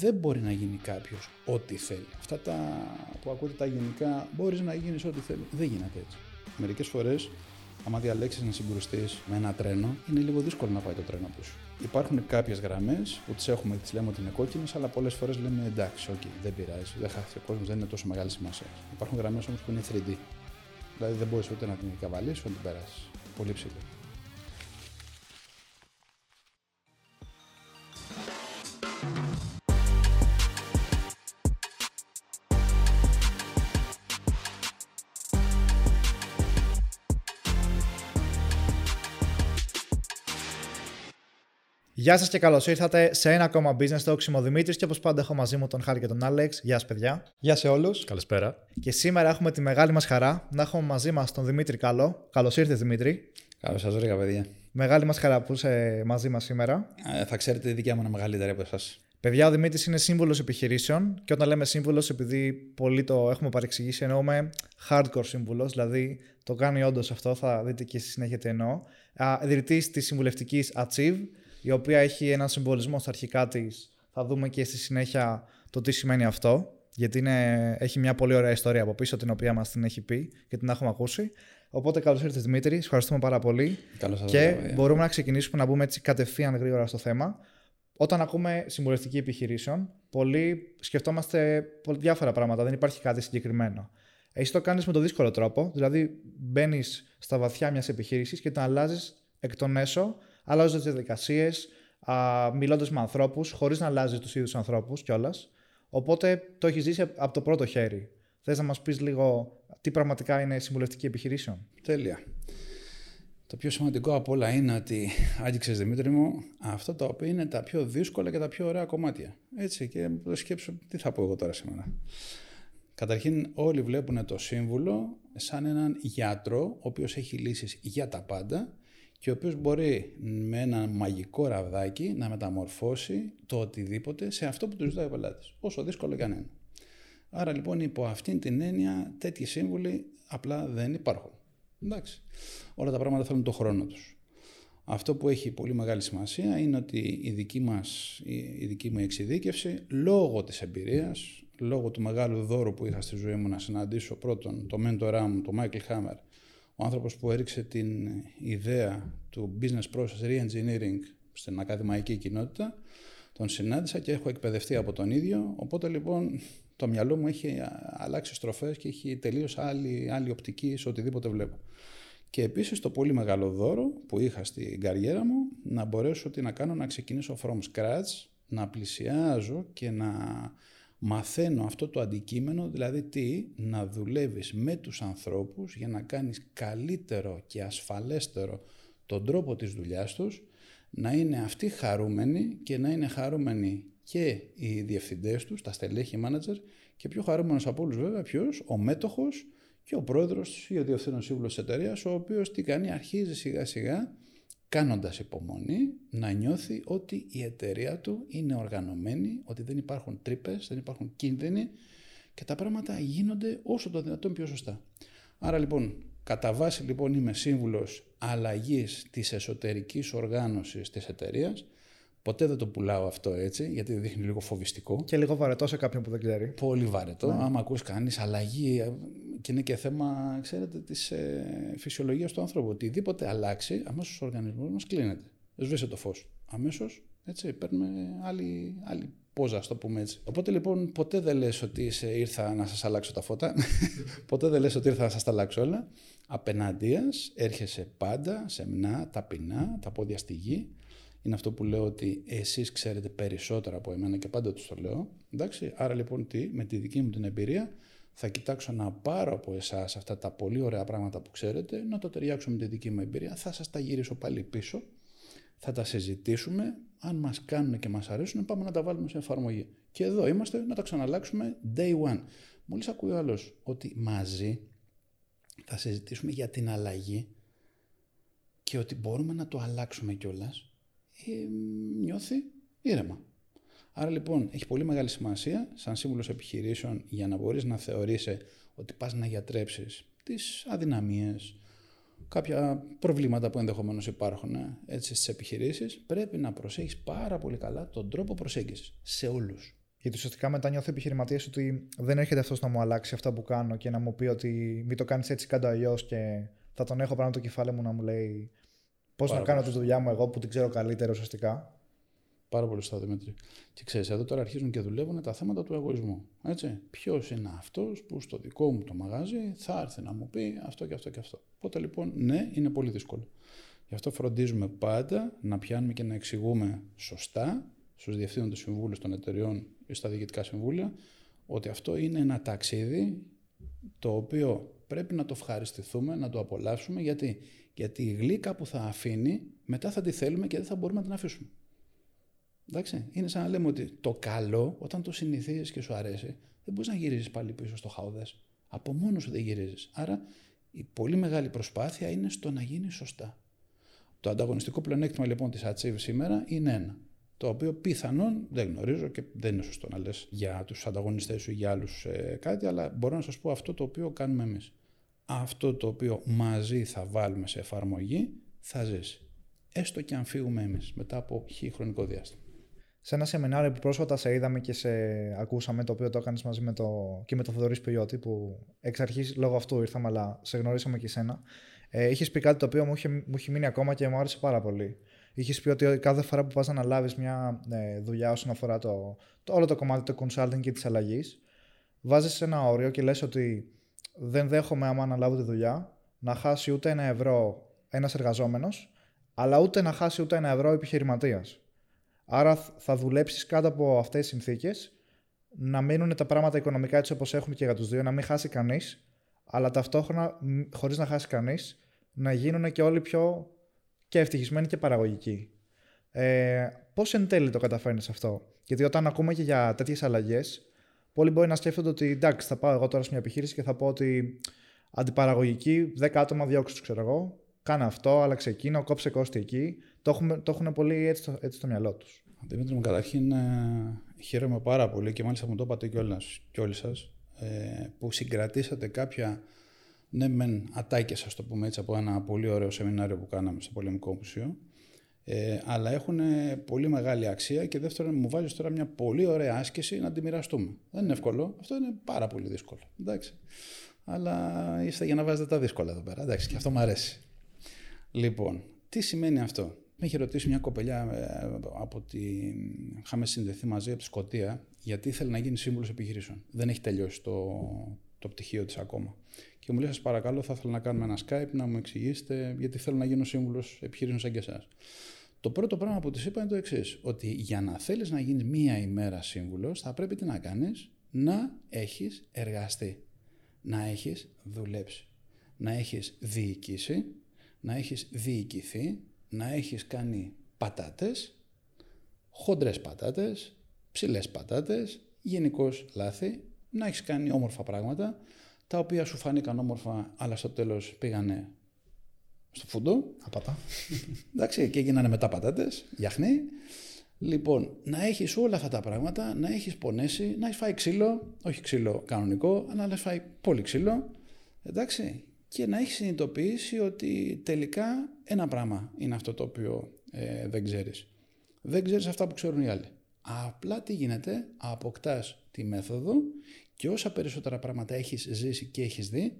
δεν μπορεί να γίνει κάποιος ό,τι θέλει. Αυτά τα που ακούτε τα γενικά, μπορείς να γίνεις ό,τι θέλεις. Δεν γίνεται έτσι. Μερικές φορές, άμα διαλέξεις να συγκρουστείς με ένα τρένο, είναι λίγο δύσκολο να πάει το τρένο τους. Υπάρχουν κάποιες γραμμές που τις έχουμε, τις λέμε ότι είναι κόκκινες, αλλά πολλές φορές λέμε εντάξει, okay, δεν πειράζει, δεν χάθηκε ο κόσμος, δεν είναι τόσο μεγάλη σημασία. Υπάρχουν γραμμές όμως που είναι 3D. Δηλαδή δεν μπορείς ούτε να την καβαλήσει ούτε να την περάσεις. Πολύ ψηλή. Γεια σας και καλώς ήρθατε σε ένα ακόμα business talk. Είμαι ο Δημήτρης και όπως πάντα έχω μαζί μου τον Χάρη και τον Άλεξ. Γεια σας, παιδιά. Γεια σε όλους. Καλησπέρα. Και σήμερα έχουμε τη μεγάλη μας χαρά να έχουμε μαζί μας τον Δημήτρη Καλό. Καλώς ήρθες, Δημήτρη. Καλώς σας βρήκα, παιδιά. Μεγάλη μας χαρά που είσαι μαζί μας σήμερα. Ε, θα ξέρετε, η δικιά μου είναι μεγαλύτερη από εσάς. Παιδιά, ο Δημήτρης είναι σύμβουλος επιχειρήσεων και όταν λέμε σύμβουλος, επειδή πολλοί το έχουμε παρεξηγήσει, εννοούμε hardcore σύμβουλος, δηλαδή το κάνει όντως αυτό, θα δείτε και στη συνέχεια τι εννοώ. Ιδρυτής της συμβουλευτικής Achieve, η οποία έχει έναν συμβολισμό στα αρχικά της. Θα δούμε και στη συνέχεια το τι σημαίνει αυτό, γιατί είναι, έχει μια πολύ ωραία ιστορία από πίσω την οποία μας την έχει πει και την έχουμε ακούσει. Οπότε καλώς ήρθατε Δημήτρη, ευχαριστούμε πάρα πολύ. Καλώς σας και βρήκα, μπορούμε να ξεκινήσουμε να μπούμε έτσι κατευθείαν γρήγορα στο θέμα. Όταν ακούμε συμβουλευτική επιχειρήσεων, πολλοί σκεφτόμαστε διάφορα πράγματα, δεν υπάρχει κάτι συγκεκριμένο. Εσύ το κάνεις με τον δύσκολο τρόπο, δηλαδή μπαίνεις στα βαθιά μιας επιχείρησης και την αλλάζεις εκ των έσω αλλάζοντας τις διαδικασίες, μιλώντας με ανθρώπους, χωρίς να αλλάζει τους ίδιους ανθρώπους κιόλας. Οπότε το έχεις ζήσει από το πρώτο χέρι. Θες να μας πεις λίγο τι πραγματικά είναι συμβουλευτική επιχειρήσεων; Τέλεια. Το πιο σημαντικό από όλα είναι ότι άγγιξε Δημήτρη μου αυτό το οποίο είναι τα πιο δύσκολα και τα πιο ωραία κομμάτια. Έτσι και το σκέψω τι θα πω εγώ τώρα σήμερα. Καταρχήν όλοι βλέπουν το σύμβουλο σαν έναν γιατρό ο οποίος έχει λύσεις για τα πάντα και ο οποίος μπορεί με ένα μαγικό ραβδάκι να μεταμορφώσει το οτιδήποτε σε αυτό που του ζητάει ο πελάτης, όσο δύσκολο και αν είναι. Άρα λοιπόν υπό αυτήν την έννοια τέτοιοι σύμβουλοι απλά δεν υπάρχουν. Εντάξει. Όλα τα πράγματα θέλουν το χρόνο τους. Αυτό που έχει πολύ μεγάλη σημασία είναι ότι η δική, μας, η δική μου εξειδίκευση, λόγω της εμπειρίας, λόγω του μεγάλου δώρου που είχα στη ζωή μου να συναντήσω πρώτον το μέντορά μου, τον Michael Hammer, ο άνθρωπος που έριξε την ιδέα του Business Process Reengineering στην ακαδημαϊκή κοινότητα, τον συνάντησα και έχω εκπαιδευτεί από τον ίδιο, οπότε λοιπόν το μυαλό μου έχει αλλάξει στροφές και έχει τελείως άλλη, άλλη οπτική σε οτιδήποτε βλέπω. Και επίσης το πολύ μεγάλο δώρο που είχα στην καριέρα μου, να μπορέσω τι να κάνω, να ξεκινήσω from scratch, να πλησιάζω και να μαθαίνω αυτό το αντικείμενο, δηλαδή τι, να δουλεύεις με τους ανθρώπους για να κάνεις καλύτερο και ασφαλέστερο τον τρόπο της δουλειάς τους, να είναι αυτοί χαρούμενοι και να είναι χαρούμενοι και οι διευθυντές τους, τα στελέχη manager και πιο χαρούμενος από όλους βέβαια ποιος, ο μέτοχος και ο πρόεδρος ή ο διευθύνων σύμβουλος της εταιρείας, ο οποίος τι κάνει, αρχίζει σιγά σιγά κάνοντας υπομονή να νιώθει ότι η εταιρεία του είναι οργανωμένη, ότι δεν υπάρχουν τρύπες, δεν υπάρχουν κίνδυνοι και τα πράγματα γίνονται όσο το δυνατόν πιο σωστά. Άρα λοιπόν, κατά βάση λοιπόν είμαι σύμβουλος αλλαγής της εσωτερικής οργάνωσης της εταιρείας. Ποτέ δεν το πουλάω αυτό έτσι, γιατί δείχνει λίγο φοβιστικό. Και λίγο βαρετό σε κάποιον που δεν ξέρει. Πολύ βαρετό. Ναι. Άμα ακούς κανείς αλλαγή, και είναι και θέμα, ξέρετε, της ε, φυσιολογίας του ανθρώπου. Οτιδήποτε αλλάξει, αμέσως ο οργανισμός μας κλείνεται. Σβήσε το φως. Αμέσως, έτσι, παίρνουμε άλλη, άλλη πόζα, το πούμε έτσι. Οπότε λοιπόν ποτέ δεν λες ότι ήρθα να σας αλλάξω τα φώτα, ποτέ δεν λες ότι ήρθα να σας τα αλλάξω όλα. Απέναντίας έρχεσαι πάντα, σεμνά, ταπεινά, τα πόδια στη γη. Είναι αυτό που λέω ότι εσείς ξέρετε περισσότερα από εμένα και πάντα τους το λέω. Εντάξει, άρα λοιπόν τι, με τη δική μου την εμπειρία θα κοιτάξω να πάρω από εσάς αυτά τα πολύ ωραία πράγματα που ξέρετε, να το ταιριάξω με τη δική μου εμπειρία, θα σας τα γυρίσω πάλι πίσω, θα τα συζητήσουμε, αν μας κάνουν και μας αρέσουν, πάμε να τα βάλουμε σε εφαρμογή. Και εδώ είμαστε να τα ξαναλλάξουμε day one. Μόλις ακούει ο άλλος ότι μαζί θα συζητήσουμε για την αλλαγή και ότι μπορούμε να το αλλάξουμε κιόλας, ε, νιώθει ήρεμα. Άρα λοιπόν έχει πολύ μεγάλη σημασία σαν σύμβουλος επιχειρήσεων για να μπορείς να θεωρήσει ότι πας να γιατρέψεις τις αδυναμίες, κάποια προβλήματα που ενδεχομένως υπάρχουν έτσι, στις επιχειρήσεις, πρέπει να προσέχεις πάρα πολύ καλά τον τρόπο προσέγγισης σε όλους. Γιατί ουσιαστικά μετά νιώθω επιχειρηματίας ότι δεν έρχεται αυτός να μου αλλάξει αυτά που κάνω και να μου πει ότι μην το κάνεις έτσι, κάτω αλλιώς και θα τον έχω πάνω το κεφάλι μου να μου λέει πώς να κάνω τη δουλειά μου εγώ που την ξέρω καλύτερα ουσιαστικά. Πάρα πολύ σωστά, Δημήτρη. Και ξέρεις, εδώ τώρα αρχίζουν και δουλεύουν τα θέματα του εγωισμού. Ποιος είναι αυτός που στο δικό μου το μαγάζι θα έρθει να μου πει αυτό και αυτό και αυτό. Οπότε λοιπόν, ναι, είναι πολύ δύσκολο. Γι' αυτό φροντίζουμε πάντα να πιάνουμε και να εξηγούμε σωστά στους διευθύνοντες συμβούλους των εταιριών ή στα διοικητικά συμβούλια ότι αυτό είναι ένα ταξίδι το οποίο πρέπει να το ευχαριστηθούμε, να το απολαύσουμε γιατί, γιατί η γλύκα που θα αφήνει μετά θα τη θέλουμε και δεν θα μπορούμε να την αφήσουμε. Εντάξει, είναι σαν να λέμε ότι το καλό όταν το συνηθίζεις και σου αρέσει δεν μπορείς να γυρίζεις πάλι πίσω στο χαουδές. Από μόνος σου δεν γυρίζεις. Άρα η πολύ μεγάλη προσπάθεια είναι στο να γίνει σωστά. Το ανταγωνιστικό πλεονέκτημα λοιπόν της Achieve σήμερα είναι ένα. Το οποίο πιθανόν δεν γνωρίζω και δεν είναι σωστό να λες για τους ανταγωνιστές σου ή για άλλους ε, κάτι, αλλά μπορώ να σας πω αυτό το οποίο κάνουμε εμείς. Αυτό το οποίο μαζί θα βάλουμε σε εφαρμογή θα ζήσει. Έστω και αν φύγουμε εμείς μετά από χι χρονικό διάστημα. Σε ένα σεμινάριο που πρόσφατα σε είδαμε και σε ακούσαμε, το οποίο το έκανες μαζί με το, και με τον Θοδωρής Σπιλιώτη, που εξ αρχής λόγω αυτού ήρθαμε, αλλά σε γνωρίσαμε και εσένα. Ε, είχες πει κάτι το οποίο μου είχε, μου είχε μείνει ακόμα και μου άρεσε πάρα πολύ. Είχες πει ότι κάθε φορά που πας να αναλάβεις μια ε, δουλειά όσον αφορά το, το, όλο το κομμάτι του consulting και της αλλαγής, βάζεις ένα όριο και λες ότι δεν δέχομαι άμα αναλάβω τη δουλειά να χάσει ούτε ένα ευρώ ένας εργαζόμενος, αλλά ούτε να χάσει ούτε ένα ευρώ επιχειρηματίας. Άρα θα δουλέψεις κάτω από αυτές τις συνθήκες, να μείνουν τα πράγματα οικονομικά έτσι όπως έχουν και για τους δύο, να μην χάσει κανείς, αλλά ταυτόχρονα χωρίς να χάσει κανείς, να γίνουν και όλοι πιο και ευτυχισμένοι και παραγωγικοί. Ε, Πώς εν τέλει το καταφέρνεις αυτό, Γιατί όταν ακούμε και για τέτοιες αλλαγές, πολλοί μπορεί να σκέφτονται ότι εντάξει, θα πάω εγώ τώρα σε μια επιχείρηση και θα πω ότι αντιπαραγωγική, 10 άτομα διώξου, ξέρω εγώ, κάνε αυτό, άλλαξε εκείνο, κόψε κόστη εκεί. Το, έχουμε, το έχουν πολύ έτσι, στο, έτσι στο μυαλό τους. Δημήτρης μου, καταρχήν ε, χαίρομαι πάρα πολύ και μάλιστα μου το είπατε και όλοι σα ε, που συγκρατήσατε κάποια ναι μεν ατάκες, ας το πούμε έτσι, από ένα πολύ ωραίο σεμινάριο που κάναμε στο Πολεμικό Μουσείο, ε, αλλά έχουν πολύ μεγάλη αξία και δεύτερον μου βάζεις τώρα μια πολύ ωραία άσκηση να τη μοιραστούμε. Δεν είναι εύκολο, αυτό είναι πάρα πολύ δύσκολο. Εντάξει. Αλλά είστε για να βάζετε τα δύσκολα εδώ πέρα. Εντάξει, και αυτό μου αρέσει. Λοιπόν, τι σημαίνει αυτό; Με είχε ρωτήσει μια κοπελιά ε, από τη. Είχαμε συνδεθεί μαζί από τη Σκωτία, γιατί ήθελε να γίνει σύμβουλος επιχειρήσεων. Δεν έχει τελειώσει το, το πτυχίο της ακόμα. Και μου λέει: Σας παρακαλώ, θα ήθελα να κάνουμε ένα Skype να μου εξηγήσετε, γιατί θέλω να γίνω σύμβουλος επιχειρήσεων σαν και εσάς. Το πρώτο πράγμα που της είπα είναι το εξής: Ότι για να θέλεις να γίνεις μία ημέρα σύμβουλος, θα πρέπει τι να κάνεις, να έχεις εργαστεί, να έχεις δουλέψει, να έχεις διοικήσει, να έχεις διοικηθεί, να έχεις κάνει πατάτες, χοντρές πατάτες, ψηλές πατάτες, γενικώς λάθη, να έχεις κάνει όμορφα πράγματα τα οποία σου φάνηκαν όμορφα, αλλά στο τέλος πήγανε στο φούντο. Απατά. Εντάξει, και έγιναν μετά πατάτες, γιαχνί. Λοιπόν, να έχεις όλα αυτά τα πράγματα, να έχεις πονέσει, να έχεις φάει ξύλο, όχι ξύλο κανονικό, αλλά να έχει φάει πολύ ξύλο. Εντάξει, και να έχεις συνειδητοποιήσει ότι τελικά ένα πράγμα είναι αυτό το οποίο ε, δεν ξέρεις. Δεν ξέρεις αυτά που ξέρουν οι άλλοι. Απλά τι γίνεται, αποκτάς τη μέθοδο και όσα περισσότερα πράγματα έχεις ζήσει και έχεις δει,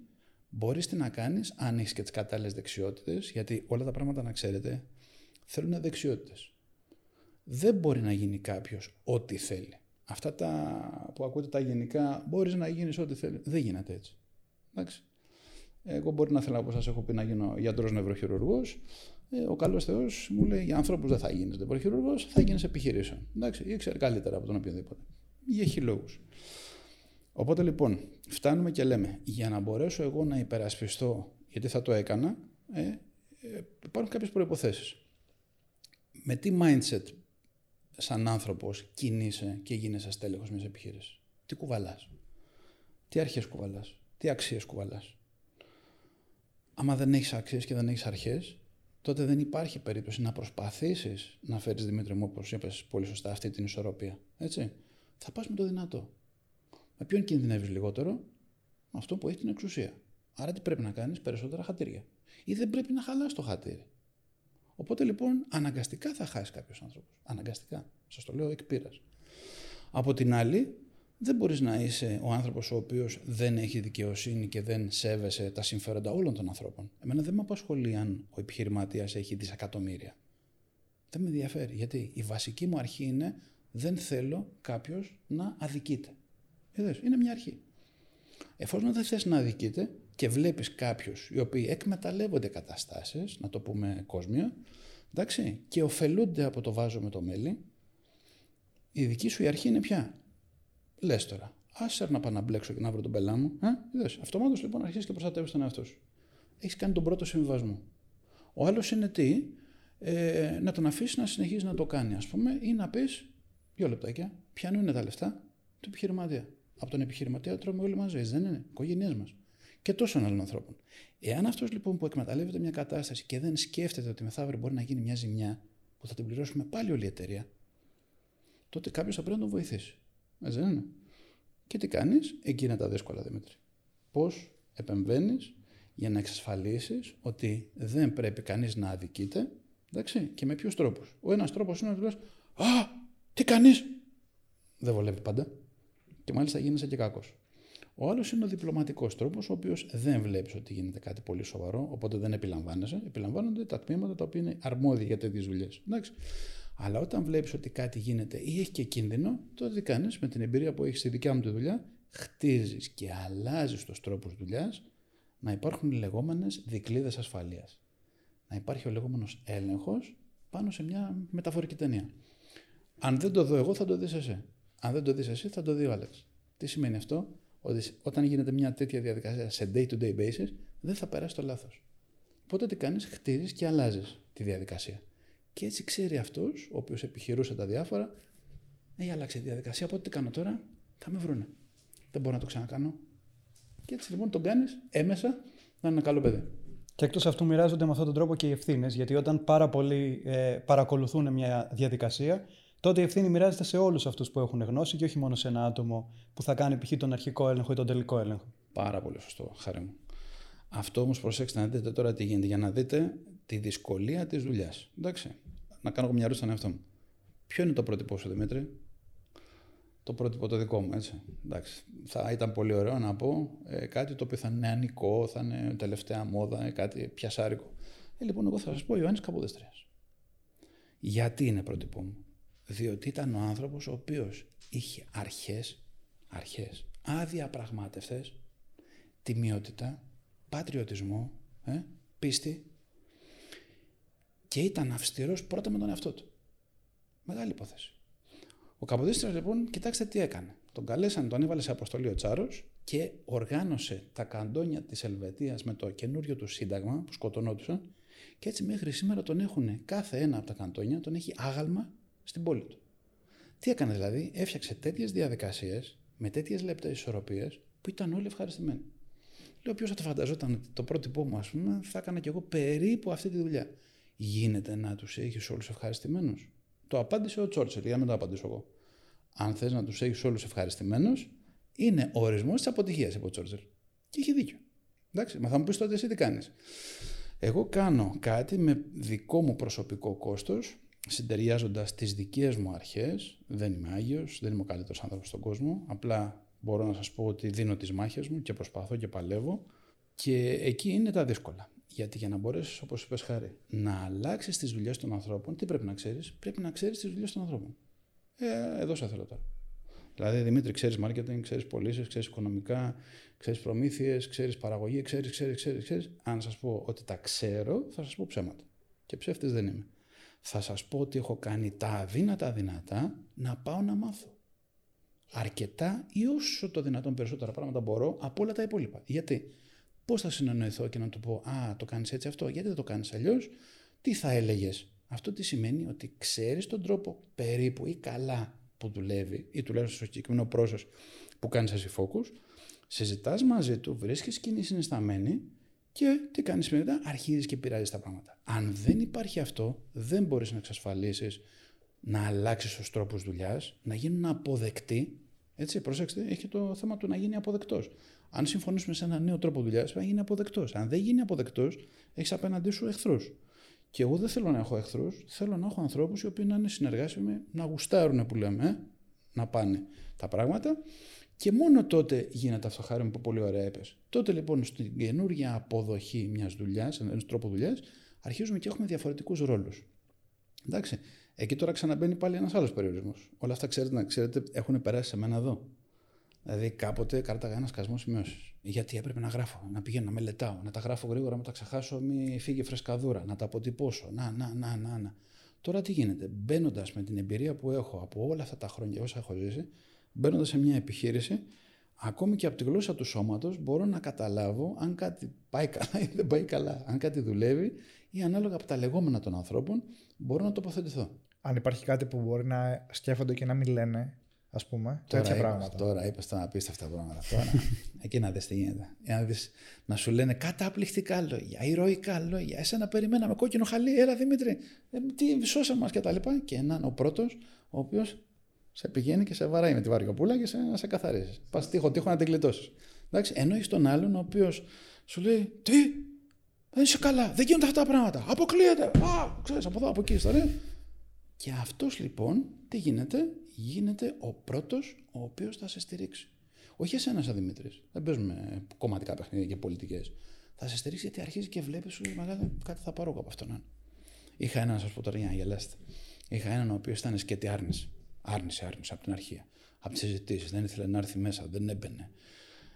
μπορείς τι να κάνεις αν έχεις και τις κατάλληλες δεξιότητες, γιατί όλα τα πράγματα να ξέρετε θέλουν δεξιότητες. Δεν μπορεί να γίνει κάποιος ό,τι θέλει. Αυτά τα που ακούτε τα γενικά, μπορείς να γίνεις ό,τι θέλεις. Δεν γίνεται έτσι. Εντάξει. Εγώ μπορεί να θέλω, όπως σας έχω πει, να γίνω γιατρός νευροχειρουργός. Ε, ο καλός Θεός μου λέει: Για ανθρώπους δεν θα γίνεις νευροχειρουργός, θα γίνεις επιχειρήσεων. Εντάξει, ήξερε καλύτερα από τον οποιοδήποτε. Για έχει λόγους. Οπότε λοιπόν, φτάνουμε και λέμε, για να μπορέσω εγώ να υπερασπιστώ, γιατί θα το έκανα, ε, ε, υπάρχουν κάποιες προϋποθέσεις. Με τι mindset σαν άνθρωπος κινείσαι και γίνεσαι στέλεχος μιας επιχείρησης; Τι κουβαλάς; Τι αρχές κουβαλάς; Τι αξίες κουβαλάς; Άμα δεν έχεις αξίες και δεν έχεις αρχές, τότε δεν υπάρχει περίπτωση να προσπαθήσεις να φέρεις, Δημήτρη μου, όπως είπες πολύ σωστά, αυτή την ισορροπία. Έτσι. Θα πας με το δυνατό. Με ποιον κινδυνεύεις λιγότερο, με αυτό που έχει την εξουσία. Άρα τι πρέπει να κάνεις, περισσότερα χατήρια. Ή δεν πρέπει να χαλάς το χατήρι. Οπότε λοιπόν αναγκαστικά θα χάσεις κάποιο άνθρωπο. Αναγκαστικά. Σας το λέω εκ πείρας. Από την άλλη, δεν μπορείς να είσαι ο άνθρωπος ο οποίος δεν έχει δικαιοσύνη και δεν σέβεσαι τα συμφέροντα όλων των ανθρώπων. Εμένα δεν με απασχολεί αν ο επιχειρηματίας έχει δισεκατομμύρια. Δεν με ενδιαφέρει. Γιατί η βασική μου αρχή είναι δεν θέλω κάποιος να αδικείται. Είδες, είναι μια αρχή. Εφόσον δεν θες να αδικείται και βλέπεις κάποιους οι οποίοι εκμεταλλεύονται καταστάσεις, να το πούμε κόσμια, εντάξει, και ωφελούνται από το βάζο με το μέλι, η δική σου η αρχή είναι πια. Λες τώρα, άσε να πάω να μπλέξω και να βρω τον πελά μου. Ε, είδες. Αυτομάτως λοιπόν αρχίζεις και προστατεύεις τον εαυτό σου. Έχεις κάνει τον πρώτο συμβιβασμό. Ο άλλος είναι τι, ε, να τον αφήσεις να συνεχίζει να το κάνει, ας πούμε, ή να πεις, δύο λεπτάκια, ποιανού είναι τα λεφτά του επιχειρηματία. Από τον επιχειρηματία τρώμε όλοι μαζί, δεν είναι, οικογένειές μας. Και τόσων άλλων ανθρώπων. Εάν αυτός λοιπόν που εκμεταλλεύεται μια κατάσταση και δεν σκέφτεται ότι μεθαύριο μπορεί να γίνει μια ζημιά που θα την πληρώσουμε πάλι όλη η εταιρεία, τότε κάποιος θα πρέπει να τον βοηθήσει. Έτσι δεν είναι; Και τι κάνεις, εκεί είναι τα δύσκολα Δημήτρη. Πώς επεμβαίνεις για να εξασφαλίσεις ότι δεν πρέπει κανείς να αδικείται εντάξει, και με ποιους τρόπους; Ο ένας τρόπος είναι να του λες: Α, τι κάνεις! Δεν βολεύει πάντα. Και μάλιστα γίνεσαι και κακό. Ο άλλος είναι ο διπλωματικός τρόπος, ο οποίος δεν βλέπεις ότι γίνεται κάτι πολύ σοβαρό, οπότε δεν επιλαμβάνεσαι. Επιλαμβάνονται τα τμήματα τα οποία είναι αρμόδια για τέτοιες δουλειές. Αλλά όταν βλέπεις ότι κάτι γίνεται ή έχει και κίνδυνο, τότε τι κάνεις; Με την εμπειρία που έχεις στη δικιά μου τη δουλειά, χτίζεις και αλλάζεις τους τρόπους δουλειάς να υπάρχουν οι λεγόμενες δικλείδες ασφαλείας. Να υπάρχει ο λεγόμενος έλεγχος πάνω σε μια μεταφορική ταινία. Αν δεν το δω εγώ, θα το δεις εσύ. Αν δεν το δεις εσύ, θα το δει ο Άλεξ. Τι σημαίνει αυτό, ότι όταν γίνεται μια τέτοια διαδικασία σε day-to-day basis, δεν θα περάσει το λάθος. Οπότε τι κάνεις, χτίζεις και αλλάζεις τη διαδικασία. Και έτσι ξέρει αυτός, ο οποίος επιχειρούσε τα διάφορα, έχει αλλάξει τη διαδικασία. Οπότε τι κάνω τώρα, θα με βρούνε. Δεν μπορώ να το ξανακάνω. Και έτσι λοιπόν τον κάνεις έμεσα να είναι ένα καλό παιδί. Και εκτός αυτού, μοιράζονται με αυτόν τον τρόπο και οι ευθύνες, γιατί όταν πάρα πολλοί ε, παρακολουθούν μια διαδικασία, τότε η ευθύνη μοιράζεται σε όλους αυτούς που έχουν γνώση και όχι μόνο σε ένα άτομο που θα κάνει π.χ. τον αρχικό έλεγχο ή τον τελικό έλεγχο. Πάρα πολύ σωστό, χάρη μου. Αυτό όμως προσέξτε να δείτε τώρα τι γίνεται, για να δείτε τη δυσκολία της δουλειάς. Εντάξει. Να κάνω μια ερώτηση στον εαυτό μου. Ποιο είναι το πρότυπό σου, Δημήτρη, το πρότυπο το δικό μου, έτσι. Εντάξει. Θα ήταν πολύ ωραίο να πω ε, κάτι το οποίο θα είναι νεανικό, θα είναι τελευταία μόδα, ε, κάτι πιασάρικο. Ε, λοιπόν, εγώ θα σας πω Ιωάννης Καποδεστρία. Γιατί είναι πρότυπό μου; Διότι ήταν ο άνθρωπος ο οποίος είχε αρχές, αρχές, αδιαπραγμάτευτες, τιμιότητα, πατριωτισμό, ε, πίστη και ήταν αυστηρός πρώτα με τον εαυτό του. Μεγάλη υπόθεση. Ο Καποδίστρια λοιπόν, κοιτάξτε τι έκανε. Τον καλέσαν, τον έβαλε σε αποστολή ο Τσάρος και οργάνωσε τα καντόνια της Ελβετίας με το καινούριο του σύνταγμα που σκοτωνόντουσαν και έτσι μέχρι σήμερα τον έχουν κάθε ένα από τα καντόνια, τον έχει άγαλμα στην πόλη του. Τι έκανε δηλαδή, έφτιαξε τέτοιες διαδικασίες με τέτοιες λεπτές ισορροπίες που ήταν όλοι ευχαριστημένοι. Λέω, ποιος θα το φανταζόταν ότι το πρότυπό μου, ας πούμε, θα έκανα κι εγώ περίπου αυτή τη δουλειά. Γίνεται να τους έχεις όλους ευχαριστημένους. Το απάντησε ο Τσόρτσελ, για να μην το απαντήσω εγώ. Αν θες να τους έχεις όλους ευχαριστημένους, είναι ο ορισμός της αποτυχίας, είπε ο Τσόρτσελ. Και έχει δίκιο. Εντάξει, μα θα μου πεις τότε εσύ τι κάνεις. Εγώ κάνω κάτι με δικό μου προσωπικό κόστος, συντεριάζοντας τις δικές μου αρχές. Δεν είμαι άγιος, δεν είμαι ο καλύτερος άνθρωπος στον κόσμο. Απλά μπορώ να σας πω ότι δίνω τις μάχες μου και προσπαθώ και παλεύω. Και εκεί είναι τα δύσκολα. Γιατί για να μπορέσεις, όπως είπες, Χάρη, να αλλάξεις τις δουλειές των ανθρώπων, τι πρέπει να ξέρεις, πρέπει να ξέρεις τις δουλειές των ανθρώπων. Ε, εδώ σε θέλω τώρα. Δηλαδή, Δημήτρη, ξέρεις marketing, ξέρεις πωλήσεις, ξέρεις οικονομικά, ξέρεις προμήθειες, ξέρεις παραγωγή, ξέρεις, ξέρεις, ξέρεις. Ξέρεις. Αν σας πω ότι τα ξέρω, θα σας πω ψέματα. Και ψεύτης δεν είμαι. Θα σας πω ότι έχω κάνει τα αδύνατα δυνατά να πάω να μάθω. Αρκετά ή όσο το δυνατόν περισσότερα πράγματα μπορώ από όλα τα υπόλοιπα. Γιατί; Πώς θα συνεννοηθώ και να του πω Α, το κάνεις έτσι αυτό, γιατί δεν το κάνεις αλλιώς, τι θα έλεγες; Αυτό τι σημαίνει; Ότι ξέρεις τον τρόπο περίπου ή καλά που δουλεύει, ή τουλάχιστον στο συγκεκριμένο process που κάνεις εσύ focus, συζητάς μαζί του, βρίσκεις κοινή συνισταμένη και τι κάνεις μετά, αρχίζεις και πειράζεις τα πράγματα. Αν δεν υπάρχει αυτό, δεν μπορείς να εξασφαλίσεις να αλλάξεις τους τρόπους δουλειάς, να γίνουν αποδεκτοί. Έτσι, προσέξτε, έχει το θέμα του να γίνει αποδεκτός. Αν συμφωνήσουμε σε ένα νέο τρόπο δουλειάς, θα γίνει αποδεκτός. Αν δεν γίνει αποδεκτός, έχεις απέναντί σου εχθρούς. Και εγώ δεν θέλω να έχω εχθρούς, θέλω να έχω ανθρώπους οι οποίοι να είναι συνεργάσιμοι, να γουστάρουν που λέμε, να πάνε τα πράγματα και μόνο τότε γίνεται αυτό χάρη που πολύ ωραία έπες. Τότε λοιπόν στην καινούργια αποδοχή μιας δουλειάς, ενός τρόπου δουλειάς, αρχίζουμε και έχουμε διαφορετικούς ρόλους. Εντάξει, εκεί τώρα ξαναμπαίνει πάλι ένας άλλος περιορισμός. Όλα αυτά ξέρετε, να ξέρετε έχουν περάσει σε μένα εδώ. Δηλαδή κάποτε κάρταγα ένα σκασμό σημειώσεις. Γιατί έπρεπε να γράφω, να πηγαίνω, να μελετάω, να τα γράφω γρήγορα, να τα ξεχάσω, μη φύγει φρεσκαδούρα, να τα αποτυπώσω. Να, να, να, να, να. Τώρα τι γίνεται, μπαίνοντας με την εμπειρία που έχω από όλα αυτά τα χρόνια όσα έχω ζήσει, μπαίνοντας σε μια επιχείρηση, ακόμη και από τη γλώσσα του σώματος μπορώ να καταλάβω αν κάτι πάει καλά ή δεν πάει καλά, αν κάτι δουλεύει ή ανάλογα από τα λεγόμενα των ανθρώπων μπορώ να τοποθετηθώ. Αν υπάρχει κάτι που μπορεί να σκέφτονται και να μην λένε, ας πούμε. Τώρα τέτοια πράγματα. Τώρα είπες τα απίστευτα πράγματα. Τώρα, εκεί να δεις τι γίνεται. να, δεις, να σου λένε καταπληκτικά λόγια, ηρωικά λόγια. Εσένα περιμέναμε κόκκινο χαλί, έλα Δημήτρη, ε, τι σώσα μας κτλ. Και, και έναν ο πρώτος, ο οποίος σε πηγαίνει και σε βαράει με τη βαριοπούλα και σε, να σε καθαρίζεις. Πας τείχο, τείχο να την γλιτώσεις. Ενώ έχει τον άλλον ο οποίος σου λέει Τι, δεν είσαι καλά, δεν γίνονται αυτά τα πράγματα. Αποκλείεται. Α, ξέρεις από εδώ, από εκεί, ιστορία. Και αυτός λοιπόν τι γίνεται, γίνεται ο πρώτος ο οποίος θα σε στηρίξει. Όχι εσένα, σαν Δημήτρης. Δεν παίζουμε κομματικά παιχνίδια και πολιτικές. Θα σε στηρίξει γιατί αρχίζει και βλέπεις σου μεγάλο κάτι θα πάρω από αυτόν. Είχα έναν, σας πω τώρα για να γελάσετε. Είχα έναν ο οποίος ήταν σκέτη άρνηση. Άρνηση, άρνηση από την αρχή. Από τις συζητήσεις. Δεν ήθελε να έρθει μέσα, δεν έμπαινε.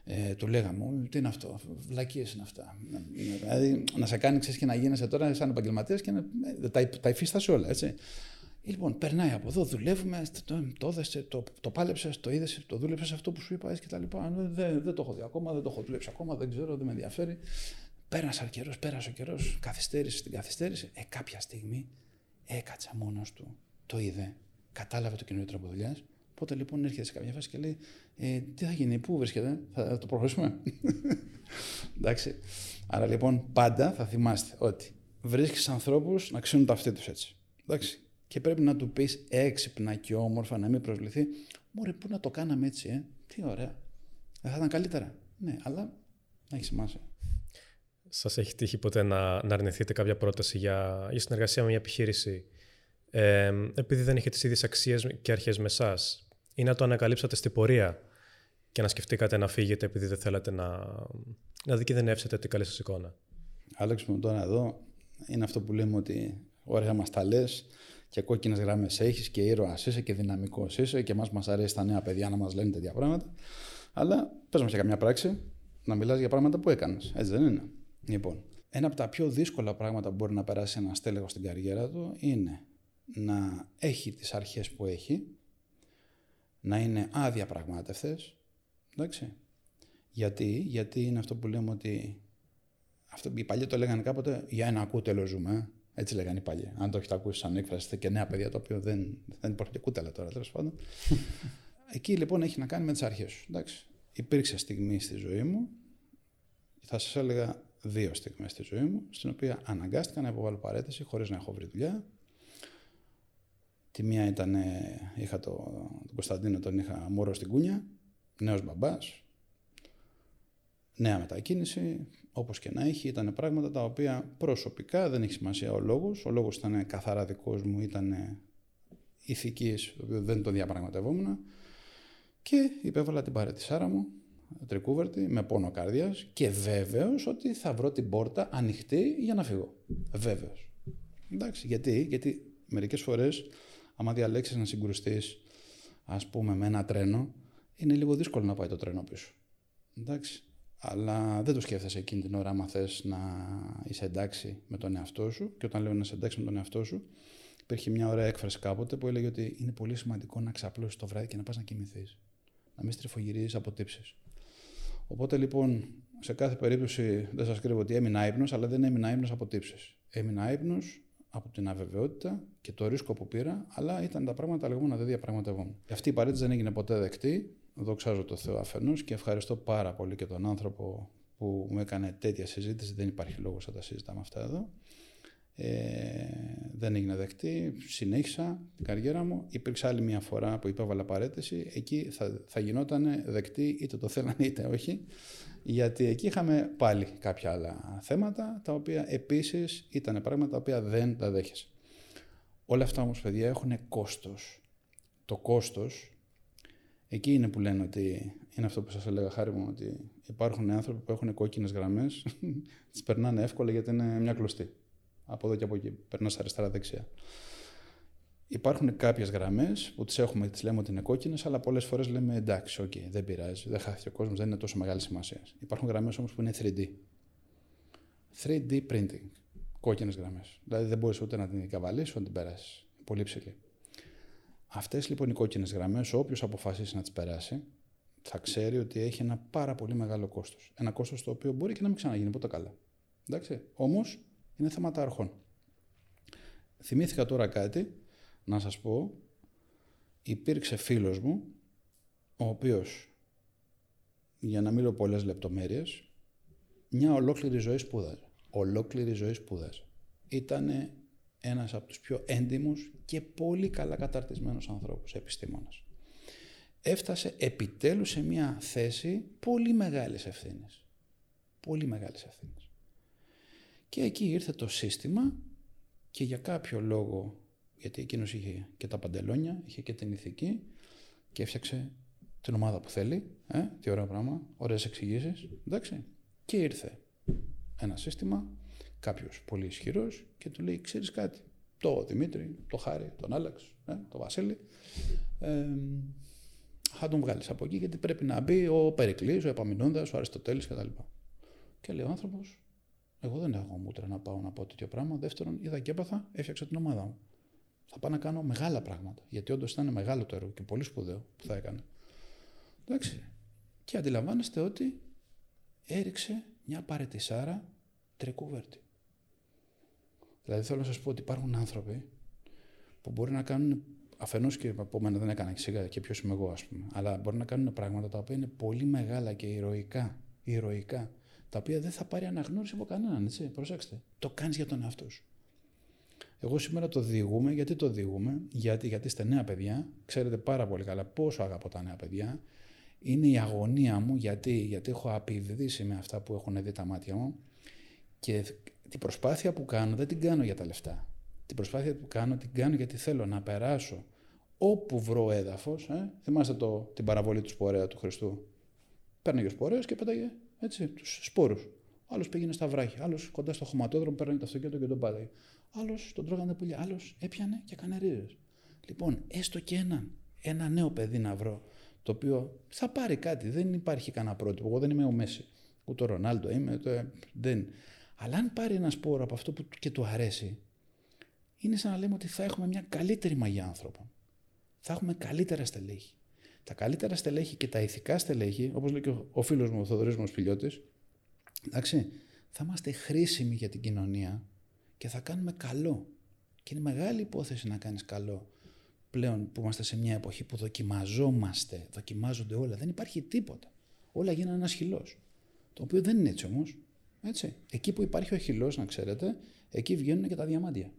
Ε, του λέγαμε, τι είναι αυτό, βλακίες είναι αυτά. Δηλαδή, να σε κάνει ξέρεις και να γίνεσαι τώρα σαν επαγγελματίας και να, ε, τα, τα υφίστασε όλα. Έτσι. Λοιπόν, περνάει από εδώ, δουλεύουμε, το, το, το, το, το πάλεψες, το είδες, το δούλεψες αυτό που σου είπα και τα λοιπά. Δεν, δεν το έχω δει ακόμα, δεν το έχω δουλέψει ακόμα, δεν ξέρω, δεν με ενδιαφέρει. Πέρασε ο καιρό, πέρασε ο καιρός, καθυστέρησε την καθυστέρηση. Ε, κάποια στιγμή έκατσε μόνος του, το είδε, κατάλαβε το καινούριο τρόπο δουλειάς. Οπότε λοιπόν έρχεται σε κάποια φάση και λέει: ε, Τι θα γίνει, πού βρίσκεται, θα το προχωρήσουμε; Εντάξει. Άρα λοιπόν πάντα θα θυμάστε ότι βρίσκεις ανθρώπους να ξύνουν τα αυτοί τους έτσι. Εντάξει και πρέπει να του πεις έξυπνα και όμορφα, να μην προσβληθεί. Μωρέ, πού να το κάναμε έτσι, ε; Τι ωραία. Δεν θα ήταν καλύτερα. Ναι, αλλά να έχεις σημασία. Σας έχει τύχει ποτέ να, να αρνηθείτε κάποια πρόταση για, για συνεργασία με μια επιχείρηση ε, επειδή δεν είχε τις ίδιες αξίες και αρχές με εσάς ή να το ανακαλύψατε στην πορεία και να σκεφτήκατε να φύγετε επειδή δεν θέλατε να, να δικηδενεύσετε την καλή σας εικόνα. Άλεξ μου τώρα εδώ είναι αυτό που λέμε ότι ωραία μας τα λες, και κόκκινες γραμμές έχεις και ήρωας είσαι και δυναμικός είσαι και εμάς μας αρέσει τα νέα παιδιά να μας λένε τέτοια πράγματα. Αλλά πες μας σε καμιά πράξη να μιλάς για πράγματα που έκανες. Έτσι δεν είναι; Λοιπόν, ένα από τα πιο δύσκολα πράγματα που μπορεί να περάσει ένας στέλεχο στην καριέρα του είναι να έχει τις αρχές που έχει, να είναι αδιαπραγμάτευτες. Εντάξει. Γιατί, γιατί είναι αυτό που λέμε ότι. Αυτό, οι παλιοί το λέγανε κάποτε για ένα κούτελο ζούμε. Έτσι λέγανε οι παλιοί. Αν το έχετε ακούσει σαν έκφραση, είστε και νέα παιδιά, το οποίο δεν, δεν υπάρχει και κούτελα τώρα, τέλος πάντων. Εκεί λοιπόν έχει να κάνει με τις αρχές σου. Εντάξει. Υπήρξε στιγμή στη ζωή μου, θα σας έλεγα δύο στιγμές στη ζωή μου, στην οποία αναγκάστηκα να υποβάλω παρέτηση χωρίς να έχω βρει δουλειά. Τη μία ήταν, είχα το, τον Κωνσταντίνο, τον είχα μωρό στην κούνια, νέος μπαμπάς, νέα μετακίνηση, Όπως και να έχει, ήταν πράγματα τα οποία προσωπικά δεν έχει σημασία ο λόγος. Ο λόγος ήταν καθαρά δικός μου, ήταν ηθικής, το οποίο δεν το διαπραγματευόμουν. Και υπέβαλα την παρέτησάρα μου, τρικούβερτη, με πόνο καρδιάς και βέβαιος ότι θα βρω την πόρτα ανοιχτή για να φύγω. Βέβαιος. Εντάξει, γιατί, γιατί μερικές φορές, άμα διαλέξεις να συγκρουστείς, ας πούμε, με ένα τρένο, είναι λίγο δύσκολο να πάει το τρένο πίσω. Εντάξει. Αλλά δεν το σκέφτεσαι εκείνη την ώρα, άμα θες να είσαι εντάξει με τον εαυτό σου. Και όταν λέω να είσαι εντάξει με τον εαυτό σου, υπήρχε μια ωραία έκφραση κάποτε που έλεγε ότι είναι πολύ σημαντικό να ξαπλώσεις το βράδυ και να πας να κοιμηθείς. Να μην στριφογυρίζεις από τύψει. Οπότε λοιπόν, σε κάθε περίπτωση δεν σας κρύβω ότι έμεινα ύπνο, αλλά δεν έμεινα ύπνο από τύψει. Έμεινα ύπνο από την αβεβαιότητα και το ρίσκο που πήρα, αλλά ήταν τα πράγματα λεγόμενα δεν διαπραγματευόμουν. Αυτή η παρέτηση δεν έγινε ποτέ δεκτή δοξάζω το Θεό αφενός και ευχαριστώ πάρα πολύ και τον άνθρωπο που μου έκανε τέτοια συζήτηση. Δεν υπάρχει λόγος να τα συζητάμε αυτά εδώ. Ε, δεν έγινε δεκτή. Συνέχισα την καριέρα μου. Υπήρξε άλλη μια φορά που υπέβαλα παρέτηση. Εκεί θα, θα γινόταν δεκτή είτε το θέλανε είτε όχι. Γιατί εκεί είχαμε πάλι κάποια άλλα θέματα τα οποία επίσης ήταν πράγματα τα οποία δεν τα δέχεσαι. Όλα αυτά όμως παιδιά έχουν κόστος. Το κόστος Εκεί είναι που λένε ότι είναι αυτό που σας έλεγα, χάρη μου, ότι υπάρχουν άνθρωποι που έχουν κόκκινες γραμμές, τις περνάνε εύκολα γιατί είναι μια κλωστή. Από εδώ και από εκεί. Περνάς αριστερά-δεξιά. Υπάρχουν κάποιες γραμμές που τις έχουμε, τις λέμε ότι είναι κόκκινες, αλλά πολλές φορές λέμε εντάξει, okay, δεν πειράζει, δεν χάθηκε ο κόσμος, δεν είναι τόσο μεγάλη σημασία. Υπάρχουν γραμμές όμως που είναι 3D. 3D printing. Κόκκινες γραμμές. Δηλαδή δεν μπορείς ούτε να την καβαλήσει ούτε να την περάσεις. Πολύ ψηλή. Αυτές λοιπόν οι κόκκινες γραμμές, όποιος αποφασίσει να τις περάσει, θα ξέρει ότι έχει ένα πάρα πολύ μεγάλο κόστος. Ένα κόστος το οποίο μπορεί και να μην ξαναγίνει ποτέ καλά. Εντάξει. Όμως είναι θέματα αρχών. Θυμήθηκα τώρα κάτι να σας πω, υπήρξε φίλος μου, ο οποίος, για να μην λέω πολλές λεπτομέρειες, μια ολόκληρη ζωή σπούδαζε. Ολόκληρη ζωή σπούδαζε. Ήτανε ένας από τους πιο έντιμους και πολύ καλά καταρτισμένους ανθρώπους, επιστήμονας. Έφτασε επιτέλους σε μια θέση πολύ μεγάλης ευθύνης. Πολύ μεγάλης ευθύνης. Και εκεί ήρθε το σύστημα και για κάποιο λόγο γιατί εκείνος είχε και τα παντελόνια, είχε και την ηθική και έφτιαξε την ομάδα που θέλει. Ε, τι ωραίο πράγμα, ωραίες εξηγήσεις. Εντάξει. Και ήρθε ένα σύστημα, κάποιος πολύ ισχυρός και του λέει: Ξέρεις κάτι, το Δημήτρη, το Χάρη, τον Άλεξ, ε, το Βασίλη, ε, θα τον βγάλεις από εκεί γιατί πρέπει να μπει ο Περικλής, ο Επαμινώντας, ο Αριστοτέλης κτλ. Και λέει ο άνθρωπος, εγώ δεν έχω μούτρα να πάω να πω τέτοιο πράγμα. Δεύτερον, είδα και έπαθα, έφτιαξα την ομάδα μου θα πάω να κάνω μεγάλα πράγματα. Γιατί όντως ήταν μεγάλο το έργο και πολύ σπουδαίο που θα έκανε. Εντάξει. Και αντιλαμβάνεστε ότι έριξε μια παρετησάρα τρεκούβερτη. Δηλαδή θέλω να σας πω ότι υπάρχουν άνθρωποι που μπορεί να κάνουν. Αφενός και από μένα δεν έκανα σιγά και ποιος είμαι εγώ, ας πούμε. Αλλά μπορεί να κάνουν πράγματα τα οποία είναι πολύ μεγάλα και ηρωικά. ηρωικά τα οποία δεν θα πάρει αναγνώριση από κανέναν, έτσι. Προσέξτε. Το κάνεις για τον εαυτό σου. Εγώ σήμερα το διηγούμε. Γιατί το διηγούμε, γιατί, γιατί είστε νέα παιδιά, ξέρετε πάρα πολύ καλά πόσο αγαπώ τα νέα παιδιά. Είναι η αγωνία μου γιατί, γιατί έχω απειδήσει με αυτά που έχουν δει τα μάτια μου και την προσπάθεια που κάνω δεν την κάνω για τα λεφτά. Την προσπάθεια που κάνω την κάνω γιατί θέλω να περάσω όπου βρω έδαφος. Ε; Θυμάστε το, την παραβολή του σπορέα του Χριστού. Παίρνει ο σπορέας και πέταγε έτσι, τους σπόρους. Άλλος πήγαινε στα βράχια, άλλος κοντά στο χωματόδρομο, παίρνει το αυτοκίνητο και τον πάταγε. Άλλος τον τρώγανε πουλιά. Άλλος έπιανε και έκανε ρίζες. Λοιπόν, έστω και έναν, ένα νέο παιδί να βρω, το οποίο θα πάρει κάτι. Δεν υπάρχει κανένα πρότυπο. Εγώ δεν είμαι ο Μέση. Ούτε ο Ρονάλντο είμαι. Ούτε, δεν. Αλλά αν πάρει ένας σπόρο από αυτό που και του αρέσει, είναι σαν να λέμε ότι θα έχουμε μια καλύτερη μαγιά άνθρωπων. Θα έχουμε καλύτερα στελέχη. Τα καλύτερα στελέχη και τα ηθικά στελέχη, όπως λέει και ο φίλος μου, ο Θοδωρής μου Φιλιώτη, εντάξει, θα είμαστε χρήσιμοι για την κοινωνία και θα κάνουμε καλό. Και είναι μεγάλη υπόθεση να κάνεις καλό πλέον που είμαστε σε μια εποχή που δοκιμαζόμαστε, δοκιμάζονται όλα. Δεν υπάρχει τίποτα. Όλα γίνανε ένας χυλός. Το οποίο δεν είναι έτσι όμως. Έτσι. Εκεί που υπάρχει ο χυλός, να ξέρετε, εκεί βγαίνουν και τα διαμάντια.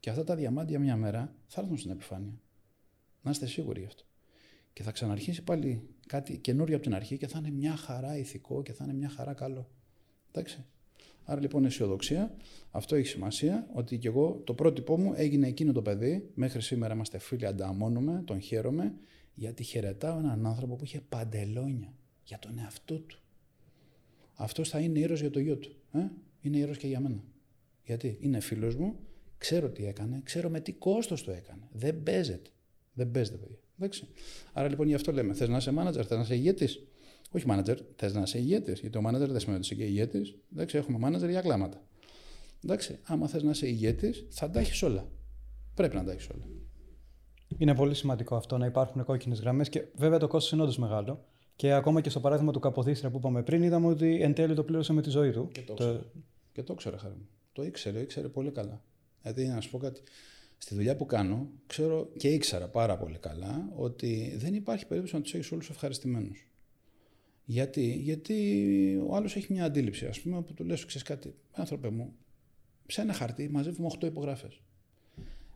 Και αυτά τα διαμάντια μια μέρα θα έρθουν στην επιφάνεια. Να είστε σίγουροι γι' αυτό. Και θα ξαναρχίσει πάλι κάτι καινούριο από την αρχή και θα είναι μια χαρά ηθικό και θα είναι μια χαρά καλό. Εντάξει. Άρα λοιπόν αισιοδοξία. Αυτό έχει σημασία ότι και εγώ το πρότυπό μου έγινε εκείνο το παιδί. Μέχρι σήμερα είμαστε φίλοι, ανταμώνουμε, τον χαίρομαι, γιατί χαιρετάω έναν άνθρωπο που είχε παντελόνια για τον εαυτό του. Αυτός θα είναι ήρωας για το γιο του. Ε; Είναι ήρωας και για μένα. Γιατί είναι φίλος μου, ξέρω τι έκανε, ξέρω με τι κόστος το έκανε. Δεν παίζεται. Δεν παίζεται, παιδιά. Εντάξει. Άρα λοιπόν γι' αυτό λέμε: Θες να είσαι manager, θες να είσαι ηγέτης; Όχι manager, θες να είσαι ηγέτης. Γιατί ο manager δεν σημαίνει ότι είσαι και ηγέτης. Εντάξει, έχουμε manager για κλάματα. Εντάξει, άμα θες να είσαι ηγέτης, θα τα έχεις όλα. Πρέπει να τα έχεις όλα. Είναι πολύ σημαντικό αυτό να υπάρχουν κόκκινες γραμμές και βέβαια το κόστος είναι όντως μεγάλο. Και ακόμα και στο παράδειγμα του Καποδίστρα που είπαμε πριν, είδαμε ότι εν τέλει το πλήρωσε με τη ζωή του. Και το, το... Και το ήξερε, χάρη μου. Το ήξερε, ήξερε πολύ καλά. Δηλαδή, να σου πω κάτι. Στη δουλειά που κάνω, ξέρω και ήξερα πάρα πολύ καλά ότι δεν υπάρχει περίπτωση να τους έχεις όλους ευχαριστημένους. Γιατί, γιατί ο άλλος έχει μια αντίληψη, ας πούμε, που του λες: Ξέρεις κάτι, άνθρωπε μου, σε ένα χαρτί μαζεύουμε 8 υπογραφές.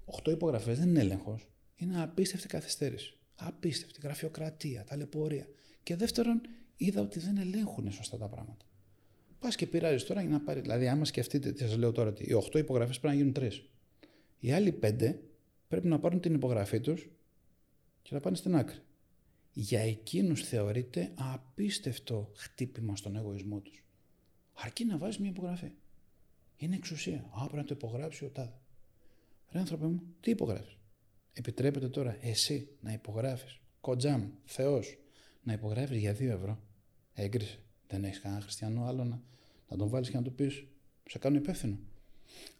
8 υπογραφές δεν είναι έλεγχος. Είναι απίστευτη καθυστέρηση. Απίστευτη γραφειοκρατία, ταλαιπωρία. Και δεύτερον, είδα ότι δεν ελέγχουν σωστά τα πράγματα. Πας και πειράζεις τώρα για να πάρει. Δηλαδή, άμα σκεφτείτε, τι σας λέω τώρα, ότι οι 8 υπογραφές πρέπει να γίνουν 3. Οι άλλοι 5 πρέπει να πάρουν την υπογραφή τους και να πάνε στην άκρη. Για εκείνους θεωρείται απίστευτο χτύπημα στον εγωισμό τους. Αρκεί να βάζεις μια υπογραφή. Είναι εξουσία. Α, πρέπει να το υπογράψει ο τάδε. Ρε άνθρωπε μου, τι υπογράφεις; Επιτρέπεται τώρα εσύ να υπογράφεις. Κοντζάμ, Θεός, να υπογράφεις για 2 ευρώ. Έγκρισε. Δεν έχεις κανένα χριστιανό άλλο να, να τον βάλεις και να του πεις: Σε κάνω υπεύθυνο.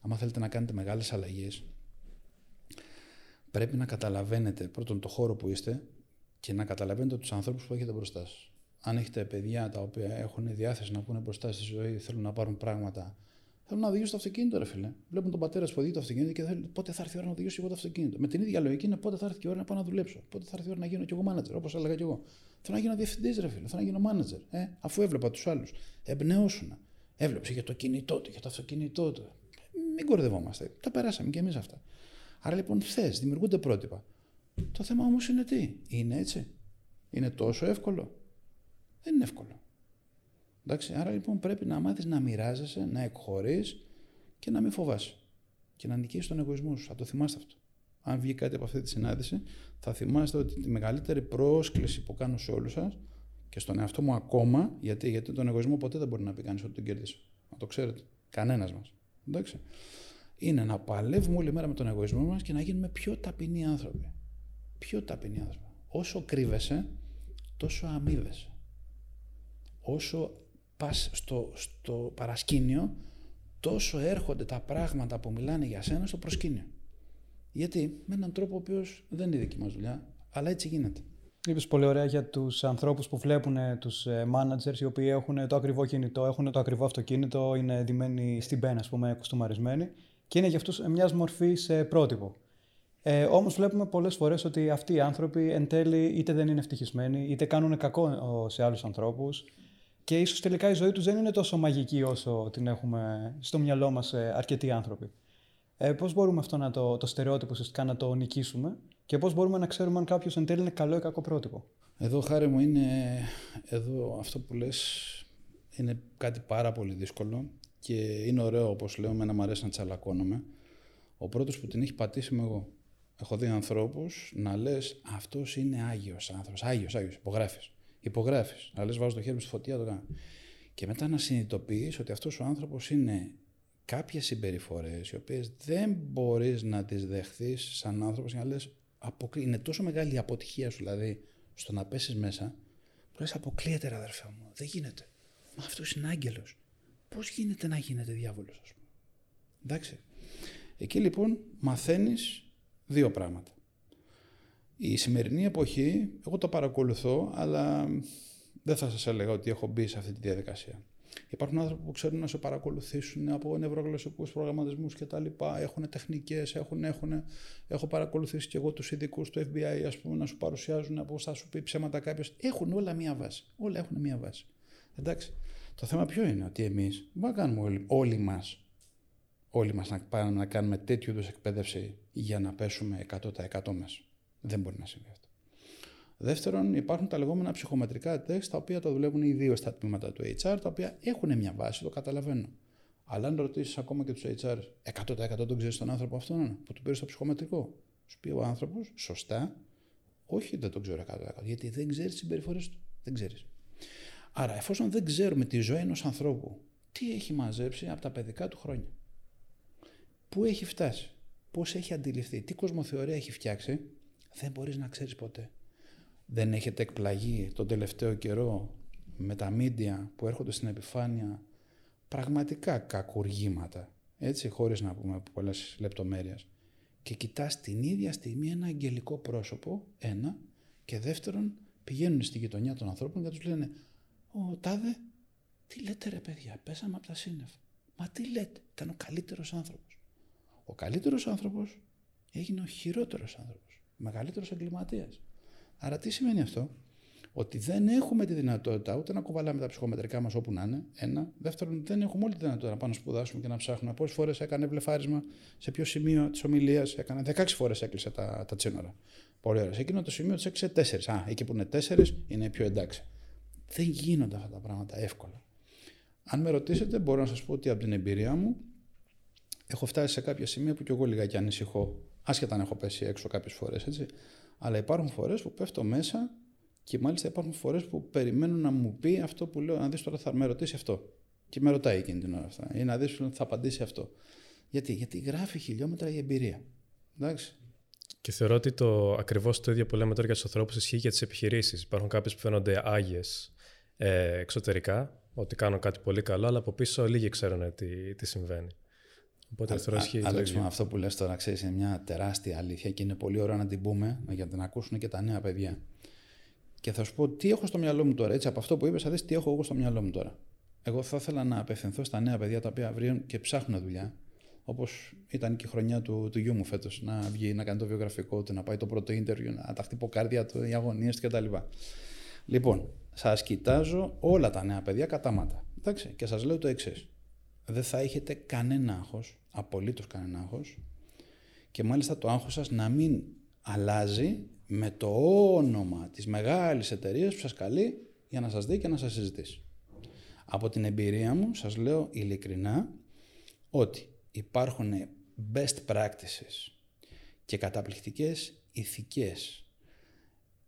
Αν θέλετε να κάνετε μεγάλες αλλαγές, πρέπει να καταλαβαίνετε πρώτον το χώρο που είστε και να καταλαβαίνετε τους ανθρώπους που έχετε μπροστά σας. Αν έχετε παιδιά τα οποία έχουν διάθεση να πούνε μπροστά στη ζωή, θέλουν να πάρουν πράγματα Θέλουν να οδηγήσουν το αυτοκίνητο, ρε φίλε. Βλέπουν τον πατέρα που οδηγεί το αυτοκίνητο και θέλουν πότε θα έρθει η ώρα να οδηγήσω εγώ το αυτοκίνητο; Με την ίδια λογική είναι πότε θα έρθει η ώρα να πάω να δουλέψω; Πότε θα έρθει η ώρα να γίνω κι εγώ manager, όπως έλεγα κι εγώ. Θέλω να γίνω διευθυντής, ρε φίλε. Θέλω να γίνω manager. Ε, αφού έβλεπα τους άλλους. Εμπνεώσουν. Έβλεψε για το κινητό του, για το αυτοκίνητό του. Μην κορδευόμαστε. Τα περάσαμε κι εμείς αυτά. Άρα λοιπόν θες, δημιουργούνται πρότυπα. Το θέμα όμως είναι τι; Είναι έτσι. Είναι τόσο εύκολο. Δεν είναι εύκολο. Εντάξει, άρα λοιπόν πρέπει να μάθεις να μοιράζεσαι, να εκχωρείς και να μην φοβάσαι. Και να νικήσεις τον εγωισμό σου. Θα το θυμάστε αυτό. Αν βγει κάτι από αυτή τη συνάντηση, θα θυμάστε ότι τη μεγαλύτερη πρόσκληση που κάνω σε όλους σας και στον εαυτό μου ακόμα, γιατί, γιατί τον εγωισμό ποτέ δεν μπορεί να πει κανείς ότι τον κέρδισε. Να το ξέρετε. Κανένας μας. Εντάξει. Είναι να παλεύουμε όλη μέρα με τον εγωισμό μας και να γίνουμε πιο ταπεινοί άνθρωποι. Πιο ταπεινοί άνθρωποι. Όσο κρύβεσαι, τόσο αμείβεσαι. Όσο πας στο, στο παρασκήνιο, τόσο έρχονται τα πράγματα που μιλάνε για σένα στο προσκήνιο. Γιατί με έναν τρόπο ο οποίος δεν είναι δική μας δουλειά, αλλά έτσι γίνεται. Είπες πολύ ωραία για τους ανθρώπους που βλέπουν τους ε, managers οι οποίοι έχουν το ακριβό κινητό, έχουν το ακριβό αυτοκίνητο, είναι ντυμένοι στην πένα, ας πούμε, κοστούμαρισμένοι και είναι για αυτούς μιας μορφής ε, πρότυπο. Ε, Όμως βλέπουμε πολλές φορές ότι αυτοί οι άνθρωποι εν τέλει είτε δεν είναι ευτυχισμένοι, είτε κάνουν κακό σε άλλους ανθρώπους, και ίσως τελικά η ζωή τους δεν είναι τόσο μαγική όσο την έχουμε στο μυαλό μας ε, αρκετοί άνθρωποι. Ε, πώς μπορούμε αυτό να το, το στερεότυπο ουσιαστικά να το νικήσουμε και πώς μπορούμε να ξέρουμε αν κάποιος εν τέλει είναι καλό ή κακό πρότυπο; Εδώ χάρη μου είναι εδώ αυτό που λες είναι κάτι πάρα πολύ δύσκολο και είναι ωραίο όπως λέω με να μου αρέσει να τσαλακώνομαι. Ο πρώτος που την έχει πατήσει είμαι εγώ. Έχω δει ανθρώπους να λες αυτός είναι Άγιος άνθρωπος, Άγιος, Άγιος, υπογράφεις υπογράφεις. Να λες, βάζω το χέρι μου στη φωτιά, το κάνω. Και μετά να συνειδητοποιείς ότι αυτός ο άνθρωπος είναι κάποιες συμπεριφορές οι οποίες δεν μπορείς να τις δεχθείς σαν άνθρωπος και να λες, είναι τόσο μεγάλη η αποτυχία σου δηλαδή στο να πέσεις μέσα, που λες, αποκλείεται, ρε αδερφέ μου, δεν γίνεται. Μα αυτός είναι άγγελος. Πώς γίνεται να γίνεται διάβολος, ας πούμε. Εντάξει. Εκεί λοιπόν μαθαίνεις δύο πράγματα. Η σημερινή εποχή, εγώ το παρακολουθώ, αλλά δεν θα σας έλεγα ότι έχω μπει σε αυτή τη διαδικασία. Υπάρχουν άνθρωποι που ξέρουν να σε παρακολουθήσουν από νευρογλωσσικούς προγραμματισμούς και τα λοιπά, έχουν τεχνικές, έχουν, έχουν, έχω παρακολουθήσει και εγώ τους ειδικούς του FBI, ας πούμε, να σου παρουσιάζουν από θα σου πει ψέματα κάποιος. Έχουν όλα μία βάση. Όλα έχουν μία βάση. Εντάξει. Το θέμα ποιο είναι, ότι εμείς δεν κάνουμε όλοι, όλοι μας, όλοι μας να, πάμε να κάνουμε τέτοιου είδους εκπαίδευση για να πέσουμε 100% μέσα. Δεν μπορεί να συμβεί αυτό. Δεύτερον, υπάρχουν τα λεγόμενα ψυχομετρικά τεστ, τα οποία τα δουλεύουν οι δύο στα τμήματα του HR, τα οποία έχουν μια βάση, το καταλαβαίνω. Αλλά αν ρωτήσεις ακόμα και τους HR, 100% τον ξέρεις τον άνθρωπο αυτόν που του πήρες το ψυχομετρικό. Σου πει ο άνθρωπος, σωστά, όχι δεν τον ξέρω 100%. Γιατί δεν ξέρεις τις συμπεριφορές του. Δεν ξέρεις. Άρα, εφόσον δεν ξέρουμε τη ζωή ενός ανθρώπου, τι έχει μαζέψει από τα παιδικά του χρόνια, πού έχει φτάσει, πώς έχει αντιληφθεί, τι κοσμοθεωρία έχει φτιάξει, δεν μπορείς να ξέρεις ποτέ. Δεν έχετε εκπλαγεί τον τελευταίο καιρό με τα μίντια που έρχονται στην επιφάνεια πραγματικά κακουργήματα, έτσι, χωρίς να πούμε πολλές λεπτομέρειες. Και κοιτάς την ίδια στιγμή ένα αγγελικό πρόσωπο, ένα, και δεύτερον πηγαίνουν στη γειτονιά των ανθρώπων και τους λένε «Ω, τάδε, τι λέτε ρε παιδιά, πέσαμε από τα σύννεφα. Μα τι λέτε, ήταν ο καλύτερος άνθρωπος. Ο καλύτερος άνθρωπος έγινε ο χειρότερος άνθρωπος μεγαλύτερος εγκληματίας. Άρα τι σημαίνει αυτό, ότι δεν έχουμε τη δυνατότητα ούτε να κουβαλάμε τα ψυχομετρικά μας όπου να είναι. Ένα. Δεύτερον, δεν έχουμε όλη τη δυνατότητα να πάμε να σπουδάσουμε και να ψάχνουμε. Πόσες φορές έκανε βλεφάρισμα, σε ποιο σημείο της ομιλίας έκανε. 16 φορές έκλεισε τα, τα τσίνορα. Πολύ ωραία. Σε εκείνο το σημείο τη έκλεισε 4. Α, εκεί που είναι 4 είναι πιο εντάξει. Δεν γίνονται αυτά τα πράγματα εύκολα. Αν με ρωτήσετε, μπορώ να σας πω ότι από την εμπειρία μου έχω φτάσει σε κάποια σημεία που κι εγώ λιγάκι ανησυχώ Άσχετα αν έχω πέσει έξω κάποιες φορές, έτσι. Αλλά υπάρχουν φορές που πέφτω μέσα Και μάλιστα υπάρχουν φορές που περιμένουν να μου πει αυτό που λέω, να δεις τώρα θα με ρωτήσει αυτό. Και με ρωτάει εκείνη την ώρα αυτά. Ή να δεις θα απαντήσει αυτό. Γιατί, Γιατί γράφει χιλιόμετρα η εμπειρία. Εντάξει. Και θεωρώ ότι το ακριβώς το ίδιο που λέμε τώρα για τους ανθρώπους ισχύει για τις επιχειρήσεις. Υπάρχουν κάποιες που φαίνονται άγιες ε, εξωτερικά, ότι κάνουν κάτι πολύ καλό, αλλά από πίσω λίγοι ξέρουν τι, τι συμβαίνει. Οπότε θεωρώ ισχύει το ίδιο. αυτό που λες τώρα, ξέρεις, είναι μια τεράστια αλήθεια και είναι πολύ ωραίο να την πούμε για να την ακούσουν και τα νέα παιδιά. Και θα σου πω τι έχω στο μυαλό μου τώρα. Έτσι, από αυτό που είπες, θα δεις τι έχω εγώ στο μυαλό μου τώρα. Εγώ θα ήθελα να απευθυνθώ στα νέα παιδιά τα οποία αύριο και ψάχνουν δουλειά. Όπως ήταν και η χρονιά του, του γιού μου φέτος. Να βγει, να κάνει το βιογραφικό του, να πάει το πρώτο ίντερβιου, να τα χτυποκάρδια του, οι αγωνίες κτλ. Λοιπόν, σας κοιτάζω όλα τα νέα παιδιά κατάματα. Εντάξει, και σας λέω το εξής. Δεν θα έχετε κανένα άγχος, απολύτως κανένα άγχος, και μάλιστα το άγχος σας να μην αλλάζει με το όνομα της μεγάλης εταιρείας που σας καλεί για να σας δει και να σας συζητήσει. Από την εμπειρία μου σας λέω ειλικρινά ότι υπάρχουν best practices και καταπληκτικές ηθικές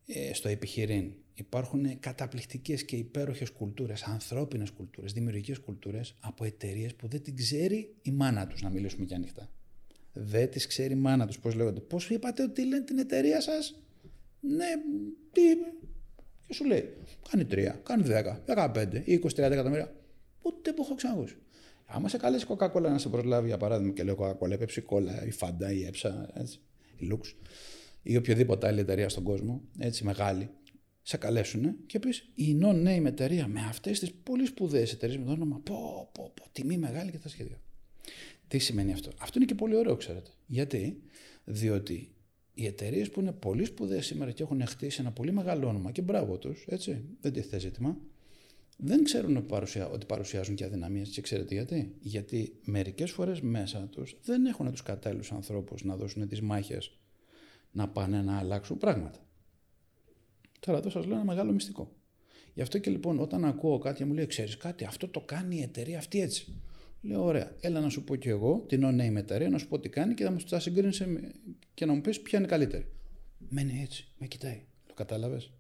ε, στο επιχειρήν. Υπάρχουν καταπληκτικές και υπέροχες κουλτούρες, ανθρώπινες κουλτούρες, δημιουργικές κουλτούρες από εταιρείες που δεν την ξέρει η μάνα τους, να μιλήσουμε και ανοιχτά. Δεν τις ξέρει η μάνα τους, πώς λέγονται. Πώς είπατε ότι λένε την εταιρεία σας, ναι, τι είπε; Και σου λέει, κάνει 3, κάνει 10, 15 ή 20-30 εκατομμύρια. Ούτε που έχω ξανακούσει. Άμα σε καλέσει η Coca-Cola να σε προσλάβει για παράδειγμα και λέω Coca-Cola, η Pepsi Cola, η Fanta, η Epsa, έτσι, η Lux ή οποιοδήποτε άλλη εταιρεία στον κόσμο, έτσι μεγάλη, σε καλέσουν και πεις η non-name εταιρεία με αυτές τις πολύ σπουδαίες εταιρείες με το όνομα πω, πω, πω, τιμή μεγάλη και τα σχέδια. Τι σημαίνει αυτό; Αυτό είναι και πολύ ωραίο, ξέρετε. Γιατί, διότι οι εταιρείες που είναι πολύ σπουδαίες σήμερα και έχουν χτίσει ένα πολύ μεγάλο όνομα και μπράβο τους, έτσι, δεν τίθεται ζήτημα, δεν ξέρουν ότι παρουσιάζουν και αδυναμίες και ξέρετε γιατί; Γιατί μερικές φορές μέσα τους δεν έχουν τους κατάλληλους ανθρώπους να δώσουν τις μάχες να πάνε να αλλάξουν πράγματα. Τώρα εδώ σας λέω ένα μεγάλο μυστικό. Γι' αυτό και λοιπόν όταν ακούω κάτι και μου λέει ξέρεις κάτι αυτό το κάνει η εταιρεία αυτή έτσι. Λέω ωραία, έλα να σου πω και εγώ την no-name εταιρεία, να σου πω τι κάνει και θα μου τα συγκρίνεις και να μου πεις ποια είναι καλύτερη. Μένει έτσι, με κοιτάει. Το κατάλαβες.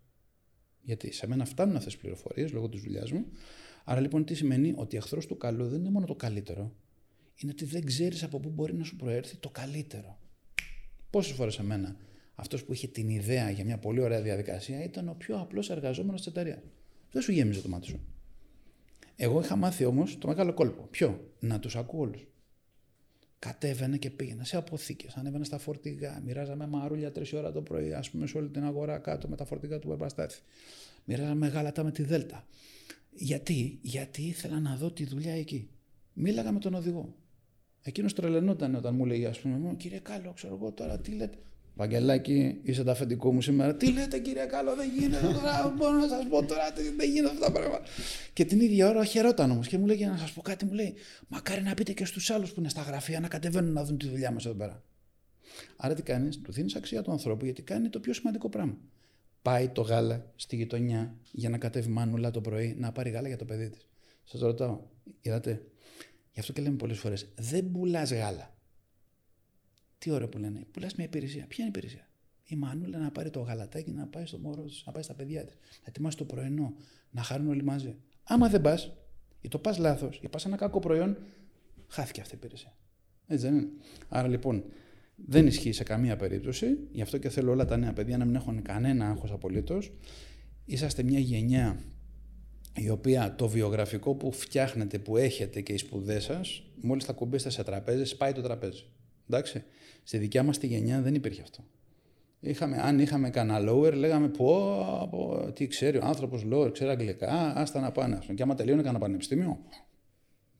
Γιατί σε μένα φτάνουν αυτές τις πληροφορίες λόγω της δουλειάς μου. Άρα λοιπόν τι σημαίνει ότι εχθρός του καλού δεν είναι μόνο το καλύτερο, είναι ότι δεν ξέρεις από πού μπορεί να σου προέρθει το καλύτερο. Πόσες φορές σε μένα αυτός που είχε την ιδέα για μια πολύ ωραία διαδικασία ήταν ο πιο απλός εργαζόμενος της εταιρείας. Δεν σου γέμιζε το μάτι σου. Εγώ είχα μάθει όμως το μεγάλο κόλπο. Ποιο; Να τους ακούω όλους. Κατέβαινε και πήγαινε σε αποθήκες, ανέβαινε στα φορτηγά, μοιράζαμε μαρούλια τρεις ώρα το πρωί, ας πούμε, σε όλη την αγορά κάτω με τα φορτηγά του Περπαστάθη. Μοιράζαμε γάλατα με τη Δέλτα. Γιατί, γιατί ήθελα να δω τη δουλειά εκεί. Μίλαγα με τον οδηγό. Εκείνος τρελαινόταν όταν μου λέει, ας πούμε, κύριε Κάλο, ξέρω εγώ τώρα τι λέτε. Βαγγελάκι, είσαι το αφεντικό μου σήμερα. Τι λέτε κύριε Καλό, δεν γίνεται τώρα. Μπορώ να σας πω τώρα, δεν γίνεται αυτά τα πράγματα. Και την ίδια ώρα χαιρόταν όμως και μου λέει να σας πω κάτι, μου λέει Μακάρι να πείτε και στους άλλους που είναι στα γραφεία να κατεβαίνουν να δουν τη δουλειά μας εδώ πέρα. Άρα τι κάνει, του δίνεις αξία του ανθρώπου γιατί κάνει το πιο σημαντικό πράγμα. Πάει το γάλα στη γειτονιά για να κατέβει μάνουλα το πρωί να πάρει γάλα για το παιδί της. Σας ρωτάω, είδατε; Γι' αυτό και λέμε πολλές φορές, δεν πουλάς γάλα. Τι ώρα που λένε. Πουλά μια υπηρεσία. Ποια είναι η υπηρεσία; Η Μανούλα να πάρει το γαλατάκι να πάει στο μόρος τη, να πάει στα παιδιά της, να ετοιμάσει το πρωινό, να χαρούν όλοι μαζί. Άμα δεν πας, ή το πας λάθος, ή πας ένα κακό προϊόν, χάθηκε αυτή η υπηρεσία. Έτσι δεν είναι. Άρα λοιπόν δεν ισχύει σε καμία περίπτωση. Γι' αυτό και θέλω όλα τα νέα παιδιά να μην έχουν κανένα άγχος απολύτως. Είσαστε μια γενιά η οποία το βιογραφικό που φτιάχνετε, που έχετε και οι σπουδές σας, μόλις θα κουμπίσετε σε τραπέζι, σπάει το τραπέζι. Εντάξει. Στη δικιά μας τη γενιά δεν υπήρχε αυτό. Είχαμε, αν είχαμε κανένα lower, λέγαμε πω, πω τι ξέρει ο άνθρωπος lower, ξέρει αγγλικά, άστα να πάνε. Και άμα τελείωνε κανένα πανεπιστήμιο,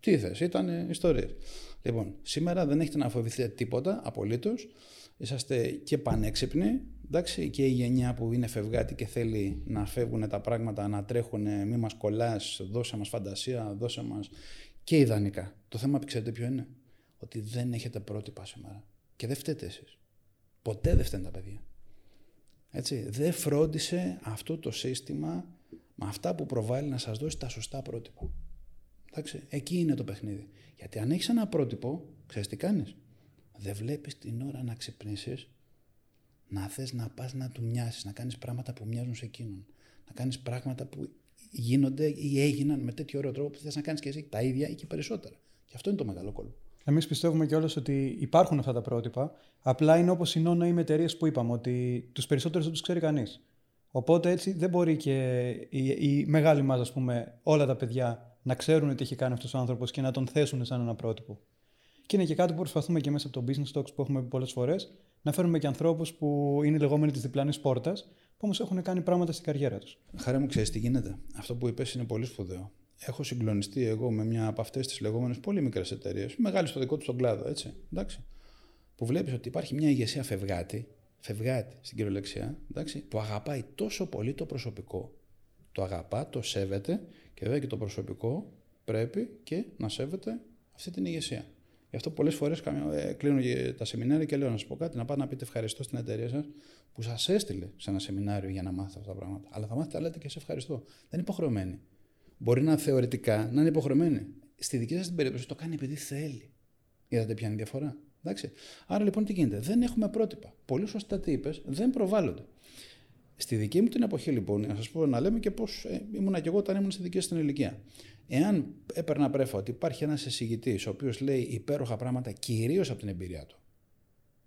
τι θες, ήταν ιστορίες. Λοιπόν, σήμερα δεν έχετε να φοβηθείτε τίποτα, απολύτως. Είσαστε και πανέξυπνοι, εντάξει, και η γενιά που είναι φευγάτη και θέλει να φεύγουν τα πράγματα, να τρέχουν, μη μας κολλάς, δώσε μας φαντασία, δώσε μας. και ιδανικά. Το θέμα, ξέρετε ποιο είναι, ότι δεν έχετε πρότυπα σήμερα. Και δεν φταίτε εσείς. Ποτέ δεν φταίνε τα παιδιά. Έτσι, δεν φρόντισε αυτό το σύστημα με αυτά που προβάλλει να σας δώσει τα σωστά πρότυπα. Εντάξει, εκεί είναι το παιχνίδι. Γιατί αν έχεις ένα πρότυπο, ξέρεις τι κάνεις. Δεν βλέπεις την ώρα να ξυπνήσεις, να θες να πας να του μοιάσεις, να κάνεις πράγματα που μοιάζουν σε εκείνον. να κάνεις πράγματα που γίνονται ή έγιναν με τέτοιο ωραίο τρόπο που θες να κάνεις και εσύ τα ίδια ή και περισσότερα. Και αυτό είναι το μεγάλο κόλπο. Εμείς πιστεύουμε κιόλας ότι υπάρχουν αυτά τα πρότυπα. Απλά είναι όπως οι νόνα με εταιρείες που είπαμε, ότι τους περισσότερους δεν τους ξέρει κανείς. Οπότε έτσι δεν μπορεί και η, η μεγάλη μα, ας πούμε, όλα τα παιδιά να ξέρουν τι έχει κάνει αυτός ο άνθρωπος και να τον θέσουν σαν ένα πρότυπο. Και είναι και κάτι που προσπαθούμε και μέσα από το business talks που έχουμε πει πολλές φορές, να φέρουμε και ανθρώπους που είναι λεγόμενοι της διπλανής πόρτας, που όμως έχουν κάνει πράγματα στην καριέρα τους. Χαρά μου, ξέρεις τι γίνεται. Αυτό που είπες είναι πολύ σπουδαίο. Έχω συγκλονιστεί εγώ με μια από αυτές τις λεγόμενες πολύ μικρές εταιρείες, μεγάλη στο δικό τους τον κλάδο, έτσι. Εντάξει, που βλέπεις ότι υπάρχει μια ηγεσία φευγάτη, φευγάτη στην κυριολεξία, εντάξει, που αγαπάει τόσο πολύ το προσωπικό. Το αγαπά, το σέβεται και βέβαια και το προσωπικό πρέπει και να σέβεται αυτή την ηγεσία. Γι' αυτό πολλές φορές ε, κλείνω τα σεμινάρια και λέω να σας πω κάτι, να πάτε να πείτε ευχαριστώ στην εταιρεία σας που σας έστειλε σε ένα σεμινάριο για να μάθετε αυτά τα πράγματα. Αλλά θα μάθετε, λέτε και σε ευχαριστώ. Δεν είναι υποχρεωμένοι. Μπορεί να θεωρητικά να είναι υποχρεωμένοι. Στη δική σας την περίπτωση το κάνει επειδή θέλει. Είδατε ποια είναι η διαφορά. Εντάξει. Άρα λοιπόν τι γίνεται. Δεν έχουμε πρότυπα. Πολύ σωστά τι είπες, δεν προβάλλονται. Στη δική μου την εποχή λοιπόν, να σας πω να λέμε και πώς ε, ήμουνα και εγώ όταν ήμουν στη δική σας την ηλικία. Εάν έπαιρνα πρέφα ότι υπάρχει ένας εισηγητής ο οποίος λέει υπέροχα πράγματα κυρίως από την εμπειρία του.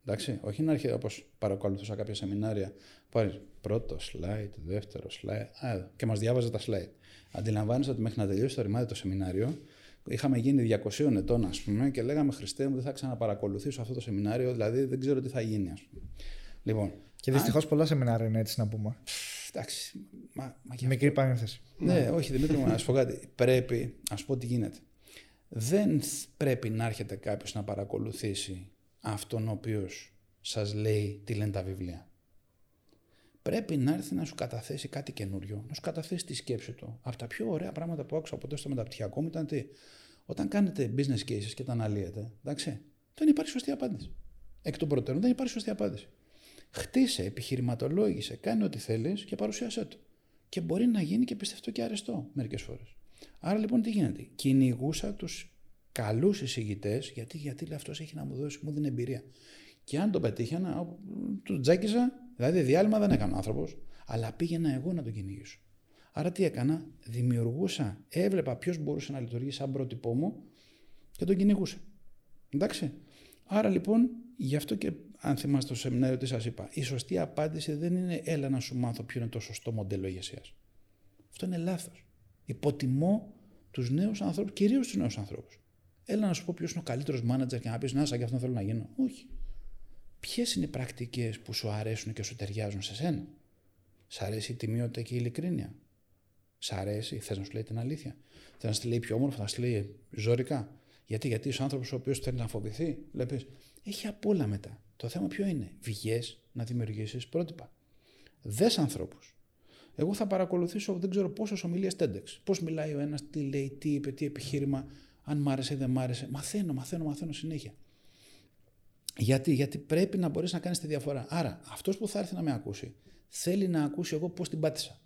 Εντάξει, όχι να έρχεται όπως παρακολουθούσα κάποια σεμινάρια. Πάρεις πρώτο slide, δεύτερο slide, α, και μας διάβαζε τα slide. Αντιλαμβάνεσαι ότι μέχρι να τελειώσει το ρημάδι το σεμινάριο, είχαμε γίνει 200 ετών, ας πούμε, και λέγαμε Χριστέ μου, δεν θα ξαναπαρακολουθήσω αυτό το σεμινάριο, δηλαδή δεν ξέρω τι θα γίνει, ας πούμε. Λοιπόν, και δυστυχώς πολλά σεμινάρια είναι έτσι να πούμε. Εντάξει. Μα, μα Μικρή παρένθεση. Ναι, όχι, Δημήτρη μου, να σου πω κάτι. Πρέπει, ας πω τι γίνεται. Δεν πρέπει να έρχεται κάποιος να παρακολουθήσει αυτόν ο οποίος σας λέει τι λένε τα βιβλία. Πρέπει να έρθει να σου καταθέσει κάτι καινούριο, να σου καταθέσει τη σκέψη του. Από τα πιο ωραία πράγματα που άκουσα ποτέ στο μεταπτυχιακό μου ήταν τι. Όταν κάνετε business cases και τα αναλύετε, εντάξει, δεν υπάρχει σωστή απάντηση. Εκ των προτέρων δεν υπάρχει σωστή απάντηση. Χτίσε, επιχειρηματολόγησε, κάνει ό,τι θέλεις και παρουσίασέ το. Και μπορεί να γίνει και πιστευτό και αρεστό μερικές φορές. Άρα λοιπόν τι γίνεται; Κυνηγούσα τους καλούς εισηγητές, γιατί, γιατί λέει αυτός έχει να μου δώσει, μου δίνει εμπειρία. Και αν το πετύχαινα, του τζάκιζα, δηλαδή διάλειμμα δεν έκανε άνθρωπος, αλλά πήγαινα εγώ να τον κυνηγήσω. Άρα τι έκανα, δημιουργούσα, έβλεπα ποιος μπορούσε να λειτουργήσει σαν πρότυπό μου και τον κυνηγούσα. Εντάξει. Άρα λοιπόν, γι' αυτό και αν θυμάστε το σεμινάριο τι σας είπα, η σωστή απάντηση δεν είναι έλα να σου μάθω ποιο είναι το σωστό μοντέλο ηγεσίας. Αυτό είναι λάθος. Υποτιμώ τους νέους ανθρώπους, κυρίως τους νέους ανθρώπους. Έλα να σου πω ποιος είναι ο καλύτερος μάνατζερ και να πεις Να, σαν και αυτό θέλω να γίνω. Όχι. Ποιες είναι οι πρακτικές που σου αρέσουν και σου ταιριάζουν σε σένα; Σ' αρέσει η τιμιότητα και η ειλικρίνεια; Σ' αρέσει, θες να σου λέει την αλήθεια; Θες να σου λέει πιο όμορφα, να σου λέει ζωρικά; Γιατί, γιατί ο άνθρωπος ο οποίος θέλει να φοβηθεί, βλέπεις, έχει απ' όλα μετά. Το θέμα ποιο είναι; Βγες να δημιουργήσεις πρότυπα. Δες ανθρώπους. Εγώ θα παρακολουθήσω δεν ξέρω πόσες ομιλίες TEDx. Πώς μιλάει ο ένας, τι λέει, τι είπε, τι επιχείρημα, αν μ' άρεσε ή δεν μ' άρεσε. Μαθαίνω, μαθαίνω, μαθαίνω συνέχεια. Γιατί, γιατί πρέπει να μπορείς να κάνεις τη διαφορά. Άρα, αυτός που θα έρθει να με ακούσει, θέλει να ακούσει εγώ πώς την πάτησα.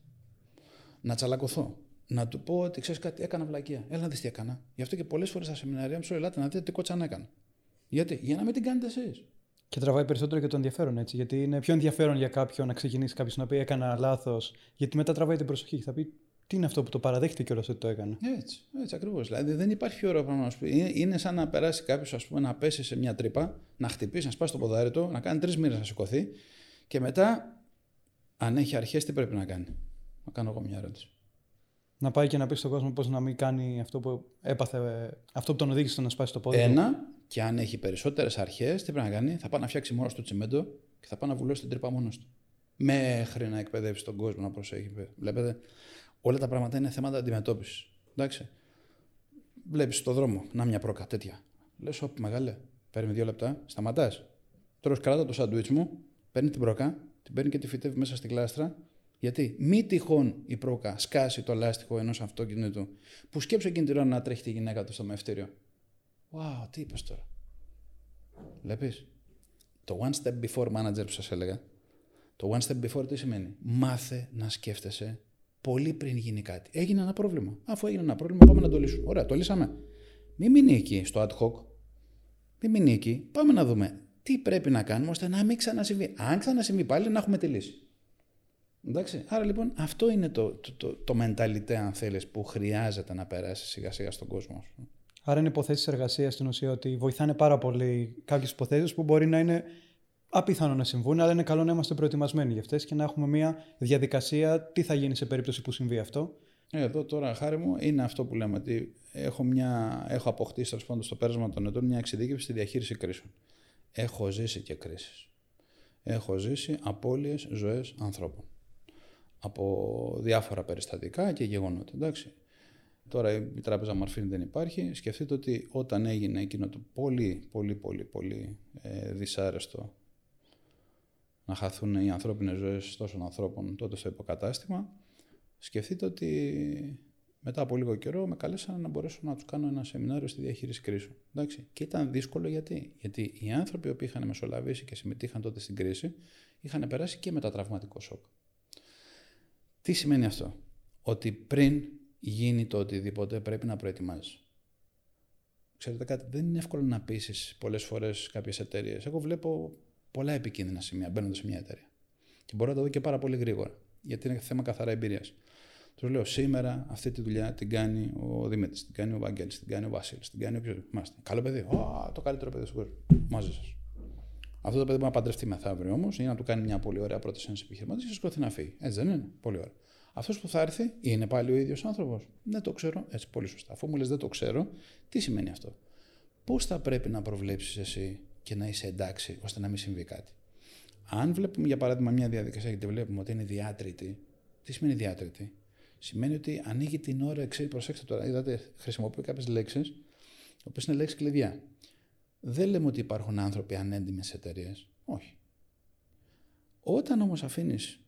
Να τσαλακωθώ. Να του πω ότι ξέρεις κάτι, έκανα βλακεία. Έλα να δεις τι έκανα. Γι' αυτό και πολλές φορές στα σεμιναρία μου σου ελάτε να δείτε τι κότσα να έκανα. Γιατί, για να μην την κάνετε εσείς. Και τραβάει περισσότερο και το ενδιαφέρον έτσι. Γιατί είναι πιο ενδιαφέρον για κάποιον να ξεκινήσει κάποιος να πει Έκανα λάθος. Γιατί μετά τραβάει την προσοχή και θα πει Τι είναι αυτό που το παραδέχτηκε κιόλας ότι το έκανε; Έτσι, έτσι ακριβώς. Δηλαδή δεν υπάρχει πιο ωραίο πράγμα να σου πει. Είναι, είναι σαν να περάσει κάποιος, ας πούμε, να πέσει σε μια τρύπα, να χτυπήσει, να σπάσει το ποδάρι του, να κάνει τρεις μήνε να σηκωθεί και μετά, αν έχει αρχές, τι πρέπει να κάνει; Να κάνω εγώ μια ερώτηση. Να πάει και να πει στον κόσμο πώς να μην κάνει αυτό που έπαθε, αυτό που τον οδήγησε να σπάσει το πόδι. Ένα, και αν έχει περισσότερες αρχές, τι πρέπει να κάνει, θα πάει να φτιάξει μόνο του τσιμέντο και θα πάει να βουλώσει την τρύπα μόνος του. Μέχρι να εκπαιδεύσει τον κόσμο να προσέχει. Βλέπετε, όλα τα πράγματα είναι θέματα αντιμετώπισης. Εντάξει. Βλέπεις στον δρόμο, να μια πρόκα τέτοια. Λες, όπ, μεγάλε, παίρνει δύο λεπτά, σταματάς. Τώρα κράτα το σαντουίτ μου, παίρνει την πρόκα, την παίρνει και τη φυτεύει μέσα στην κλάστρα. Γιατί μη τυχόν η πρόκα σκάσει το λάστιχο ενός αυτοκίνητου που σκέψε εκείνη την ώρα να τρέχει τη γυναίκα του στο μευτήριο. Wow, τι είπες τώρα. Βλέπεις; Το one step before manager που σας έλεγα. Το one step before τι σημαίνει; Μάθε να σκέφτεσαι πολύ πριν γίνει κάτι. Έγινε ένα πρόβλημα. Αφού έγινε ένα πρόβλημα, πάμε να το λύσουμε. Ωραία, το λύσαμε. Μην μείνει εκεί στο ad hoc. Μην μείνει εκεί. Πάμε να δούμε τι πρέπει να κάνουμε ώστε να μην ξανασυμβεί. Αν ξανασυμβεί πάλι, να έχουμε τη λύση. Εντάξει. Άρα λοιπόν αυτό είναι το, το, το, το mentality, αν θέλεις, που χρειάζεται να περάσει σιγά σιγά στον κόσμο. ας πούμε. Άρα είναι υποθέσεις εργασίας στην ουσία ότι βοηθάνε πάρα πολύ κάποιες υποθέσεις που μπορεί να είναι απίθανο να συμβούν, αλλά είναι καλό να είμαστε προετοιμασμένοι για αυτές και να έχουμε μια διαδικασία τι θα γίνει σε περίπτωση που συμβεί αυτό. Ε, Εδώ τώρα, χάρη μου, είναι αυτό που λέμε ότι έχω, μια, έχω αποκτήσει τέλος πάντων, στο πέρασμα των ετών μια εξειδίκευση στη διαχείριση κρίσεων. Έχω ζήσει και κρίσεις. Έχω ζήσει απώλειες ζωές ανθρώπων. Από διάφορα περιστατικά και γεγονότα. Εντάξει. Τώρα η τράπεζα Μαρφίν δεν υπάρχει. Σκεφτείτε ότι όταν έγινε εκείνο το πολύ, πολύ, πολύ, πολύ ε, δυσάρεστο να χαθούν οι ανθρώπινες ζωές τόσων ανθρώπων τότε στο υποκατάστημα, σκεφτείτε ότι μετά από λίγο καιρό με καλέσαν να μπορέσω να τους κάνω ένα σεμινάριο στη διαχείριση κρίσεων. Εντάξει. Και ήταν δύσκολο γιατί. Γιατί οι άνθρωποι που είχαν μεσολαβήσει και συμμετείχαν τότε στην κρίση είχαν περάσει και μετατραυματικό σοκ. Τι σημαίνει αυτό; Ότι πριν γίνει το οτιδήποτε πρέπει να προετοιμάζεις. Ξέρετε κάτι, δεν είναι εύκολο να πείσει πολλές φορές κάποιες εταιρείες. Εγώ βλέπω πολλά επικίνδυνα σημεία μπαίνοντα σε μια εταιρεία. Και μπορώ να τα δω και πάρα πολύ γρήγορα. Γιατί είναι θέμα καθαρά εμπειρίας. Τους λέω σήμερα αυτή τη δουλειά την κάνει ο Δημήτρης, την κάνει ο Βαγγέλης, την κάνει ο Βασίλης, την κάνει όποιος. Μάστε. Καλό παιδί. Ω, το καλύτερο παιδί στον κόσμο. Μαζί σας. Αυτό το παιδί μπορεί να παντρευτεί μεθαύριο όμως ή να του κάνει μια πολύ ωραία πρόταση ένας επιχειρηματής και σκοθεί να φύγει. Έτσι δεν είναι. Πολύ ωραία. Αυτός που θα έρθει είναι πάλι ο ίδιος άνθρωπος. Δεν το ξέρω. Έτσι, πολύ σωστά. Αφού μου λες δεν το ξέρω, τι σημαίνει αυτό; Πώς θα πρέπει να προβλέψεις εσύ και να είσαι εντάξει ώστε να μην συμβεί κάτι. Αν βλέπουμε για παράδειγμα μια διαδικασία και τη βλέπουμε ότι είναι διάτρητη, τι σημαίνει διάτρητη. Σημαίνει ότι ανοίγει την ώρα, ξέρει, προσέξτε τώρα, είδατε, χρησιμοποιώ κάποιες λέξεις, οι οποίες είναι λέξεις κλειδιά. Δεν λέμε ότι υπάρχουν άνθρωποι ανέντιμες εταιρείες. Όχι. Όταν όμως αφήνεις,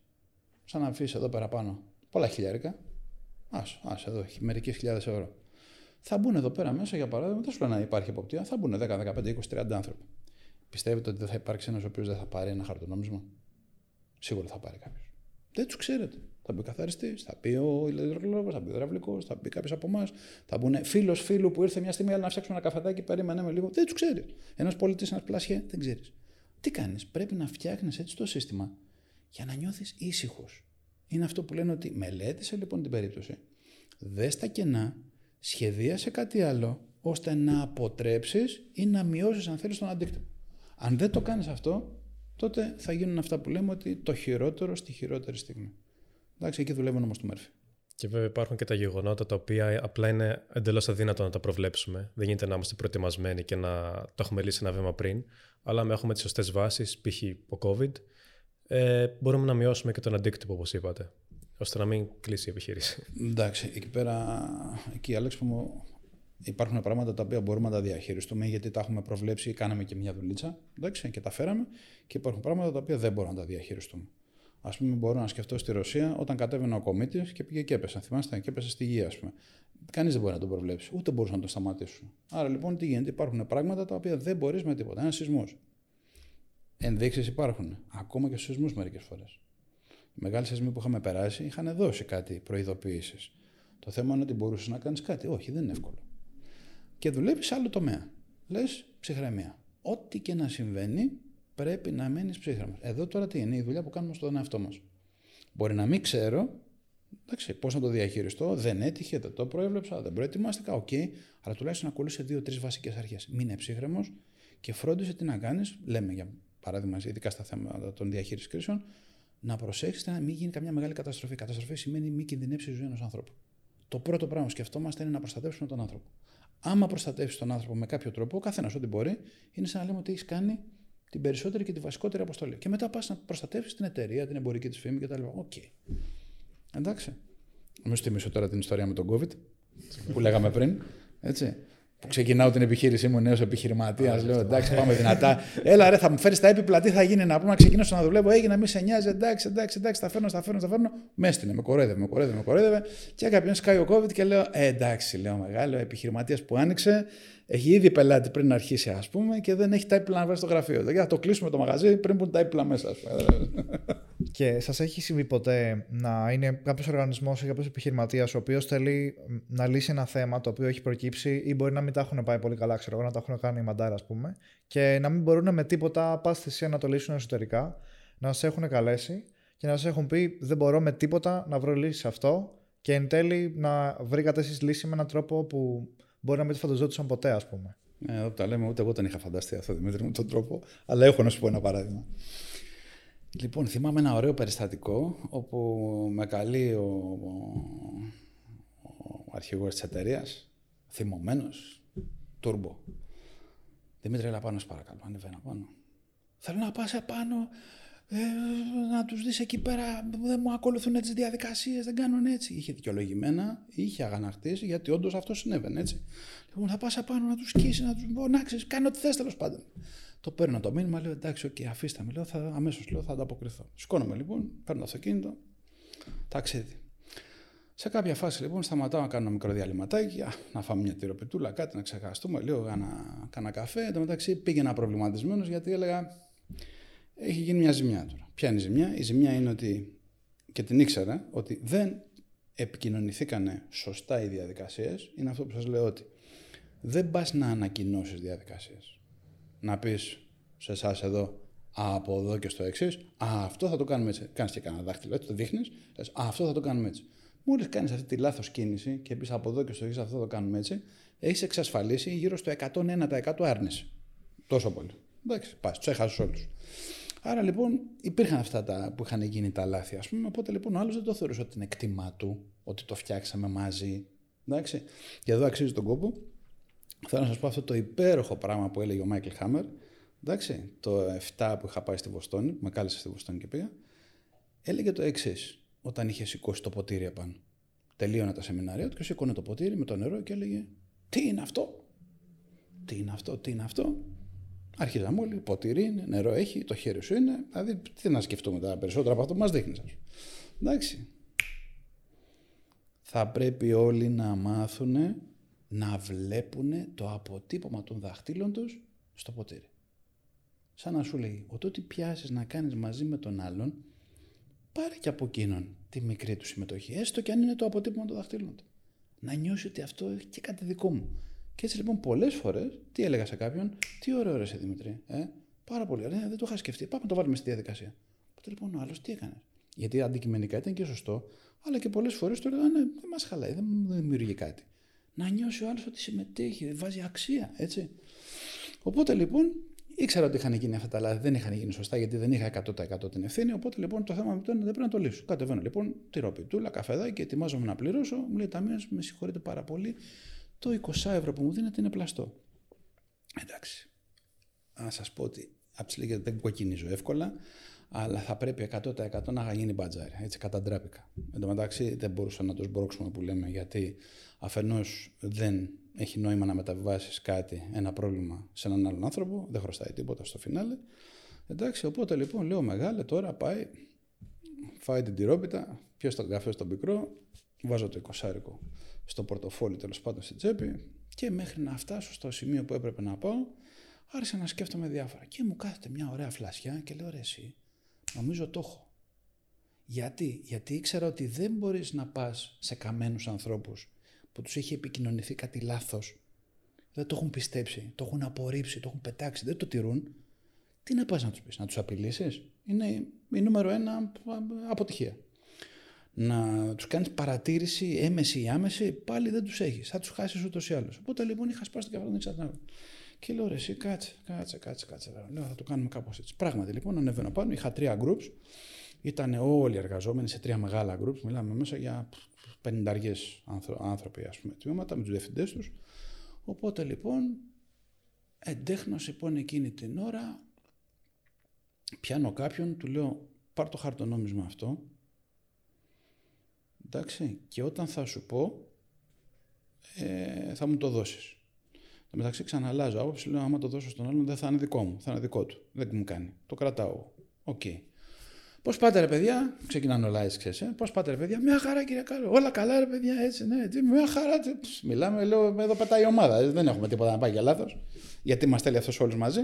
σαν να αφήσεις εδώ πέρα πάνω, πολλά χιλιάρικα, άσο, άσο εδώ, μερικές χιλιάδες ευρώ. Θα μπουν εδώ πέρα μέσα, για παράδειγμα, δεν σου λέω να υπάρχει εποπτεία, θα μπουν 10, 15, 20, 30 άνθρωποι. Πιστεύετε ότι δεν θα υπάρξει ένας ο οποίος δεν θα πάρει ένα χαρτονόμισμα; Σίγουρα θα πάρει κάποιος. Δεν τους ξέρετε. Θα μπει ο καθαριστής, θα πει ο ηλεκτρολόγος, θα μπει ο υδραυλικός, θα μπει κάποιος από εμάς. Θα μπουν φίλος φίλου που ήρθε μια στιγμή αλλά να φτιάξουμε ένα καφεδάκι, περίμενε με λίγο. Δεν τους ξέρεις. Ένας πολιτής, ένας πλασιέ, δεν ξέρεις. Τι κάνεις, πρέπει να φτιάχνεις έτσι το σύστημα για να νιώθεις ήσυχος. Είναι αυτό που λένε ότι μελέτησε λοιπόν την περίπτωση. Δες τα κενά, σχεδίασε κάτι άλλο, ώστε να αποτρέψεις ή να μειώσεις, αν θέλεις, τον αντίκτυπο. Αν δεν το κάνεις αυτό, τότε θα γίνουν αυτά που λέμε ότι το χειρότερο στη χειρότερη στιγμή. Εντάξει, εκεί δουλεύουν όμως το Μέρφυ. Και βέβαια υπάρχουν και τα γεγονότα τα οποία απλά είναι εντελώς αδύνατο να τα προβλέψουμε. Δεν γίνεται να είμαστε προετοιμασμένοι και να το έχουμε λύσει ένα βήμα πριν. Αλλά με έχουμε τις σωστές βάσεις, π.χ. ο COVID, ε, μπορούμε να μειώσουμε και τον αντίκτυπο, όπως είπατε, ώστε να μην κλείσει η επιχείρηση. Εντάξει, εκεί πέρα, εκεί Άλεξ, μου, υπάρχουν πράγματα τα οποία μπορούμε να τα διαχειριστούμε γιατί τα έχουμε προβλέψει, κάναμε και μια δουλίτσα εντάξει, και τα φέραμε. Και υπάρχουν πράγματα τα οποία δεν μπορούμε να τα διαχειριστούμε. Α πούμε, μπορώ να σκεφτώ στη Ρωσία όταν κατέβαινε ο κομίτη και πήγε και έπεσε. Θυμάστε, και έπεσε στη γη, ας πούμε. Κανείς δεν μπορεί να το προβλέψει, ούτε μπορούσαν να το σταματήσουν. Άρα λοιπόν τι γίνεται, υπάρχουν πράγματα τα οποία δεν μπορείς με τίποτα. Ένας σεισμός. Ενδείξεις υπάρχουν. Ακόμα και στους σεισμούς μερικές φορές. Οι μεγάλοι σεισμοί που είχαμε περάσει είχαν δώσει κάτι προειδοποιήσεις. Το θέμα είναι ότι μπορούσες να κάνεις κάτι. Όχι, δεν είναι εύκολο. Και δουλεύεις σε άλλο τομέα. Λες ψυχραιμία. Ό,τι και να συμβαίνει, πρέπει να μένεις ψύχραιμος. Εδώ τώρα τι είναι, η δουλειά που κάνουμε στον εαυτό μας. Μπορεί να μην ξέρω πώς να το διαχειριστώ, δεν έτυχε, δεν το προέβλεψα, δεν προετοιμάστηκα, OK, okay, αλλά τουλάχιστον ακολούθησε δύο-τρεις βασικές αρχές. Μείνε ψύχραιμος και φρόντισε τι να κάνεις, λέμε για παράδειγμα, ειδικά στα θέματα των διαχείρισης κρίσεων, να προσέξετε να μην γίνει καμιά μεγάλη καταστροφή. Καταστροφή σημαίνει μη κινδυνεύσει η ζωή ενός ανθρώπου. Το πρώτο πράγμα που σκεφτόμαστε είναι να προστατεύσουμε τον άνθρωπο. Άμα προστατεύσεις τον άνθρωπο με κάποιο τρόπο, ο καθένας ό,τι μπορεί, είναι σαν να λέμε ότι έχεις κάνει την περισσότερη και τη βασικότερη αποστολή. Και μετά πας να προστατεύσεις την εταιρεία, την εμπορική της φήμη κτλ. OK. Okay. Εντάξει. Μην σου θυμίσω τώρα την ιστορία με τον COVID που λέγαμε πριν. Έτσι που ξεκινάω την επιχείρησή μου νέος επιχειρηματίας, λέω εντάξει, πάμε δυνατά. Έλα, ρε, θα μου φέρεις τα έπιπλα, τι θα γίνει να πούμε, να ξεκινήσω να δουλεύω. Έγινε, μη σε νοιάζει, εντάξει, εντάξει, εντάξει, τα φέρνω, τα φέρνω, τα φέρνω. Μέστηνε, με κορέδευε, με κορέδευε, με κορέδευε. Και κάποιον σκάει ο COVID και λέω, ε, εντάξει, λέω μεγάλο επιχειρηματίας που άνοιξε, έχει ήδη πελάτη πριν αρχίσει, ας πούμε, και δεν έχει τα έπιπλα να βρει στο γραφείο. Δηλαδή, θα το κλείσουμε το μαγαζί πριν που τα έπιπλα μέσα, ας πούμε. Και σας έχει συμβεί ποτέ να είναι κάποιος οργανισμός ή κάποιος επιχειρηματίας ο οποίος θέλει να λύσει ένα θέμα το οποίο έχει προκύψει ή μπορεί να μην τα έχουν πάει πολύ καλά, ξέρω εγώ, να τα έχουν κάνει μαντάρα, ας πούμε, και να μην μπορούν με τίποτα πας θυσία να το λύσουν εσωτερικά, να σα έχουν καλέσει και να σα έχουν πει δεν μπορώ με τίποτα να βρω λύση σε αυτό και εν τέλει να βρήκατε εσείς λύση με έναν τρόπο που μπορεί να μην το φανταζόντουσαν ποτέ, ας πούμε. Ε, εδώ τα λέμε, ούτε εγώ δεν είχα φανταστεί αυτό, Δημήτρη, με τον τρόπο. Αλλά έχω να σου πω ένα παράδειγμα. Λοιπόν, θυμάμαι ένα ωραίο περιστατικό όπου με καλεί ο, ο, ο αρχηγός της εταιρείας, θυμωμένος, τούρμπο. Δημήτρη, έλα πάνω, παρακαλώ, ανεβαίνα πάνω. Θέλω να πας επάνω, ε, να τους δεις εκεί πέρα, δεν μου ακολουθούν τις διαδικασίες, δεν κάνουν έτσι. Είχε δικαιολογημένα, είχε αγανακτήσει, γιατί όντως αυτό συνέβαινε έτσι. Λοιπόν, θα πας επάνω να τους σκίσει, να τους μπονάξεις, κάνει ό,τι θες τέλος πάντων. Το παίρνω το μήνυμα, λέω εντάξει, okay, αφήστε με, λέω, θα, αμέσως λέω, θα ανταποκριθώ. Σηκώνομαι λοιπόν, παίρνω το αυτοκίνητο, ταξίδι. Σε κάποια φάση λοιπόν σταματάω να κάνω ένα μικρό διαλυματάκι, να φάμε μια τυροπιτούλα, κάτι να ξεχαστούμε, λέω κάνα, καφέ. Εν τω μεταξύ πήγαινα προβληματισμένος γιατί έλεγα έχει γίνει μια ζημιά τώρα. Ποια είναι η ζημιά, η ζημιά είναι ότι και την ήξερα ότι δεν επικοινωνηθήκανε σωστά οι διαδικασίες. Είναι αυτό που σας λέω ότι δεν πας να ανακοινώσεις διαδικασίες. Να πεις σε εσάς εδώ, από εδώ και στο εξής, Α, αυτό θα το κάνουμε έτσι. Κάνεις και κανένα δάχτυλο, έτσι το δείχνεις. Α, αυτό θα το κάνουμε έτσι. Μόλις κάνεις αυτή τη λάθος κίνηση και πεις από εδώ και στο εξής, αυτό θα το κάνουμε έτσι, έχεις εξασφαλίσει γύρω στο 101% άρνηση. Τόσο πολύ. Εντάξει, πας, τους έχασες όλους. Άρα λοιπόν υπήρχαν αυτά τα που είχαν γίνει τα λάθη, ας πούμε. Οπότε λοιπόν ο άλλος δεν το θεωρούσε ότι είναι εκτιμά του, ότι το φτιάξαμε μαζί. Εντάξει. Και εδώ αξίζει τον κόπο. Θέλω να σας πω αυτό το υπέροχο πράγμα που έλεγε ο Μάικλ Χάμερ. Εντάξει, το 7 που είχα πάει στη Βοστόνη, που με κάλεσε στη Βοστόνη και πήγα. Έλεγε το εξής, όταν είχε σηκώσει το ποτήρι επάνω. Τελείωνε τα σεμινάρια του και σήκωνε το ποτήρι με το νερό και έλεγε Τι είναι αυτό, Τι είναι αυτό, Τι είναι αυτό; Άρχιζαμε όλοι, ποτήρι είναι, νερό έχει, το χέρι σου είναι. Δηλαδή, τι να σκεφτούμε τα περισσότερα από αυτό που μας δείχνει. Εντάξει. Θα πρέπει όλοι να μάθουν να βλέπουν το αποτύπωμα των δαχτύλων τους στο ποτήρι. Σαν να σου λέει, ότι ό,τι πιάσεις να κάνεις μαζί με τον άλλον, πάρε και από εκείνον τη μικρή του συμμετοχή, έστω και αν είναι το αποτύπωμα των δαχτύλων του. Να νιώσει ότι αυτό έχει και κάτι δικό μου. Και έτσι λοιπόν πολλές φορές, τι έλεγα σε κάποιον, τι ωραίο ρε Δημητρή. Ε; Πάρα πολύ ωραία, δεν το είχα σκεφτεί. Πάμε να το βάλουμε στη διαδικασία. Οπότε λοιπόν ο άλλος τι έκανε. Γιατί αντικειμενικά ήταν και σωστό, αλλά και πολλές φορές του έλεγα ναι, δεν μας χαλάει, δεν δημιουργεί κάτι. Να νιώσει ο άλλος ότι συμμετέχει, βάζει αξία, έτσι. Οπότε λοιπόν ήξερα ότι είχαν γίνει αυτά τα λάθη, δεν είχαν γίνει σωστά γιατί δεν είχα 100% την ευθύνη. Οπότε λοιπόν το θέμα με τον δεν πρέπει να το λύσω. Κατεβαίνω λοιπόν, τυροπιτούλα, καφεδάκι και ετοιμάζομαι να πληρώσω. Μου λέει Ταμείο, με συγχωρείτε πάρα πολύ το 20 ευρώ που μου δίνετε είναι πλαστό. Εντάξει. Να σας πω ότι από τις δεν κοκκινίζω εύκολα, αλλά θα πρέπει 100% να γίνει μπατζάρι. Έτσι καταντράπηκα. Εν τω μεταξύ δεν μπορούσα να το σμπρώξουμε που λέμε, γιατί αφενός δεν έχει νόημα να μεταβιβάσεις κάτι, ένα πρόβλημα σε έναν άλλον άνθρωπο, δεν χρωστάει τίποτα στο φινάλε. Εντάξει, οπότε λοιπόν λέω μεγάλε τώρα πάει, φάει την τυρόπιτα, πιω τον καφέ στον πικρό, βάζω το 20 στο πορτοφόλι τέλος πάντων στην τσέπη και μέχρι να φτάσω στο σημείο που έπρεπε να πάω άρχισα να σκέφτομαι διάφορα και μου κάθεται μια ωραία φλασιά και λέω ρε εσύ νομίζω το έχω. Γιατί, γιατί ήξερα ότι δεν μπορείς να πας σε καμένους ανθρώπους που τους έχει επικοινωνηθεί κάτι λάθος δεν το έχουν πιστέψει, το έχουν απορρίψει, το έχουν πετάξει, δεν το τηρούν. Τι να πας να τους πεις, να τους απειλήσεις; Είναι η νούμερο ένα αποτυχία να τους κάνεις παρατήρηση έμεση ή άμεση, πάλι δεν τους έχεις. Θα τους χάσεις ούτως ή άλλως. Οπότε λοιπόν είχα σπάσει το κεφάλι μου δεν Και λέω ρε, εσύ κάτσε, κάτσε, κάτσε, κάτσε. Λέω θα το κάνουμε κάπως έτσι. Πράγματι λοιπόν ανεβαίνω πάνω, είχα τρία groups. Ήταν όλοι εργαζόμενοι σε τρία μεγάλα groups. Μιλάμε μέσα για πενηνταριέ άνθρωποι, ας πούμε, τμήματα με τους διευθυντές τους. Οπότε λοιπόν, εντέχνω λοιπόν εκείνη την ώρα, πιάνω κάποιον, του λέω πάρ το χαρτονόμισμα αυτό, Εντάξει, και όταν θα σου πω, ε, θα μου το δώσεις. Το μεταξύ ξαναλλάζω άποψη, λέω άμα το δώσω στον άλλον δεν θα είναι δικό μου, θα είναι δικό του. Δεν μου κάνει. Το κρατάω. OK. Okay. Πώς πάτε ρε παιδιά, ξεκινάνε όλα έτσι, ξέρεις. Ε; Πώς πάτε ρε παιδιά, μια χαρά κύριε Κάλλο. Όλα καλά ρε παιδιά, έτσι, ναι. Τι, μια χαρά. Τι, μιλάμε, λέω, εδώ πετάει η ομάδα. Ε, δεν έχουμε τίποτα να πάει για λάθος. Γιατί μας θέλει αυτός όλου μαζί.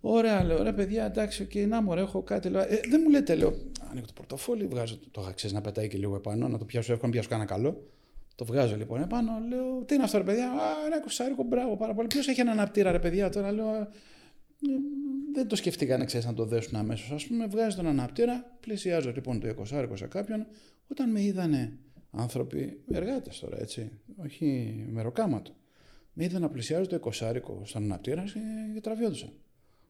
Ωραία, λέω, ρε παιδιά, εντάξει, και να μου έχω κάτι. Λέω, ε, δεν μου λέτε, λέω, ανοίγω το πορτοφόλι, βγάζω το αξίζει να πετάει και λίγο επάνω, να το πιάσω εύκολα, να πιάσω κανένα καλό. Το βγάζω λοιπόν επάνω, λέω, τι είναι αυτό ρε παιδιά, α, ένα κουσάρικο, μπράβο πάρα πολύ. Ποιος έχει ένα αναπτήρα ρε παιδιά τώρα, λέω, δεν το σκεφτήκανε ξέρεις, να το δέσουν αμέσως. Α πούμε, βγάζει τον αναπτήρα, πλησιάζω λοιπόν το 20 σε κάποιον, όταν με είδανε άνθρωποι, εργάτες τώρα έτσι, όχι μεροκάματο. Με είδαν να πλησιάζω το 20 στον αναπτήρα και τραβιόντουσαν.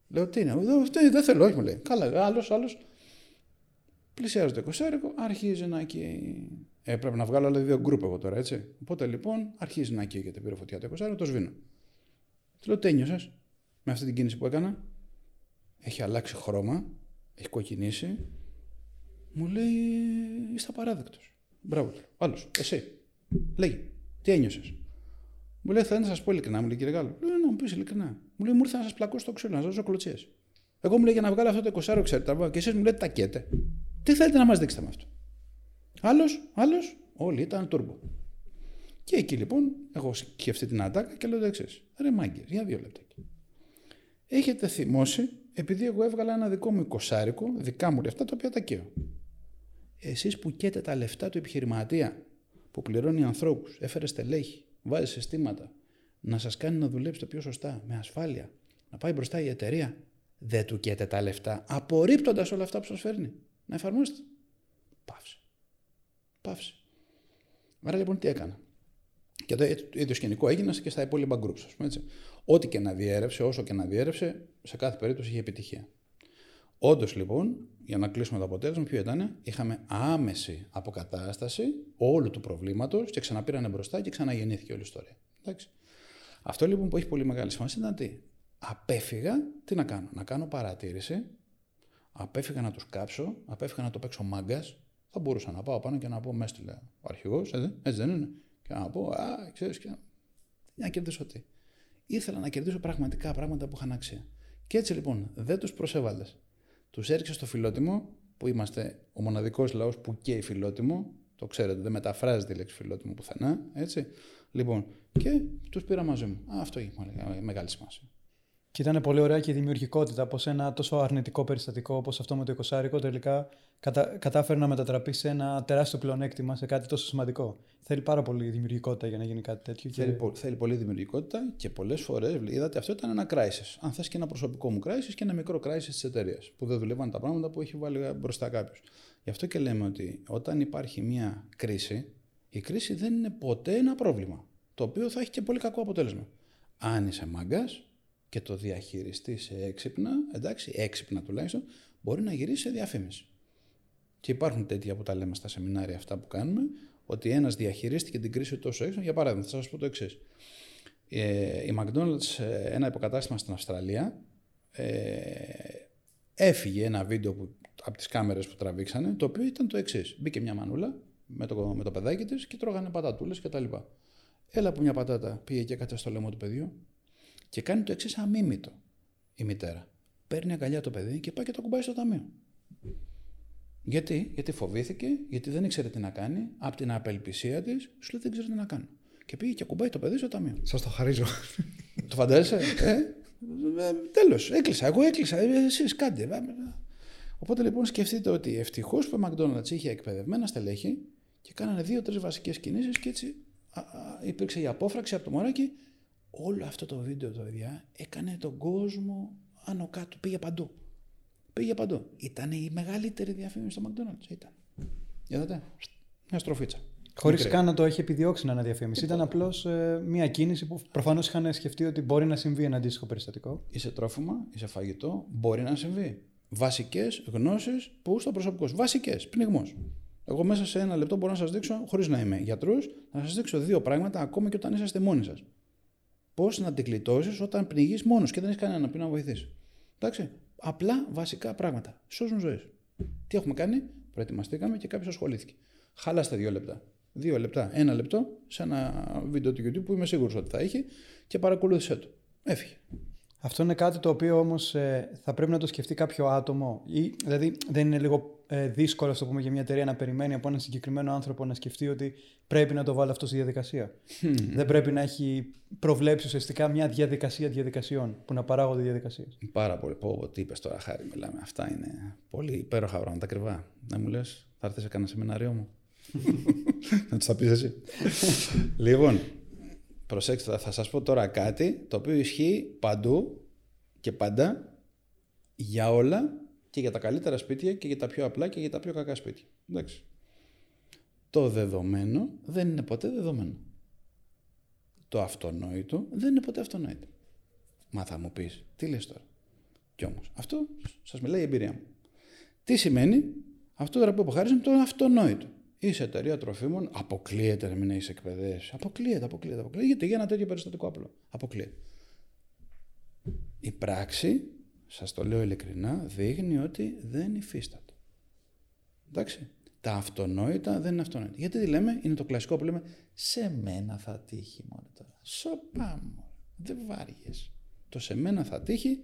Λέω τι είναι, δεν, δεν θέλω, όχι μου λέει. Καλά, άλλος, άλλος. Πλησιάζω το 20 αρχίζει να καίει. Ε, πρέπει να βγάλω άλλα δύο γκρουπ εγώ τώρα, έτσι. Οπότε λοιπόν αρχίζει να καίγεται πήρε φωτιά το 20 το σβήνω. Του λέω τι ένιωσε με αυτή την κίνηση που έκανα. Έχει αλλάξει χρώμα, έχει κοκκινήσει. Μου λέει είσαι απαράδεκτος. Μπράβο του. Άλλος, εσύ. Λέγει, τι ένιωσες; Μου λέει, θα να σας πω ειλικρινά, μου λέει κύριε Γάλλο. Λέω, να μου πεις ειλικρινά. Μου λέει, μου ήρθε να σας πλακώ στο ξύλο, να σας δώσω κλωτσίες. Εγώ μου λέει για να βγάλω αυτό το 20 ξέρετε, και εσείς μου λέτε τα καίτε. Τι θέλετε να μας δείξετε με αυτό. Άλλος, άλλος, όλοι ήταν τούρμπο. Και εκεί λοιπόν, έχω σκεφτεί την ατάκα και λέω το εξής. Ρε μάγκες, για δύο λεπτά. Έχετε θυμώσει, επειδή εγώ έβγαλα ένα δικό μου εικοσάρικο, δικά μου λεφτά, τα οποία τα καίω. Εσείς που καίτε τα λεφτά του επιχειρηματία, που πληρώνει ανθρώπους, έφερε στελέχη, βάζει συστήματα, να σας κάνει να δουλέψετε πιο σωστά, με ασφάλεια, να πάει μπροστά η εταιρεία, δεν του καίτε τα λεφτά, απορρίπτοντας όλα αυτά που σας φέρνει. Να εφαρμόσετε. Πάυσε. Πάυσε. Άρα λοιπόν τι έκανα. Και το ίδιο σκηνικό έγινε και στα υπόλοιπα groups, ας πούμε έτσι. Ό,τι και να διέρευσε, όσο και να διέρευσε, σε κάθε περίπτωση είχε επιτυχία. Όντως λοιπόν, για να κλείσουμε το αποτέλεσμα, ποιο ήταν, είχαμε άμεση αποκατάσταση όλου του προβλήματος και ξαναπήρανε μπροστά και ξαναγεννήθηκε όλη η ιστορία. Εντάξει. Αυτό λοιπόν που έχει πολύ μεγάλη σημασία ήταν τι. Απέφυγα, τι να κάνω, να κάνω παρατήρηση, απέφυγα να τους κάψω, απέφυγα να το παίξω μάγκας. Θα μπορούσα να πάω πάνω και να πω, με έστειλε ο αρχηγός, έτσι, έτσι δεν είναι. Και να πω, Α, ξέρεις, και να κερδίσω τι. Ήθελα να κερδίσω πραγματικά πράγματα που είχαν αξία. Και έτσι λοιπόν δεν τους προσέβαλες. Τους έριξε στο φιλότιμο, που είμαστε ο μοναδικός λαός που καίει φιλότιμο. Το ξέρετε, δεν μεταφράζεται η λέξη φιλότιμο πουθενά. Έτσι. Λοιπόν, και τους πήρα μαζί μου. αυτό έχει μεγάλη σημασία. Και ήταν πολύ ωραία και η δημιουργικότητα πως ένα τόσο αρνητικό περιστατικό όπως αυτό με το 20 τελικά κατα... κατάφερε να μετατραπεί σε ένα τεράστιο πλεονέκτημα, σε κάτι τόσο σημαντικό. Θέλει πάρα πολύ δημιουργικότητα για να γίνει κάτι τέτοιο. Θέλει, και... θέλει πολύ δημιουργικότητα και πολλές φορές είδατε αυτό ήταν ένα crisis. Αν θες και ένα προσωπικό μου crisis και ένα μικρό crisis της εταιρείας που δεν δουλεύαν τα πράγματα που έχει βάλει μπροστά κάποιος. Γι' αυτό και λέμε ότι όταν υπάρχει μια κρίση, η κρίση δεν είναι ποτέ ένα πρόβλημα. Το οποίο θα έχει και πολύ κακό αποτέλεσμα. Αν είσαι μάγκα, και το διαχειριστεί σε έξυπνα, εντάξει, έξυπνα τουλάχιστον, μπορεί να γυρίσει σε διαφήμιση. Και υπάρχουν τέτοια που τα λέμε στα σεμινάρια αυτά που κάνουμε, ότι ένας διαχειρίστηκε την κρίση τόσο έξυπνα. Για παράδειγμα, θα σας πω το εξής. Ε, η McDonald's, ε, ένα υποκατάστημα στην Αυστραλία, ε, έφυγε ένα βίντεο που, από τις κάμερες που τραβήξανε, το οποίο ήταν το εξής. Μπήκε μια μανούλα με το, με το παιδάκι της και τρώγανε πατατούλες κτλ. Έλα που μια πατάτα πήγε και έκατσε στο λαιμό του παιδιού, και κάνει το εξής αμίμητο η μητέρα. Παίρνει αγκαλιά το παιδί και πάει και το κουμπάει στο ταμείο. Γιατί, γιατί φοβήθηκε, γιατί δεν ήξερε τι να κάνει, από την απελπισία της, σου λέει δεν ξέρω τι να κάνω. Και πήγε και κουμπάει το παιδί στο ταμείο. Σας το χαρίζω. το φαντάζεσαι, ε, ε, Τέλος, έκλεισα. Εγώ έκλεισα. Ε, Εσείς κάντε. Οπότε λοιπόν σκεφτείτε ότι ευτυχώς που ο McDonald's είχε εκπαιδευμένα στελέχη και κάνανε δύο-τρεις βασικές κινήσεις και έτσι α, α, υπήρξε η απόφραξη από το μωράκι όλο αυτό το βίντεο, το παιδιά, έκανε τον κόσμο άνω κάτω, πήγε παντού. Πήγε παντού. Ήταν η μεγαλύτερη διαφήμιση στο McDonald's. Ήταν. Είδατε, μια στροφίτσα. Χωρίς καν να το έχει επιδιώξει να διαφήμιση. Ήταν απλώς ε, μια κίνηση που προφανώς είχαν σκεφτεί ότι μπορεί να συμβεί ένα αντίστοιχο περιστατικό. Είσαι τρόφιμα, είσαι φαγητό, μπορεί να συμβεί. Βασικές γνώσεις που στο προσωπικό σου. Βασικές, πνιγμό. Εγώ μέσα σε ένα λεπτό μπορώ να σας δείξω, χωρίς να είμαι γιατρός, να σας δείξω δύο πράγματα ακόμα και όταν είσαστε μόνοι σας πώς να την κλειτώσει όταν πνιγείς μόνος και δεν έχεις κανένα που να βοηθήσει. Εντάξει. Απλά βασικά πράγματα. Σώζουν ζωές. Τι έχουμε κάνει, προετοιμαστήκαμε και κάποιος ασχολήθηκε. Χαλάστε δύο λεπτά. Δύο λεπτά, ένα λεπτό σε ένα βίντεο του YouTube που είμαι σίγουρος ότι θα έχει και παρακολούθησε το. Έφυγε. Αυτό είναι κάτι το οποίο όμως ε, θα πρέπει να το σκεφτεί κάποιο άτομο. Ή, δηλαδή, δεν είναι λίγο ε, δύσκολο, το πούμε, για μια εταιρεία να περιμένει από έναν συγκεκριμένο άνθρωπο να σκεφτεί ότι πρέπει να το βάλει αυτό στη διαδικασία. Δεν πρέπει να έχει προβλέψει ουσιαστικά μια διαδικασία διαδικασιών που να παράγονται διαδικασίες. Πάρα πολύ. Πω, τι είπες τώρα, χάρη, μιλάμε. Αυτά είναι πολύ υπέροχα πράγματα, ακριβά. Να μου λες, θα έρθεις σε κανένα σεμινάριό μου; να τους τα πεις εσύ. λοιπόν, προσέξτε, θα σας πω τώρα κάτι το οποίο ισχύει παντού Και πάντα για όλα και για τα καλύτερα σπίτια και για τα πιο απλά και για τα πιο κακά σπίτια. Εντάξει. Το δεδομένο δεν είναι ποτέ δεδομένο. Το αυτονόητο δεν είναι ποτέ αυτονόητο. Μα θα μου πεις, τι λες τώρα; Κι όμως, αυτό σας μιλάει η εμπειρία μου. Τι σημαίνει, αυτό τώρα που αποχάριζε το αυτονόητο. Είσαι εταιρεία τροφίμων, αποκλείεται να μην έχεις εκπαιδεύσει. Αποκλείεται, αποκλείεται, αποκλείεται. Γιατί για ένα τέτοιο περιστατικό απλό. Αποκλείεται. Η πράξη, σας το λέω ειλικρινά, δείχνει ότι δεν υφίσταται. Εντάξει. Τα αυτονόητα δεν είναι αυτονόητα. Γιατί τι λέμε, είναι το κλασικό που λέμε, σε μένα θα τύχει μόνο τώρα. Σοπά μου. Δεν βάριες. Το σε μένα θα τύχει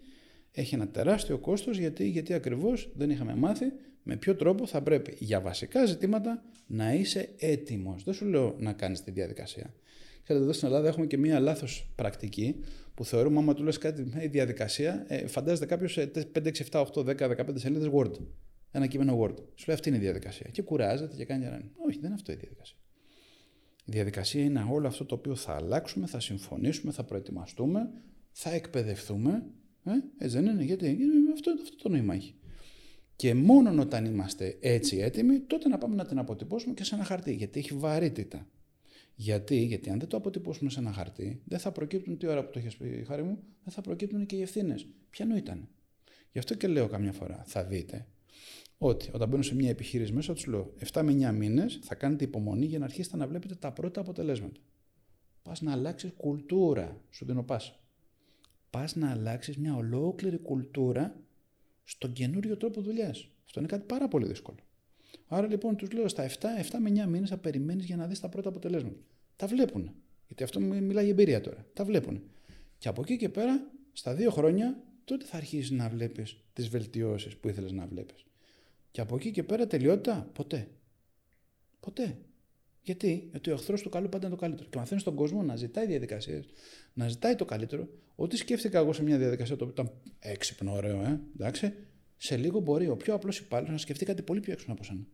έχει ένα τεράστιο κόστος γιατί, γιατί ακριβώς δεν είχαμε μάθει με ποιο τρόπο θα πρέπει για βασικά ζητήματα να είσαι έτοιμος. Δεν σου λέω να κάνεις τη διαδικασία. Ξέρετε, εδώ στην Ελλάδα έχουμε και μία λάθος πρακτική που θεωρούμε άμα του λες κάτι με διαδικασία, ε, φαντάζεται κάποιος σε 5, 6, 7, 8, 10, 15 σελίδες Word. Ένα κείμενο Word. Σου λέει αυτή είναι η διαδικασία. Και κουράζεται και κάνει ράνι. Όχι, δεν είναι αυτό η διαδικασία. Η διαδικασία είναι όλο αυτό το οποίο θα αλλάξουμε, θα συμφωνήσουμε, θα προετοιμαστούμε, θα εκπαιδευτούμε. Ε, έτσι δεν είναι, γιατί αυτό, αυτό το νόημα έχει. Και μόνο όταν είμαστε έτσι έτοιμοι, τότε να πάμε να την αποτυπώσουμε και σε ένα χαρτί, γιατί έχει βαρύτητα. Γιατί, γιατί αν δεν το αποτυπώσουμε σε ένα χαρτί, δεν θα προκύπτουν, τι ώρα που το έχει πει, χάρη μου, δεν θα προκύπτουν και οι ευθύνες. Ποια ήταν. Γι' αυτό και λέω καμιά φορά, θα δείτε ότι όταν μπαίνω σε μια επιχείρηση μέσα, τους λέω 7 με 9 μήνες θα κάνετε υπομονή για να αρχίσετε να βλέπετε τα πρώτα αποτελέσματα. Πας να αλλάξεις κουλτούρα, σου δίνω πάσα. Πας να αλλάξεις μια ολόκληρη κουλτούρα στον καινούριο τρόπο δουλειάς. Αυτό είναι κάτι πάρα πολύ δύσκολο. Άρα λοιπόν τους λέω στα 7, 7 με 9 μήνες θα περιμένεις για να δεις τα πρώτα αποτελέσματα. Τα βλέπουν. Γιατί αυτό μιλάει η εμπειρία τώρα. Τα βλέπουν. Και από εκεί και πέρα, στα δύο χρόνια, τότε θα αρχίσεις να βλέπεις τις βελτιώσεις που ήθελες να βλέπεις. Και από εκεί και πέρα τελειότητα, ποτέ. Ποτέ. Γιατί, Γιατί ο εχθρός του καλού πάντα είναι το καλύτερο. Και μαθαίνεις τον κόσμο να ζητάει διαδικασίες, να ζητάει το καλύτερο. Ό,τι σκέφτηκα εγώ σε μια διαδικασία το οποίο ήταν έξυπνο, ωραίο, ε, εντάξει, σε λίγο μπορεί ο πιο απλός υπάλληλος να σκεφτεί κάτι πολύ πιο έξυπνο από σένα.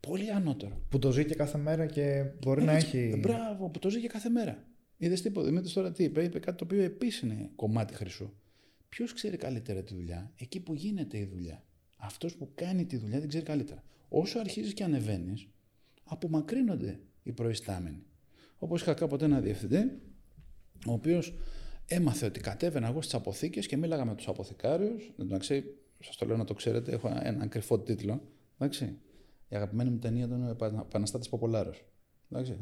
Πολύ ανώτερο. Που το ζει και κάθε μέρα και μπορεί να έχει. Μπράβο, που το ζει και κάθε μέρα. Είδες τίποτα. Δημήτρη τώρα τι είπε, είπε κάτι το οποίο επίσης είναι κομμάτι χρυσού. Ποιος ξέρει καλύτερα τη δουλειά, εκεί που γίνεται η δουλειά. Αυτός που κάνει τη δουλειά δεν ξέρει καλύτερα. Όσο αρχίζεις και ανεβαίνεις, απομακρύνονται οι προϊστάμενοι. Όπως είχα κάποτε ένα διευθυντή, ο οποίος έμαθε ότι κατέβαινα εγώ στις αποθήκες και μίλαγα με τους αποθηκάριους. Εντάξει, σας το λέω να το ξέρετε, έχω έναν κρυφό τίτλο. Εντάξει. Η αγαπημένη μου ταινία ήταν ο Επαναστάτης Ποπολάρο.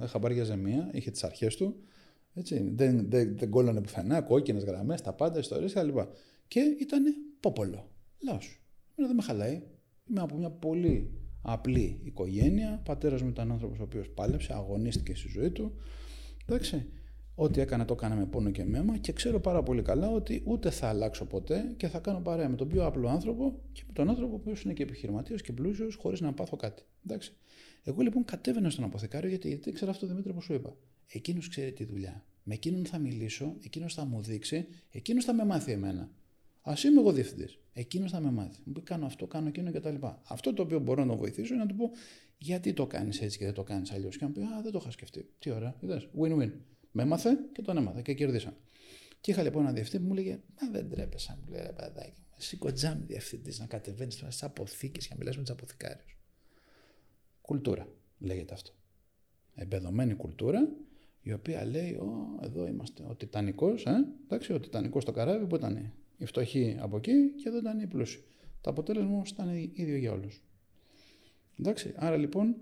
Είχα πάρει για ζεμία, είχε τις αρχές του. Έτσι, δεν, δεν, δεν κόλλανε πουθενά, κόκκινες γραμμές, τα πάντα, ιστορίες κλπ. Και ήταν πόπολο. Λαός. δεν με χαλάει. Είμαι από μια πολύ απλή οικογένεια. Πατέρας μου ήταν άνθρωπος ο οποίος πάλεψε, αγωνίστηκε στη ζωή του. Εντάξει. Ό,τι έκανα το έκανα με πόνο και μέμα και ξέρω πάρα πολύ καλά ότι ούτε θα αλλάξω ποτέ και θα κάνω παρέα με τον πιο απλό άνθρωπο και με τον άνθρωπο που είναι και επιχειρηματίας και πλούσιος χωρίς να πάθω κάτι. Εντάξει. Εγώ λοιπόν κατέβαινα στον αποθηκάριο γιατί, γιατί ήξερα αυτό το Δημήτρη που σου είπα. Εκείνος ξέρει τη δουλειά. Με εκείνον θα μιλήσω, εκείνος θα μου δείξει, εκείνος θα με μάθει εμένα. Α είμαι εγώ διευθυντής. Εκείνος θα με μάθει. Μου πει κάνω αυτό, κάνω εκείνο κτλ. Αυτό το οποίο μπορώ να βοηθήσω είναι να του πω γιατί το κάνεις έτσι και δεν το κάνεις αλλιώς. Και να πει Α, δεν το είχα σκεφτεί. Τι ωραία, είδες. Win-win. Με έμαθε και τον έμαθε και κερδίσαμε. Και είχα λοιπόν ένα διευθυντή που μου λέγε Μα δεν τρέπεσαι, μου λέει ρε παιδάκι μου. Εσύ κοντζάμι διευθυντής να κατεβαίνεις τώρα στις αποθήκες και να μιλάς με τους αποθηκάριους. Κουλτούρα λέγεται αυτό. Εμπεδομένη κουλτούρα η οποία λέει: Ω, εδώ είμαστε. Ο Τιτανικός, ε, εντάξει, ο Τιτανικός στο καράβι που ήταν οι φτωχοί από εκεί και εδώ ήταν οι πλούσιοι. Το αποτέλεσμα όμως ήταν ίδιο για όλους. Εντάξει, άρα λοιπόν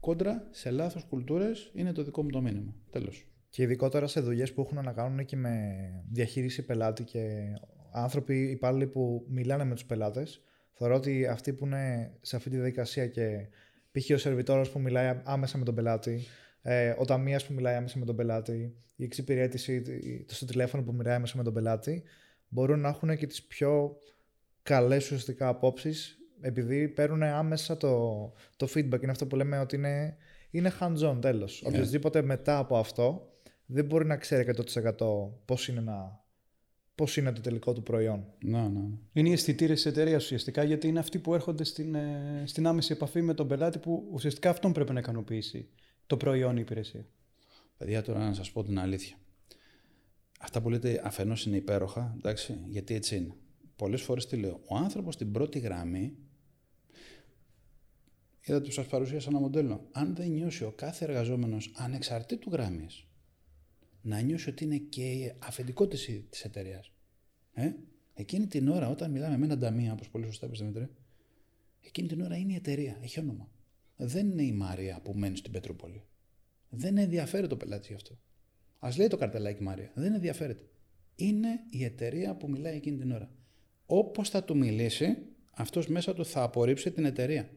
κόντρα σε λάθος κουλτούρες είναι το δικό μου το μήνυμα. Τέλος. Και ειδικότερα σε δουλειές που έχουν να κάνουν και με διαχείριση πελάτη και άνθρωποι υπάλληλοι που μιλάνε με τους πελάτες. Θεωρώ ότι αυτοί που είναι σε αυτή τη διαδικασία και π.χ. ο σερβιτόρος που μιλάει άμεσα με τον πελάτη, ε, ο ταμείας που μιλάει άμεσα με τον πελάτη, η εξυπηρέτηση στο τηλέφωνο που μιλάει άμεσα με τον πελάτη, μπορούν να έχουν και τις πιο καλές ουσιαστικά απόψεις επειδή παίρνουν άμεσα το, το feedback. Είναι αυτό που λέμε ότι είναι, είναι hands-on τέλος. Yeah. Ναι. Οποιοςδήποτε μετά από αυτό δεν μπορεί να ξέρει 100% πώς είναι να, πώς είναι το τελικό του προϊόν. Να, να. Είναι οι αισθητήρες της εταιρείας ουσιαστικά γιατί είναι αυτοί που έρχονται στην, ε, στην άμεση επαφή με τον πελάτη που ουσιαστικά αυτόν πρέπει να ικανοποιήσει το προϊόν ή η υπηρεσία. Παιδιά, τώρα να σας πω την αλήθεια. Αυτά που λέτε αφενός είναι υπέροχα, εντάξει, γιατί έτσι είναι. πολλές φορές τι λέω. Ο άνθρωπος στην πρώτη γραμμή, είδατε που σας παρουσίασα ένα μοντέλο. Αν δεν νιώσει ο κάθε εργαζόμενος ανεξαρτήτου γραμμής, να νιώσει ότι είναι και η αφεντικό της εταιρείας. Ε; Εκείνη την ώρα, όταν μιλάμε με έναν ταμείο, όπως πολύ σωστά είπε Δημήτρη, εκείνη την ώρα είναι η εταιρεία, έχει όνομα. Δεν είναι η Μαρία που μένει στην Πετρούπολη. Δεν ενδιαφέρει το πελάτη γι' αυτό. Α λέει το καρτελάκι Μαρία. Δεν ενδιαφέρεται. Είναι η εταιρεία που μιλάει εκείνη την ώρα. Όπως θα του μιλήσει, αυτός μέσα του θα απορρίψει την εταιρεία.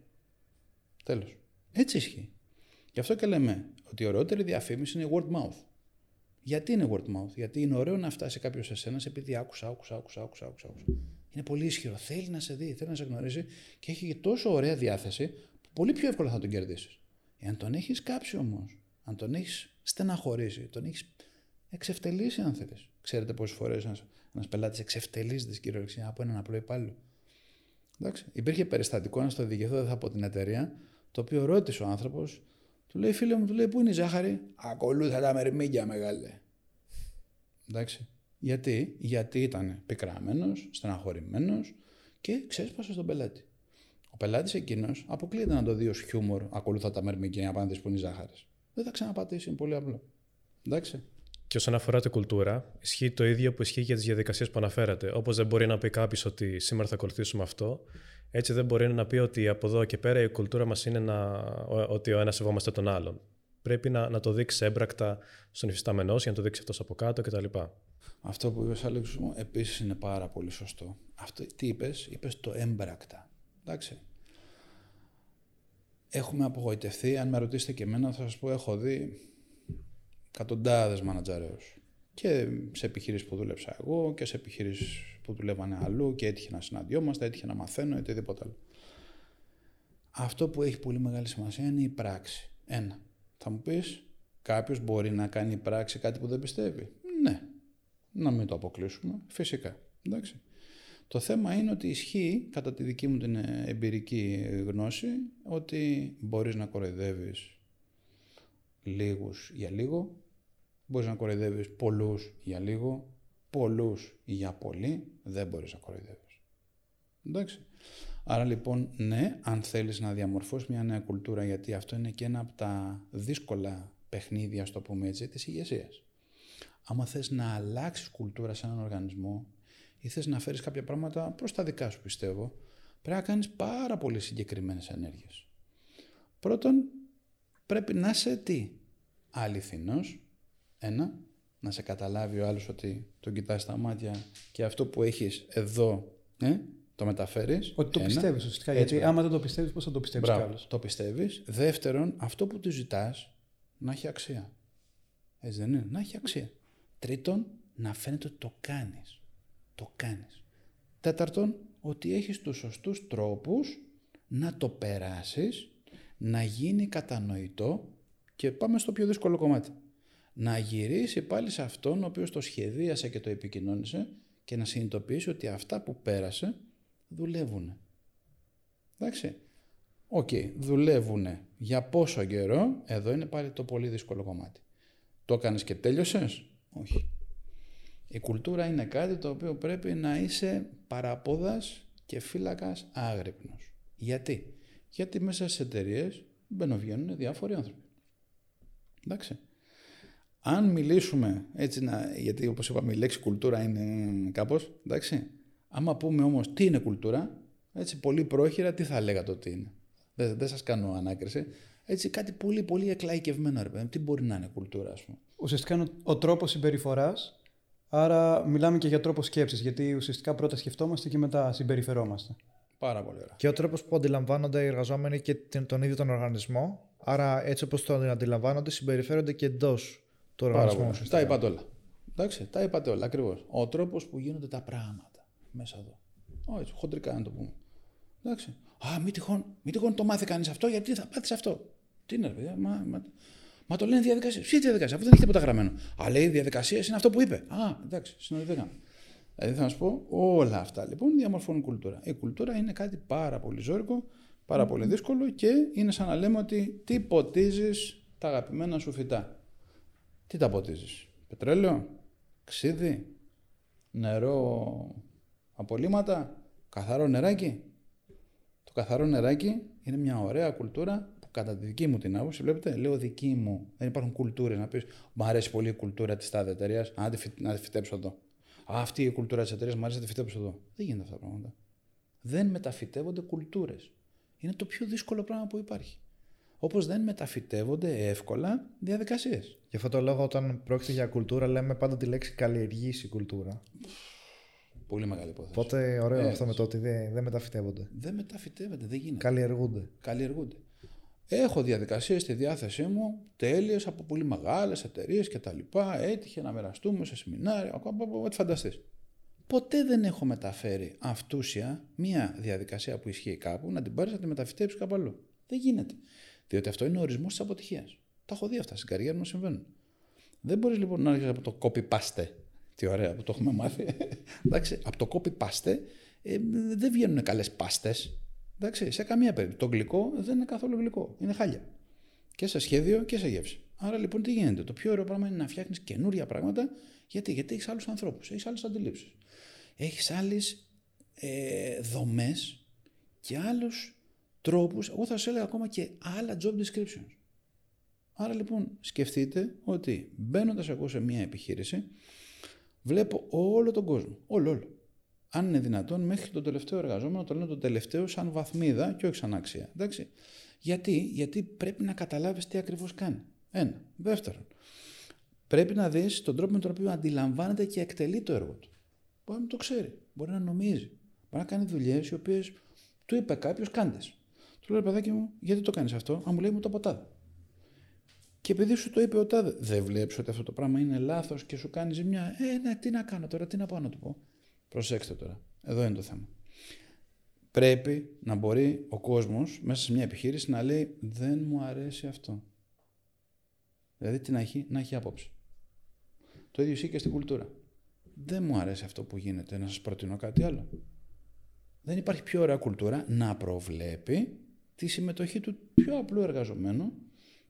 Τέλος. Έτσι ισχύει. Γι' αυτό και λέμε ότι η ωραιότερη διαφήμιση είναι word mouth. Γιατί είναι word mouth, Γιατί είναι ωραίο να φτάσει κάποιος σε σένα επειδή άκουσα, άκουσα, άκουσα, άκουσα, άκουσα. Είναι πολύ ισχυρό. Θέλει να σε δει, θέλει να σε γνωρίζει και έχει τόσο ωραία διάθεση που πολύ πιο εύκολα θα τον κερδίσεις. Εάν τον έχεις κάψει όμως, αν τον έχεις στεναχωρήσει, τον έχεις εξευτελίσει, αν θέλεις. Ξέρετε πόσες φορές ένας πελάτης εξευτελίζεται στην κυριολεξία από έναν απλό υπάλληλο. Εντάξει. Υπήρχε περιστατικό, να στο διηγηθώ, δεν θα πω την εταιρεία, το οποίο ρώτησε ο άνθρωπος, του λέει φίλε μου, του λέει πού είναι η ζάχαρη; Ακολούθα τα μερμήγκια μεγάλε. Εντάξει. Γιατί, Γιατί ήταν πικραμένος, στεναχωρημένος και ξέσπασε στον πελάτη. Ο πελάτης εκείνος αποκλείεται να το δει ως χιούμορ, ακολούθα τα μερμήγκια απέναντι που είναι οι ζάχαρες. Δεν θα ξαναπατήσει, είναι πολύ απλό. Εντάξει. Και όσον αφορά την κουλτούρα, ισχύει το ίδιο που ισχύει για τις διαδικασίες που αναφέρατε. Όπως δεν μπορεί να πει κάποιος ότι σήμερα θα ακολουθήσουμε αυτό, έτσι δεν μπορεί να πει ότι από εδώ και πέρα η κουλτούρα μας είναι να, ότι ο ένας σεβόμαστε τον άλλον. Πρέπει να, να το δείξει έμπρακτα στον υφιστάμενό για να το δείξει αυτός από κάτω κτλ. Αυτό που είπες, Άλεξ, μου επίσης είναι πάρα πολύ σωστό. Αυτό, τι είπες, είπες το έμπρακτα. Εντάξει. Έχουμε απογοητευτεί. Αν με ρωτήσετε και εμένα, θα σας πω: Έχω δει εκατοντάδες μανατζαρέου. Και σε επιχειρήσεις που δούλεψα εγώ και σε επιχειρήσεις που δουλεύανε αλλού και έτυχε να συναντιόμαστε, έτυχε να μαθαίνω ή οτιδήποτε άλλο. Αυτό που έχει πολύ μεγάλη σημασία είναι η πράξη. Ένα. Θα μου πεις, κάποιος μπορεί να κάνει πράξη κάτι που δεν πιστεύει; Ναι. Να μην το αποκλείσουμε. Φυσικά. Εντάξει. Το θέμα είναι ότι ισχύει, κατά τη δική μου την εμπειρική γνώση, ότι μπορείς να κοροϊδεύεις λίγους για λίγο, μπορείς να κοροϊδεύεις πολλούς για λίγο, πολλούς για πολύ, δεν μπορείς να κοροϊδεύεις. Εντάξει. Άρα λοιπόν, ναι, αν θέλεις να διαμορφώσεις μια νέα κουλτούρα, γιατί αυτό είναι και ένα από τα δύσκολα παιχνίδια, στο πούμε έτσι, της ηγεσίας. Άμα θες να αλλάξεις κουλτούρα σε έναν οργανισμό ή θες να φέρεις κάποια πράγματα προς τα δικά σου πιστεύω, πρέπει να κάνεις πάρα πολύ συγκεκριμένες ενέργειες. Πρώτον, πρέπει να είσαι τι, αληθινός, ένα, να σε καταλάβει ο άλλος ότι τον κοιτάς στα μάτια και αυτό που έχεις εδώ ε, το μεταφέρεις. Ότι το πιστεύει πιστεύεις ουσιαστικά, γιατί άμα δεν το πιστεύεις πώς θα το πιστεύεις κι άλλος; Το πιστεύεις. Δεύτερον, αυτό που του ζητάς να έχει αξία. Έτσι δεν είναι, να έχει αξία. Τρίτον, να φαίνεται ότι το κάνεις. Το κάνεις. Τέταρτον, ότι έχεις τους σωστούς τρόπους να το περάσεις, να γίνει κατανοητό και πάμε στο πιο δύσκολο κομμάτι να γυρίσει πάλι σε αυτόν ο οποίος το σχεδίασε και το επικοινώνησε και να συνειδητοποιήσει ότι αυτά που πέρασε δουλεύουν. Εντάξει. OK, okay, δουλεύουν. Για πόσο καιρό, εδώ είναι πάλι το πολύ δύσκολο κομμάτι. Το έκανες και τέλειωσες; Όχι. Η κουλτούρα είναι κάτι το οποίο πρέπει να είσαι παρά πόδας και φύλακας άγρυπνος. Γιατί; Γιατί μέσα στις εταιρείες μπαινοβγαίνουν διάφοροι άνθρωποι. Εντάξει. Αν μιλήσουμε έτσι, να, γιατί όπως είπαμε η λέξη κουλτούρα είναι κάπως, εντάξει. Άμα πούμε όμως τι είναι κουλτούρα, έτσι πολύ πρόχειρα τι θα λέγατε ότι είναι. Δεν, δεν σας κάνω ανάκριση. Έτσι κάτι πολύ πολύ εκλαϊκευμένο ρε Τι μπορεί να είναι κουλτούρα ας πούμε. Ουσιαστικά είναι ο, ο τρόπος συμπεριφοράς, άρα μιλάμε και για τρόπος σκέψης, γιατί ουσιαστικά πρώτα σκεφτόμαστε και μετά συμπεριφερόμαστε. Πάρα πολύ ωραία. Και ο τρόπος που αντιλαμβάνονται οι εργαζόμενοι και τον ίδιο τον οργανισμό. Άρα, έτσι όπως τον αντιλαμβάνονται, συμπεριφέρονται και εντός το οργανισμό. Τα είπατε όλα. Εντάξει, τα είπατε όλα ακριβώς. Ο τρόπος που γίνονται τα πράγματα μέσα εδώ. Όχι, χοντρικά να το πούμε. Εντάξει. Α, μην τυχόν, μην τυχόν το μάθει κανείς αυτό, γιατί θα πάθεις αυτό. Τι είναι, παιδιά, μα, μα, μα το λένε διαδικασία. Ποια διαδικασία, αφού δεν έχει τίποτα γραμμένο. Α, λέει διαδικασία είναι αυτό που είπε. Α, εντάξει, συνοδευτήκαμε. Δηλαδή θα σα πω, όλα αυτά λοιπόν διαμορφώνουν κουλτούρα. Η κουλτούρα είναι κάτι πάρα πολύ ζώρικο, πάρα πολύ δύσκολο και είναι σαν να λέμε ότι τι ποτίζεις τα αγαπημένα σου φυτά. Τι τα ποτίζεις, πετρέλαιο, ξύδι, νερό απολύματα, καθαρό νεράκι. Το καθαρό νεράκι είναι μια ωραία κουλτούρα που κατά τη δική μου την άποψη, βλέπετε, λέω δική μου. Δεν υπάρχουν κουλτούρες να πεις Μου αρέσει πολύ η κουλτούρα της τάδε εταιρείας, να, τη φυ- να τη φυτέψω εδώ. Α, αυτή η κουλτούρα της εταιρείας μου αρέσει να τη φυτέψω εδώ. Δεν γίνεται αυτά τα πράγματα. Δεν μεταφυτεύονται κουλτούρες. Είναι το πιο δύσκολο πράγμα που υπάρχει. Όπως δεν μεταφυτεύονται εύκολα διαδικασίες. Γι' αυτό το λόγο, όταν πρόκειται για κουλτούρα, λέμε πάντα τη λέξη καλλιεργήσει κουλτούρα. Πολύ μεγάλη υπόθεση. Οπότε, ωραίο Έτσι. αυτό με το ότι δεν, δεν μεταφυτεύονται. Δεν μεταφυτεύεται, δεν γίνεται. Καλλιεργούνται. Καλλιεργούνται. Έχω διαδικασίες στη διάθεσή μου τέλειες από πολύ μεγάλες εταιρείες κτλ. Έτυχε να μοιραστούμε σε σεμινάρια, ακόμα από ό,τι φανταστείς. Ποτέ δεν έχω μεταφέρει αυτούσια μία διαδικασία που ισχύει κάπου να την πάρεις να τη μεταφυτέψεις κάπου αλλού. Δεν γίνεται. Διότι αυτό είναι ο ορισμός της αποτυχίας. Τα έχω δει αυτά στην καριέρα μου να συμβαίνουν. Δεν μπορείς λοιπόν να έρχεσαι από το copy-paste. Τι ωραία που το έχουμε μάθει. Εντάξει, από το copy-paste ε, δεν βγαίνουν καλές πάστες. Εντάξει, σε καμία περίπτωση. Το γλυκό δεν είναι καθόλου γλυκό. Είναι χάλια. Και σε σχέδιο και σε γεύση. Άρα λοιπόν τι γίνεται; Το πιο ωραίο πράγμα είναι να φτιάχνεις καινούρια πράγματα. Γιατί, Γιατί έχεις άλλους ανθρώπους, έχεις άλλες αντιλήψεις. Έχεις άλλες ε, δομές και άλλους τρόπους. Εγώ θα σας έλεγα ακόμα και άλλα job descriptions. Άρα λοιπόν σκεφτείτε ότι μπαίνοντας εγώ σε μια επιχείρηση, βλέπω όλο τον κόσμο. Όλο, όλο. Αν είναι δυνατόν, μέχρι τον τελευταίο εργαζόμενο, το λένε τον τελευταίο σαν βαθμίδα και όχι σαν αξία. Εντάξει. Γιατί, Γιατί πρέπει να καταλάβεις τι ακριβώς κάνει. Ένα. Δεύτερον, πρέπει να δεις τον τρόπο με τον οποίο αντιλαμβάνεται και εκτελεί το έργο του. Μπορεί να μην το ξέρει, μπορεί να νομίζει, μπορεί να κάνει δουλειές οι οποίες του είπε κάποιος κάντε. Του λέει παιδάκι μου, γιατί το κάνεις αυτό, αν μου λέει μου το ποτάδε. Και επειδή σου το είπε ο τάδε, δεν βλέπεις ότι αυτό το πράγμα είναι λάθος και σου κάνει ζημιά. Ε, ναι, τι να κάνω τώρα, τι να πάω να του πω. Προσέξτε τώρα. Εδώ είναι το θέμα. Πρέπει να μπορεί ο κόσμος μέσα σε μια επιχείρηση να λέει Δεν μου αρέσει αυτό. Δηλαδή τι να έχει, να έχει άποψη. Το ίδιο ισχύει και στην κουλτούρα. Δεν μου αρέσει αυτό που γίνεται, να σας προτείνω κάτι άλλο. Δεν υπάρχει πιο ωραία κουλτούρα να προβλέπει τη συμμετοχή του πιο απλού εργαζομένου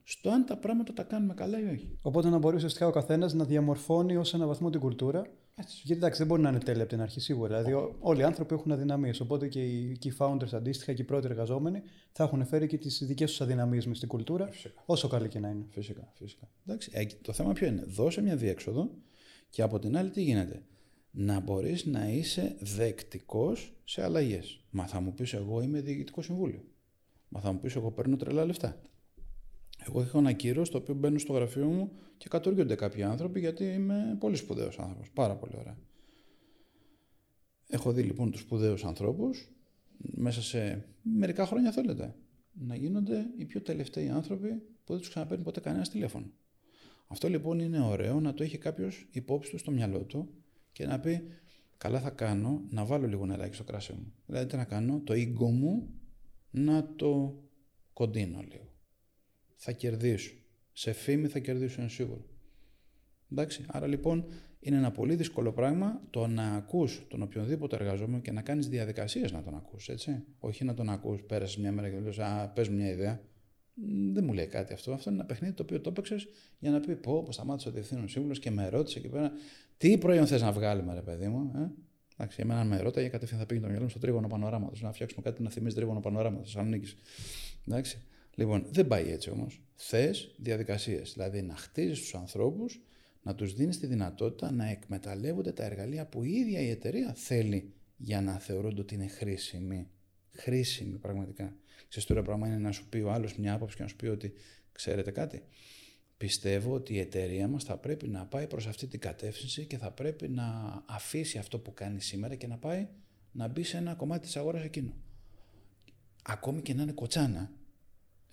στο αν τα πράγματα τα κάνουμε καλά ή όχι. Οπότε να μπορεί ουσιαστικά ο καθένας να διαμορφώνει ως ένα βαθμό την κουλτούρα. Έτσι. Γιατί εντάξει, δεν μπορεί να είναι τέλεια από την αρχή σίγουρα. Δηλαδή, ό- όλοι οι άνθρωποι έχουν αδυναμίες. Οπότε και οι, και οι founders αντίστοιχα και οι πρώτοι εργαζόμενοι θα έχουν φέρει και τις δικές τους αδυναμίες μες στην κουλτούρα, Φυσικά. όσο καλή και να είναι. Φυσικά, φυσικά. Εντάξει, ε, το θέμα ποιο είναι; Δώσε μια διέξοδο και από την άλλη τι γίνεται; Να μπορείς να είσαι δεκτικός σε αλλαγές. Μα θα μου πεις εγώ είμαι διοικητικό συμβούλιο. Μα θα μου πεις εγώ παίρνω τρελά λεφτά. Εγώ έχω ένα κύριο στο οποίο μπαίνω στο γραφείο μου και κατοργούνται κάποιοι άνθρωποι γιατί είμαι πολύ σπουδαίος άνθρωπος. Πάρα πολύ ωραία. Έχω δει λοιπόν τους σπουδαίους ανθρώπους μέσα σε μερικά χρόνια θέλετε να γίνονται οι πιο τελευταίοι άνθρωποι που δεν τους ξαναπαίρνει ποτέ κανένας τηλέφωνο. Αυτό λοιπόν είναι ωραίο να το έχει κάποιος υπόψη του στο μυαλό του και να πει καλά θα κάνω να βάλω λίγο νεράκι στο κράσι μου. Δηλαδή τι να κάνω, το ego μου να το κοντίνω λίγο. Θα κερδίσω. Σε φήμη θα κερδίσω είναι σίγουρο. Εντάξει, άρα λοιπόν είναι ένα πολύ δύσκολο πράγμα το να ακούς τον οποιονδήποτε εργαζόμενο και να κάνεις διαδικασίες να τον ακούς, έτσι. Όχι να τον ακούς, πέρασες μια μέρα και λες, α, πες μου μια ιδέα. Μ, Δεν μου λέει κάτι αυτό. Αυτό είναι ένα παιχνίδι το οποίο το έπαιξες για να πει: Πω, πω σταμάτησε ο διευθύνων σύμβουλος και με ρώτησε εκεί πέρα, τι προϊόν θες να βγάλουμε, ρε παιδί μου. Ε; Εντάξει, εμένα με ρώταγε κατευθείαν θα πήγαινε το μυαλό μου στο τρίγωνο πανοράματος. Να φτιάξουμε κάτι να θυμίζει τρίγωνο πανοράματος Θεσσαλονίκη. Εντάξει. Λοιπόν, δεν πάει έτσι όμως. Θες διαδικασίες. Δηλαδή να χτίζεις τους ανθρώπους, να τους δίνεις τη δυνατότητα να εκμεταλλεύονται τα εργαλεία που η ίδια η εταιρεία θέλει για να θεωρούνται ότι είναι χρήσιμοι. Χρήσιμοι πραγματικά. Ξέρεις τώρα πράγμα είναι να σου πει ο άλλος μια άποψη και να σου πει ότι ξέρετε κάτι. Πιστεύω ότι η εταιρεία μας θα πρέπει να πάει προς αυτή την κατεύθυνση και θα πρέπει να αφήσει αυτό που κάνει σήμερα και να πάει να μπει σε ένα κομμάτι της αγοράς εκείνο. Ακόμη και να είναι κοτσάνα,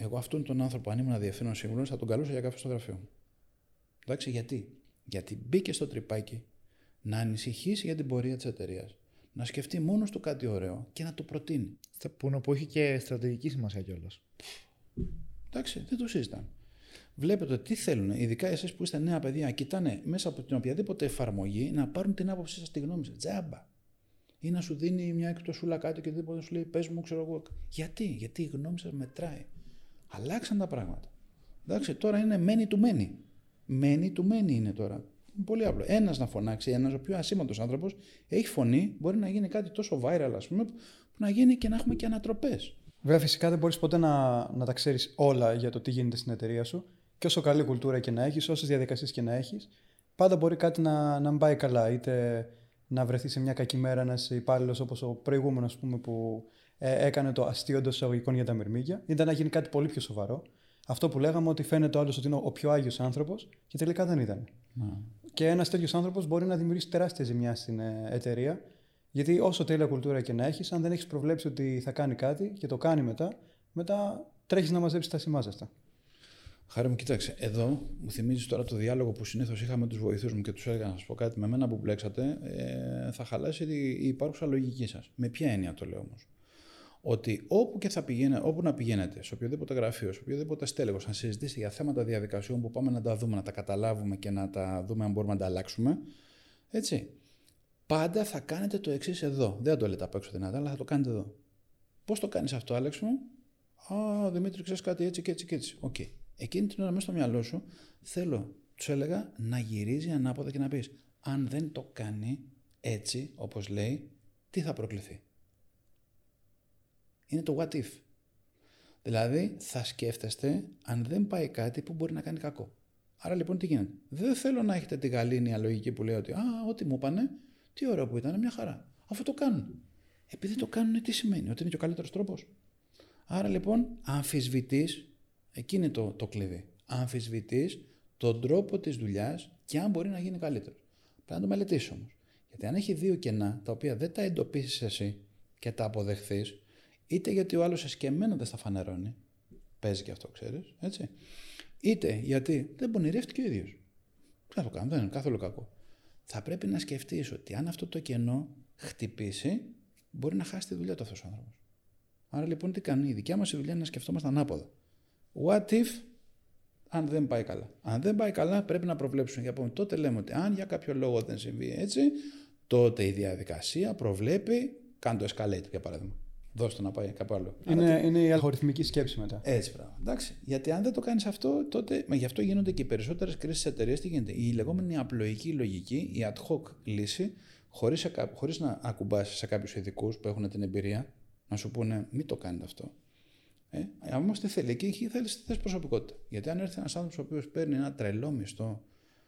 εγώ αυτόν τον άνθρωπο, αν ήμουν διευθύνων σύμβουλος, θα τον καλούσα για καφέ στο γραφείο μου. Εντάξει, γιατί; Γιατί μπήκε στο τρυπάκι να ανησυχήσει για την πορεία της εταιρείας, να σκεφτεί μόνος του κάτι ωραίο και να το προτείνει. Στα- Που, είναι- που έχει και στρατηγική σημασία κιόλας. Εντάξει, δεν το συζητάμε. Βλέπετε τι θέλουν, ειδικά εσείς που είστε νέα παιδιά, κοιτάνε μέσα από την οποιαδήποτε εφαρμογή να πάρουν την άποψή σας, τη γνώμη σας. Τζάμπα. Ή να σου δίνει μια εκτοσούλα κάτι και οτιδήποτε σου λέει, πες μου, ξέρω εγώ. Γιατί, γιατί η γνώμη σας μετράει. Αλλάξαν τα πράγματα. Εντάξει, τώρα είναι μένει του μένει. Μένει του μένει είναι τώρα. Πολύ απλό. Ένας να φωνάξει, ένας ο πιο ασήμαντος άνθρωπος έχει φωνή, μπορεί να γίνει κάτι τόσο viral, ας πούμε, που να γίνει και να έχουμε και ανατροπές. Βέβαια, φυσικά δεν μπορείς ποτέ να, να τα ξέρεις όλα για το τι γίνεται στην εταιρεία σου. Και όσο καλή κουλτούρα και να έχεις, όσες διαδικασίες και να έχεις, πάντα μπορεί κάτι να, να μην πάει καλά. Είτε να βρεθεί σε μια κακή μέρα ένας υπάλληλος όπως ο προηγούμενος που ε, έκανε το αστείο εντός εισαγωγικών για τα μυρμήγκια, είτε να γίνει κάτι πολύ πιο σοβαρό. Αυτό που λέγαμε ότι φαίνεται ο άλλος ότι είναι ο πιο άγιος άνθρωπος και τελικά δεν ήταν. Και ένας τέτοιος άνθρωπος μπορεί να δημιουργήσει τεράστια ζημιά στην ε, εταιρεία. Γιατί όσο τέλεια κουλτούρα και να έχεις, αν δεν έχεις προβλέψει ότι θα κάνει κάτι και το κάνει μετά, μετά τρέχεις να μαζέψεις τα σημάζεστα. Χάρη μου, κοίταξε. Εδώ μου θυμίζεις τώρα το διάλογο που συνήθως είχα με τους βοηθούς μου και τους έλεγα να σας πω κάτι με μένα που μπλέξατε. Ε, θα χαλάσει η υπάρχουσα λογική σας. Με ποια έννοια το λέω όμως; Ότι όπου και θα πηγαίνετε, όπου να πηγαίνετε, σε οποιοδήποτε γραφείο, σε οποιοδήποτε στέλεχος, να συζητήσετε για θέματα διαδικασιών που πάμε να τα δούμε, να τα καταλάβουμε και να τα δούμε αν μπορούμε να τα αλλάξουμε, έτσι, πάντα θα κάνετε το εξής εδώ. Δεν θα το λέτε απ' έξω δυνατά, αλλά θα το κάνετε εδώ. Πώς το κάνεις αυτό, Άλεξ μου, Α, Δημήτρη, ξέρεις κάτι έτσι και έτσι και έτσι. OK. Okay. Εκείνη την ώρα μέσα στο μυαλό σου θέλω, του έλεγα, να γυρίζει ανάποδα και να πεις: Αν δεν το κάνει έτσι, όπως λέει, τι θα προκληθεί; Είναι το what if. Δηλαδή, θα σκέφτεστε αν δεν πάει κάτι που μπορεί να κάνει κακό. Άρα λοιπόν τι γίνεται; Δεν θέλω να έχετε τη γαλήνια λογική που λέει ότι Α, ό,τι μου είπανε, τι ωραίο που ήταν, μια χαρά. Αφού το κάνουν. Επειδή το κάνουν, τι σημαίνει, ότι είναι και ο καλύτερος τρόπος. Άρα λοιπόν, αμφισβητείς, εκεί είναι το, το κλειδί. Αμφισβητείς τον τρόπο της δουλειάς και αν μπορεί να γίνει καλύτερος. Πρέπει να το μελετήσεις όμως. Γιατί αν έχει δύο κενά τα οποία δεν τα εντοπίσεις εσύ και τα αποδεχθείς, είτε γιατί ο άλλος εσκεμμένα δεν στα φανερώνει. Παίζει και αυτό, ξέρεις. Έτσι. Είτε γιατί δεν πονηρεύτηκε ο ίδιος. Δεν το κάνω, δεν είναι καθόλου κακό. Θα πρέπει να σκεφτείς ότι αν αυτό το κενό χτυπήσει, μπορεί να χάσει τη δουλειά του αυτός ο άνθρωπος. Άρα λοιπόν τι κάνει, η δικιά μας δουλειά είναι να σκεφτόμαστε ανάποδα. What if αν δεν πάει καλά. Αν δεν πάει καλά, πρέπει να προβλέψουμε. Για τότε λέμε ότι αν για κάποιο λόγο δεν συμβεί έτσι, τότε η διαδικασία προβλέπει, κάνει το escalate για παράδειγμα. Δώστε να πάει κάπου άλλο. Είναι, είναι η αλγοριθμική σκέψη μετά. Έτσι, πράγμα. Εντάξει. Γιατί αν δεν το κάνεις αυτό, τότε. Μα γι' αυτό γίνονται και οι περισσότερες κρίσεις εταιρείες. Τι γίνεται; Η λεγόμενη απλοϊκή λογική, η ad hoc λύση, χωρίς χωρίς να ακουμπάσει σε κάποιους ειδικούς που έχουν την εμπειρία, να σου πούνε μην το κάνετε αυτό. Ε, όμω τι θέλει, εκεί θέλει τη προσωπικότητα. Γιατί αν έρθει ένας άνθρωπος ο οποίος παίρνει ένα τρελό μισθό,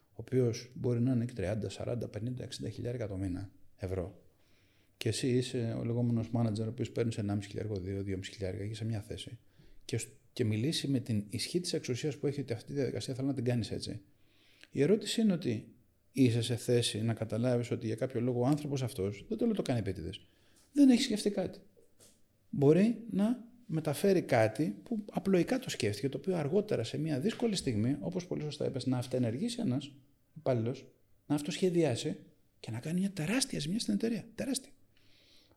ο οποίος μπορεί να είναι 30, 40, 50, 60 χιλιάρια το μήνα ευρώ, και εσύ είσαι ο λεγόμενος manager, ο οποίος παίρνεις 1,5 χιλιάρικο, 2-2,5 χιλιάρικο, έχει σε μια θέση και, και μιλήσει με την ισχύ της εξουσίας που έχει ότι αυτή τη διαδικασία θέλει να την κάνεις έτσι. Η ερώτηση είναι ότι είσαι σε θέση να καταλάβεις ότι για κάποιο λόγο ο άνθρωπος αυτός, δεν το λέω το κάνει επίτηδες, δεν έχει σκεφτεί κάτι. Μπορεί να μεταφέρει κάτι που απλοϊκά το σκέφτηκε, το οποίο αργότερα σε μια δύσκολη στιγμή, όπως πολύ σωστά είπες, να αυτενεργήσει ένας υπάλληλος, να αυτοσχεδιάσει και να κάνει μια τεράστια ζημιά στην εταιρεία. Τεράστια.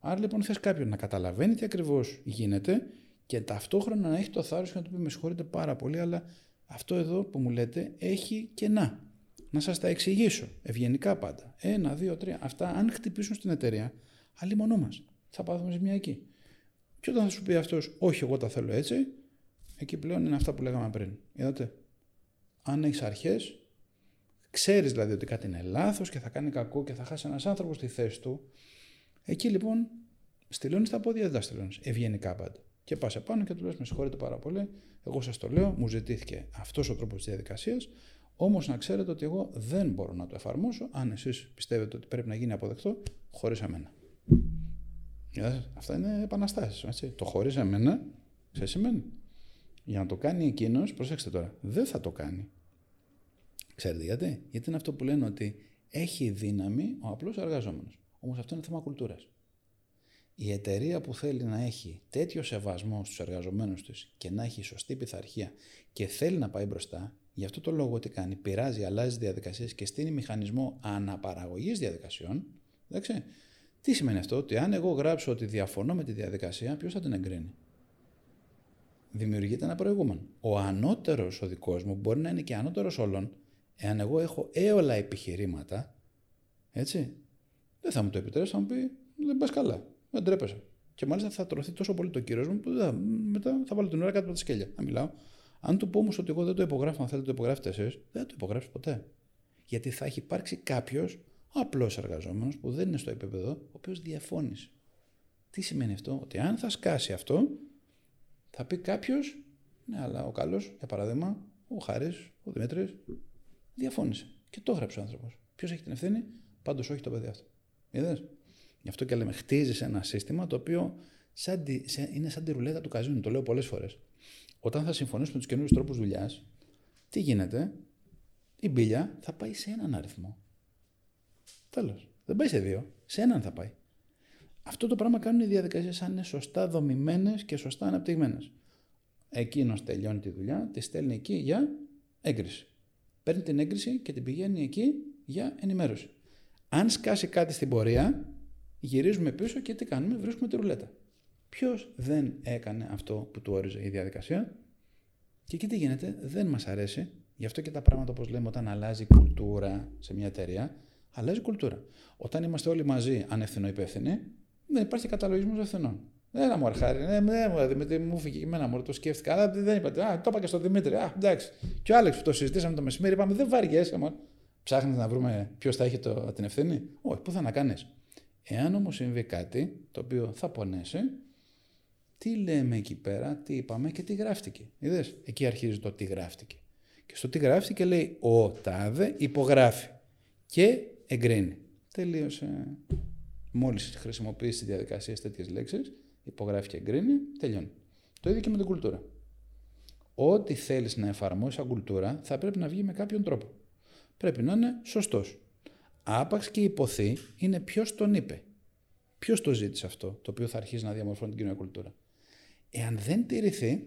Άρα λοιπόν θες κάποιον να καταλαβαίνει τι ακριβώς γίνεται και ταυτόχρονα να έχει το θάρρος και να του πει: Με συγχωρείτε πάρα πολύ, αλλά αυτό εδώ που μου λέτε έχει κενά. Να σας τα εξηγήσω. Ευγενικά πάντα. Ένα, δύο, τρία. Αυτά αν χτυπήσουν στην εταιρεία, αλλή μονό μας. Θα πάθουμε ζημιά εκεί. Και όταν θα σου πει αυτός, Όχι, εγώ τα θέλω έτσι, εκεί πλέον είναι αυτά που λέγαμε πριν. Είδατε; Αν έχεις αρχές, ξέρεις δηλαδή ότι κάτι είναι λάθος και θα κάνει κακό και θα χάσει ένας άνθρωπος στη θέση του, Εκεί λοιπόν στυλώνει τα πόδια, δεν τα στυλώνει. Ευγενικά πάντα. Και πας επάνω και του λες: Με συγχωρείτε πάρα πολύ. Εγώ σας το λέω, μου ζητήθηκε αυτός ο τρόπος της διαδικασίας. Όμως να ξέρετε ότι εγώ δεν μπορώ να το εφαρμόσω αν εσείς πιστεύετε ότι πρέπει να γίνει αποδεκτό χωρίς εμένα. Αυτά είναι επαναστάσεις. Το χωρίς εμένα, σε σημαίνει; Για να το κάνει εκείνος, προσέξτε τώρα, δεν θα το κάνει. Ξέρετε γιατί; Γιατί είναι αυτό που λένε ότι έχει δύναμη ο απλός εργαζόμενος. Όμως αυτό είναι θέμα κουλτούρας. Η εταιρεία που θέλει να έχει τέτοιο σεβασμό στους εργαζομένους της και να έχει σωστή πειθαρχία και θέλει να πάει μπροστά, γι' αυτό το λόγο τι κάνει, πειράζει, αλλάζει διαδικασίες και στείνει μηχανισμό αναπαραγωγής διαδικασιών. Εντάξει. Τι σημαίνει αυτό, ότι αν εγώ γράψω ότι διαφωνώ με τη διαδικασία, ποιος θα την εγκρίνει; Δημιουργείται ένα προηγούμενο. Ο ανώτερος ο δικός μου μπορεί να είναι και ανώτερος όλων, εάν εγώ έχω έολα επιχειρήματα, έτσι, δεν θα μου το επιτρέψει, θα μου πει δεν πας καλά. Δεν τρέπεσαι. Και μάλιστα θα τρωθεί τόσο πολύ το κύριο μου που θα, μετά θα βάλω την ώρα κάτω από τα σκέλια. Να μιλάω. Αν του πω όμως ότι εγώ δεν το υπογράφω, αν θέλετε το υπογράφετε εσείς, δεν θα το υπογράψει ποτέ. Γιατί θα έχει υπάρξει κάποιος απλός εργαζόμενος που δεν είναι στο επίπεδο, ο οποίος διαφώνησε. Τι σημαίνει αυτό, Ότι αν θα σκάσει αυτό, θα πει κάποιος, ναι, αλλά ο καλός, για παράδειγμα, ο Χάρης, ο Δημήτρης, διαφώνησε. Και το έγραψε ο άνθρωπος. Ποιος έχει την ευθύνη, πάντως όχι το παιδί αυτό. Είδες; Γι' αυτό και λέμε, χτίζεις ένα σύστημα το οποίο σαν τη, είναι σαν τη ρουλέτα του καζίνου. Το λέω πολλές φορές. Όταν θα συμφωνήσουμε τους καινούριους τρόπους δουλειάς, τι γίνεται, η μπύλια θα πάει σε έναν αριθμό. Τέλος. Δεν πάει σε δύο. Σε έναν θα πάει. Αυτό το πράγμα κάνουν οι διαδικασίες αν είναι σωστά δομημένες και σωστά αναπτυγμένες. Εκείνος τελειώνει τη δουλειά, τη στέλνει εκεί για έγκριση. Παίρνει την έγκριση και την πηγαίνει εκεί για ενημέρωση. Αν σκάσει κάτι στην πορεία, γυρίζουμε πίσω και τι κάνουμε, βρίσκουμε τη ρουλέτα. Ποιος δεν έκανε αυτό που του όριζε η διαδικασία, και εκεί τι γίνεται, δεν μας αρέσει. Γι' αυτό και τα πράγματα, όπως λέμε, όταν αλλάζει η κουλτούρα σε μια εταιρεία, αλλάζει η κουλτούρα. Όταν είμαστε όλοι μαζί ανευθυνοϊπεύθυνοι, δεν υπάρχει καταλογισμό ευθυνών. Δεν μου αρχάρι. Ναι, ναι, μου, Δημήτρη, μου φύγει και εμένα, μου το σκέφτηκα. Αλλά δεν είπατε. Α, το είπα και στον Δημήτρη. Α, εντάξει. Και ο Άλεξ που το συζητήσαμε το μεσημέρι, είπαμε δεν βαριέσαι μόνο. Ψάχνει να βρούμε ποιος θα έχει το, την ευθύνη; Όχι, πού θα να κάνεις. Εάν όμως συμβεί κάτι το οποίο θα πονέσει, τι λέμε εκεί πέρα, τι είπαμε και τι γράφτηκε. Είδες, εκεί αρχίζει το τι γράφτηκε. Και στο τι γράφτηκε λέει ο τάδε υπογράφει και εγκρίνει. Τελείωσε. Μόλις χρησιμοποιήσει τη διαδικασία τέτοιες λέξεις, υπογράφει και εγκρίνει, τελειώνει. Το ίδιο και με την κουλτούρα. Ό,τι θέλεις να εφαρμόσεις σαν κουλτούρα θα πρέπει να βγει με κάποιον τρόπο. Πρέπει να είναι σωστός. Άπαξ και υποθεί είναι ποιος τον είπε. Ποιος το ζήτησε αυτό, το οποίο θα αρχίσει να διαμορφώνει την κοινωνική κουλτούρα. Εάν δεν τηρηθεί,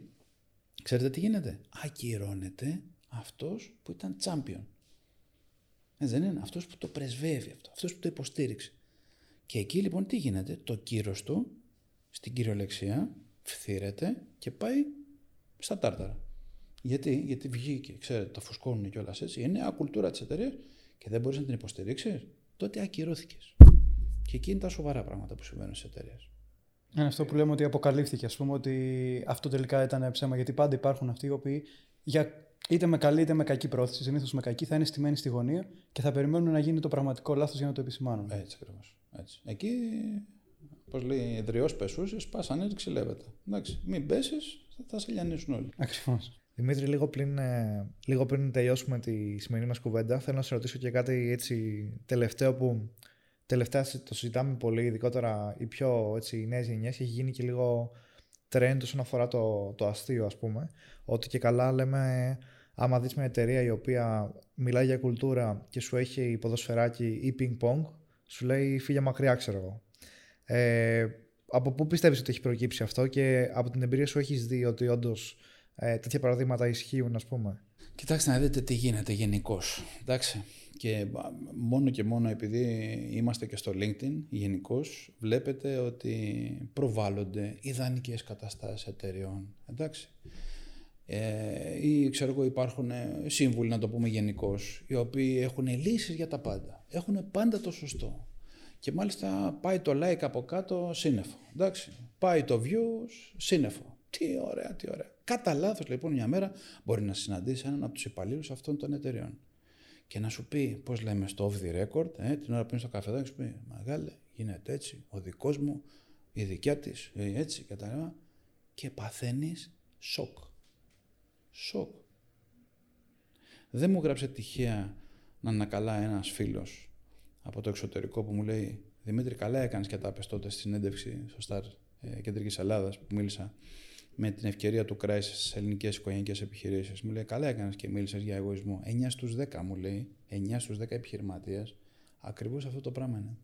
ξέρετε τι γίνεται. Ακυρώνεται αυτός που ήταν champion. Ε, δεν είναι αυτός που το πρεσβεύει αυτό, αυτός που το υποστήριξε. Και εκεί λοιπόν τι γίνεται, το κύρος του στην κυριολεξία φθήρεται και πάει στα τάρταρα. Γιατί, γιατί βγήκε, ξέρετε, τα φουσκώνουν κιόλας έτσι. Είναι νέα κουλτούρα της εταιρείας και δεν μπορείς να την υποστηρίξεις, τότε ακυρώθηκες. Και εκεί είναι τα σοβαρά πράγματα που συμβαίνουν στις εταιρείες. Είναι αυτό που λέμε ότι αποκαλύφθηκε, ας πούμε, ότι αυτό τελικά ήταν ψέμα. Γιατί πάντα υπάρχουν αυτοί οι οποίοι για είτε με καλή είτε με κακή πρόθεση, συνήθως με κακή, θα είναι στημένοι στη γωνία και θα περιμένουν να γίνει το πραγματικό λάθος για να το επισημάνουν. Έτσι ακριβώς. Εκεί, πώς λέει, εδραιό πεσούσε, πάσανε έτσι ξυλεύεται. Εντάξει, μην πέσεις, θα σε λιανίσουν όλοι. Ακριβώς. Δημήτρη, λίγο πριν, ε, λίγο πριν τελειώσουμε τη σημερινή μας κουβέντα, θέλω να σε ρωτήσω και κάτι έτσι τελευταίο που τελευταία το συζητάμε πολύ, ειδικότερα οι πιο έτσι, οι νέες γενιές, έχει γίνει και λίγο trend όσον αφορά το, το αστείο ας πούμε, ότι και καλά λέμε άμα δεις μια εταιρεία η οποία μιλάει για κουλτούρα και σου έχει ποδοσφαιράκι ή ping-pong, σου λέει φύγε μακριά ξέρω εγώ. Ε, από πού πιστεύεις ότι έχει προκύψει αυτό και από την εμπειρία σου έχεις δει ότι όντως ε, τέτοια παραδείγματα ισχύουν ας πούμε. Κοιτάξτε να δείτε τι γίνεται γενικώς. Εντάξει. Και μόνο και μόνο επειδή είμαστε και στο LinkedIn γενικώς, βλέπετε ότι προβάλλονται ιδανικές καταστάσεις εταιρεών. Εντάξει. Ε, ή ξέρω εγώ υπάρχουν σύμβουλοι, να το πούμε γενικώς, οι οποίοι έχουν λύσεις για τα πάντα. Έχουν πάντα το σωστό. Και μάλιστα πάει το like από κάτω σύννεφο. Εντάξει. Πάει το views σύννεφο. Τι ωραία, τι ωραία. Κατά λάθος λοιπόν μια μέρα μπορεί να συναντήσει έναν από τους υπαλλήλους αυτών των εταιρεών και να σου πει, πώς λέμε στο off the record, ε, την ώρα που είναι στο καφεδάκι, σου πει Μεγάλε, γίνεται έτσι, ο δικός μου, η δικιά της, ε, έτσι και τα Και παθαίνεις σοκ. Σοκ. Δεν μου γράψε τυχαία να ανακαλά ένας φίλος από το εξωτερικό που μου λέει Δημήτρη, καλά έκανες και τα πες τότε στη συνέντευξη στο Σταρ ε, Κεντρικής Ελλάδας που μίλησα με την ευκαιρία του Crisis στις ελληνικές οικογενειακές επιχειρήσεις. Μου λέει: Καλά έκανες και μίλησες για εγωισμό. 9 στους 10 μου λέει, 9 στους 10 επιχειρηματίε, ακριβώς αυτό το πράγμα είναι.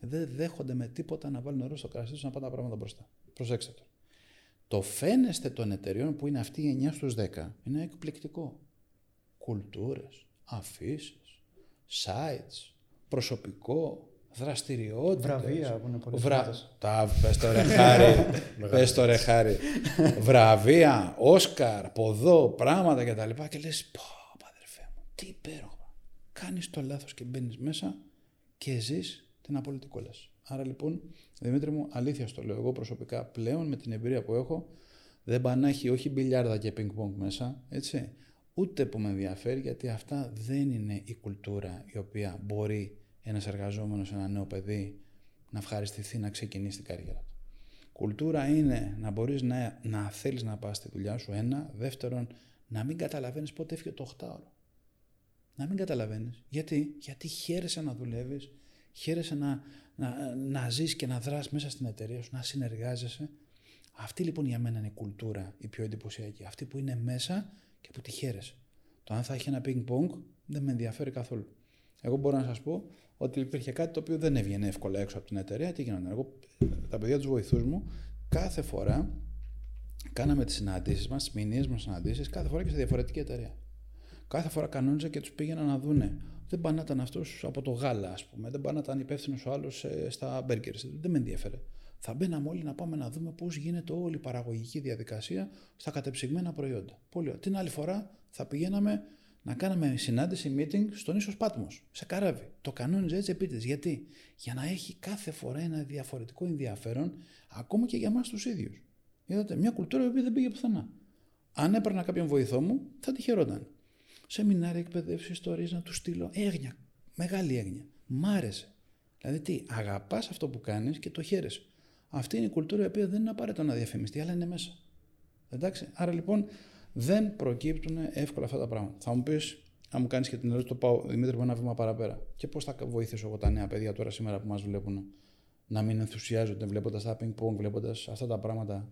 Δεν δέχονται με τίποτα να βάλουν νερό στο κρασί τους να πάνε τα πράγματα μπροστά. Προσέξτε το. Το φαίνεστε των εταιριών που είναι αυτοί οι 9 στους 10 είναι εκπληκτικό. Κουλτούρες, αφήσεις, sites, προσωπικό, δραστηριότητα. Βραβεία που είναι πολύ Βρα... Τα πες το ρε χάρη. πες το ρε χάρη. Βραβεία, Όσκαρ, ποδό, πράγματα κτλ. Και, και λες, πω, αδερφέ μου, τι υπέροχο. Κάνεις το λάθος και μπαίνεις μέσα και ζεις την απόλυτη κόλαση. Άρα λοιπόν, Δημήτρη μου, αλήθεια στο λέω εγώ προσωπικά πλέον με την εμπειρία που έχω, δεν πανάχει όχι μπιλιάρδα και πινκ-πονγκ μέσα, έτσι. ούτε που με ενδιαφέρει γιατί αυτά δεν είναι η κουλτούρα η οποία μπορεί ένας εργαζόμενος, ένα νέο παιδί να ευχαριστηθεί να ξεκινήσει την καριέρα του. Κουλτούρα είναι να μπορείς να, να θέλεις να πας στη δουλειά σου, ένα. Δεύτερον, να μην καταλαβαίνεις πότε έφυγε το 8 ώρο. Να μην καταλαβαίνεις. Γιατί, γιατί χαίρεσαι να δουλεύεις, χαίρεσαι να, να, να ζεις και να δράς μέσα στην εταιρεία σου, να συνεργάζεσαι. Αυτή λοιπόν για μένα είναι η κουλτούρα η πιο εντυπωσιακή. Αυτή που είναι μέσα και που τη χαίρεσαι. Το αν θα έχει ένα ping-pong δεν με ενδιαφέρει καθόλου. Εγώ μπορώ να σας πω ότι υπήρχε κάτι το οποίο δεν έβγαινε εύκολα έξω από την εταιρεία. Τι γινόταν. Εγώ, τα παιδιά τους βοηθούς μου, κάθε φορά κάναμε τις συναντήσεις μας, τις μηνύες μας συναντήσεις, κάθε φορά και σε διαφορετική εταιρεία. Κάθε φορά κανόνιζα και τους πήγαινα να δούνε. Δεν πανάταν αυτός από το γάλα, ας πούμε. Δεν πανάταν υπεύθυνος ο άλλος ε, στα μπέργκερ. Δεν με ενδιαφέρε. Θα μπαίναμε όλοι να πάμε να δούμε πώς γίνεται όλη η παραγωγική διαδικασία στα κατεψυγμένα προϊόντα. Πολύ ωραία. Την άλλη φορά θα πηγαίναμε να κάναμε συνάντηση, meeting στον ίσο Πάτμος, σε καράβι. Το κανόνιζε έτσι επίτηδες. Γιατί; Για να έχει κάθε φορά ένα διαφορετικό ενδιαφέρον, ακόμα και για εμάς τους ίδιους. Είδατε, μια κουλτούρα που δεν πήγε πουθενά. Αν έπαιρνα κάποιον βοηθό μου, θα τη χαιρόταν. Σεμινάρια, εκπαιδεύσεις, ιστορίε να του στείλω. Έγνοια. Μεγάλη έγνοια. Μ' άρεσε. Δηλαδή τι, αγαπάς αυτό που κάνεις και το χαίρεσαι. Αυτή είναι η κουλτούρα η οποία δεν είναι απαραίτητο να διαφημιστεί, αλλά είναι μέσα. Εντάξει. Άρα λοιπόν δεν προκύπτουν εύκολα αυτά τα πράγματα. Θα μου πεις, αν μου κάνεις και την ερώτηση, το πάω Δημήτρη ένα βήμα παραπέρα. Και πώς θα βοηθήσω εγώ τα νέα παιδιά τώρα σήμερα που μας βλέπουν; Να μην ενθουσιάζονται βλέποντας τα ping-pong, βλέποντας αυτά τα πράγματα.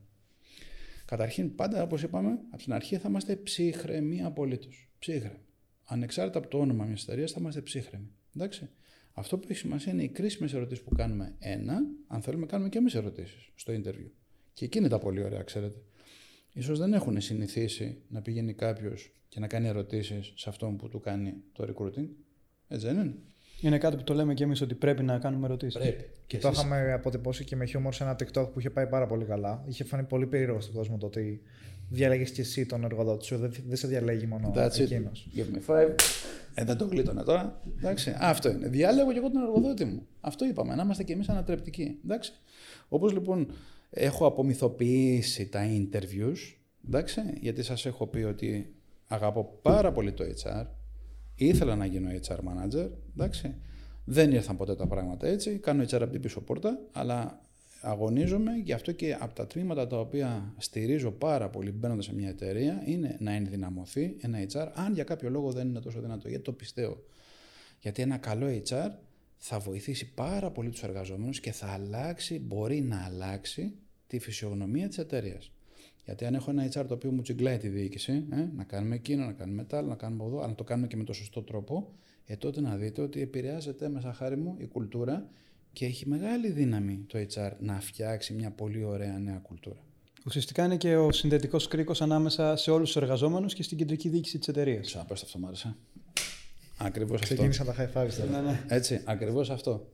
Καταρχήν, πάντα όπως είπαμε, από την αρχή θα είμαστε ψύχρεμοι απολύτως. Ψύχρεμοι. Ανεξάρτητα από το όνομα μιας εταιρείας, θα είμαστε ψύχρεμοι. Εντάξει. Αυτό που έχει σημασία είναι οι κρίσιμες ερωτήσεις που κάνουμε. Ένα, αν θέλουμε, κάνουμε και εμείς ερωτήσεις στο interview. Και εκεί είναι τα πολύ ωραία, ξέρετε. Ίσως δεν έχουν συνηθίσει να πηγαίνει κάποιος και να κάνει ερωτήσεις σε αυτόν που του κάνει το recruiting. Έτσι δεν είναι. Είναι κάτι που το λέμε και εμείς ότι πρέπει να κάνουμε ερωτήσεις. Πρέπει. Και το εσείς... είχαμε αποτυπώσει και με χιούμορ σε ένα TikTok που είχε πάει πάρα πολύ καλά. Είχε φανεί πολύ περίεργο στον κόσμο το ότι διαλέγεις και εσύ τον εργοδότη σου. Δεν σε διαλέγει μόνο εκείνος. Give me five. Ε, δεν το γλίτωνε τώρα. Εντάξει. Αυτό είναι. Διάλεγω και εγώ τον εργοδότη μου. Αυτό είπαμε. Να είμαστε κι εμείς ανατρεπτικοί. Όπως λοιπόν Έχω απομυθοποιήσει τα interviews, εντάξει, γιατί σας έχω πει ότι αγαπώ πάρα πολύ το HR, ήθελα να γίνω HR manager, εντάξει. Δεν ήρθαν ποτέ τα πράγματα έτσι, κάνω HR από την πίσω πόρτα, αλλά αγωνίζομαι γι' αυτό και από τα τμήματα τα οποία στηρίζω πάρα πολύ μπαίνοντας σε μια εταιρεία είναι να ενδυναμωθεί ένα HR, αν για κάποιο λόγο δεν είναι τόσο δυνατό, γιατί το πιστεύω. Γιατί ένα καλό HR θα βοηθήσει πάρα πολύ τους εργαζόμενους και θα αλλάξει, μπορεί να αλλάξει τη φυσιογνωμία της εταιρείας. Γιατί αν έχω ένα HR το οποίο μου τσιγκλάει τη διοίκηση, ε, να κάνουμε εκείνο, να κάνουμε μετά, να κάνουμε εδώ, αλλά να το κάνουμε και με το σωστό τρόπο, ε, τότε να δείτε ότι επηρεάζεται μέσα χάρη μου η κουλτούρα και έχει μεγάλη δύναμη το HR να φτιάξει μια πολύ ωραία νέα κουλτούρα. Ουσιαστικά είναι και ο συνδετικός κρίκος ανάμεσα σε όλους τους εργαζόμενους και στην κεντρική διοίκηση της εταιρείας. Ξαπέστε αυτό, μου άρεσε. Ακριβώς αυτό. Ξεκίνησαν τα high fives ναι, ναι. Έτσι, ακριβώς αυτό.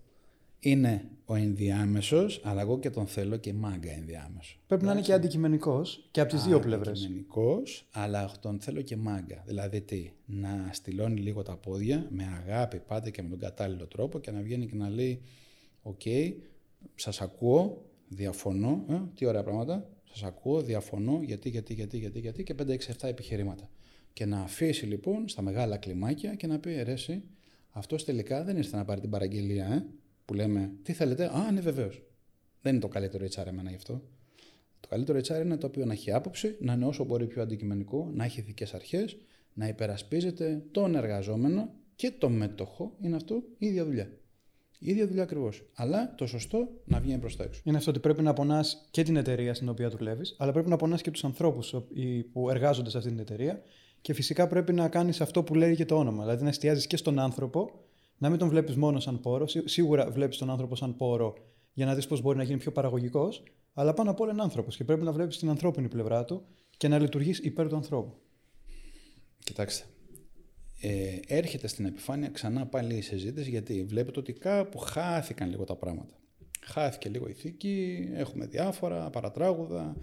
Είναι ο ενδιάμεσος, αλλά εγώ και τον θέλω και μάγκα ενδιάμεσο. Πρέπει να είναι και αντικειμενικός και από τις δύο πλευρές. Αντικειμενικός, αλλά τον θέλω και μάγκα. Δηλαδή τι, να στυλώνει λίγο τα πόδια με αγάπη πάντα και με τον κατάλληλο τρόπο και να βγαίνει και να λέει: OK, okay, σας ακούω, διαφωνώ. Ε, τι ωραία πράγματα. Σας ακούω, διαφωνώ, γιατί, γιατί, γιατί, γιατί, γιατί και 5-6-7 επιχειρήματα. Και να αφήσει λοιπόν στα μεγάλα κλιμάκια και να πει αιρέσει, αυτός τελικά δεν ήρθε να πάρει την παραγγελία, ε, που λέμε τι θέλετε, Α, ναι, βεβαίως. Δεν είναι το καλύτερο HR εμένα γι' αυτό. Το καλύτερο HR είναι το οποίο να έχει άποψη, να είναι όσο μπορεί πιο αντικειμενικό, να έχει ηθικές αρχές, να υπερασπίζεται τον εργαζόμενο και τον μέτοχο. Είναι αυτό η ίδια δουλειά. Η ίδια δουλειά ακριβώς. Αλλά το σωστό να βγαίνει προς τα έξω. Είναι αυτό ότι πρέπει να πονάς και την εταιρεία στην οποία δουλεύεις, αλλά πρέπει να πονάς και τους ανθρώπους που εργάζονται σε αυτή την εταιρεία και φυσικά πρέπει να κάνεις αυτό που λέει και το όνομα. Δηλαδή να εστιάζεις και στον άνθρωπο, να μην τον βλέπεις μόνο σαν πόρο. Σίγουρα βλέπεις τον άνθρωπο σαν πόρο για να δεις πώς μπορεί να γίνει πιο παραγωγικός, αλλά πάνω απ' όλα είναι άνθρωπο και πρέπει να βλέπεις την ανθρώπινη πλευρά του και να λειτουργείς υπέρ του ανθρώπου. Κοιτάξτε. Ε, έρχεται στην επιφάνεια ξανά πάλι η συζήτηση γιατί βλέπετε ότι κάπου χάθηκαν λίγο τα πράγματα. Χάθηκε λίγο η θήκη, έχουμε διάφορα παρατράγουδα,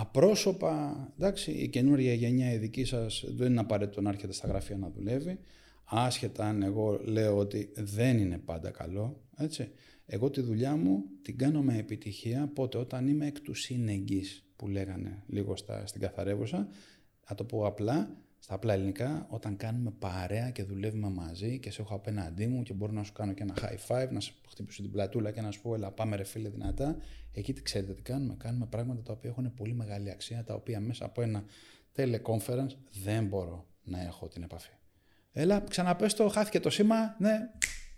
απρόσωπα. Εντάξει, η καινούργια γενιά η δική σας δεν είναι απαραίτητο να έρχεται στα γραφεία να δουλεύει. Άσχετα αν εγώ λέω ότι δεν είναι πάντα καλό. Έτσι. Εγώ τη δουλειά μου την κάνω με επιτυχία πότε όταν είμαι εκ του σύνεγγυς που λέγανε λίγο στα, στην καθαρεύουσα. Θα το πω απλά, Στα απλά ελληνικά, όταν κάνουμε παρέα και δουλεύουμε μαζί και σε έχω απέναντί μου και μπορώ να σου κάνω και ένα high five, να σου χτυπήσω την πλατούλα και να σου πω, Ελά, πάμε ρε φίλε δυνατά. Εκεί τι ξέρετε τι κάνουμε. Κάνουμε πράγματα τα οποία έχουν πολύ μεγάλη αξία, τα οποία μέσα από ένα teleconference δεν μπορώ να έχω την επαφή. Έλα, ξαναπες το, χάθηκε το σήμα, ναι,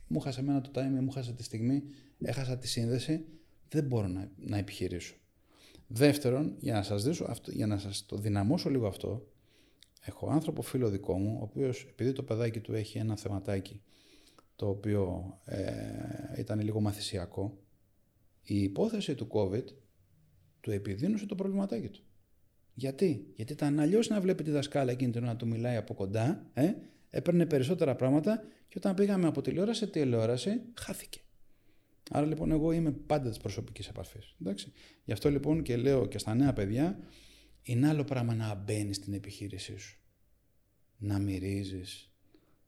μου χάσε εμένα το time, μου χάσε τη στιγμή, έχασα τη σύνδεση, δεν μπορώ να, να επιχειρήσω. Δεύτερον, για να σας, δώσω αυτό, για να σας το δυναμώσω λίγο αυτό, έχω άνθρωπο φίλο δικό μου, ο οποίος επειδή το παιδάκι του έχει ένα θεματάκι το οποίο ε, ήταν λίγο μαθησιακό, η υπόθεση του COVID του επιδίνωσε το προβληματάκι του. Γιατί, Γιατί ήταν αλλιώς να βλέπει τη δασκάλα εκείνη την ώρα να του μιλάει από κοντά, ε, έπαιρνε περισσότερα πράγματα και όταν πήγαμε από τηλεόραση σε τηλεόραση, χάθηκε. Άρα λοιπόν εγώ είμαι πάντα της προσωπικής επαφής. Γι' αυτό λοιπόν και λέω και στα νέα παιδιά, είναι άλλο πράγμα να μπαίνεις στην επιχείρησή σου. Να μυρίζεις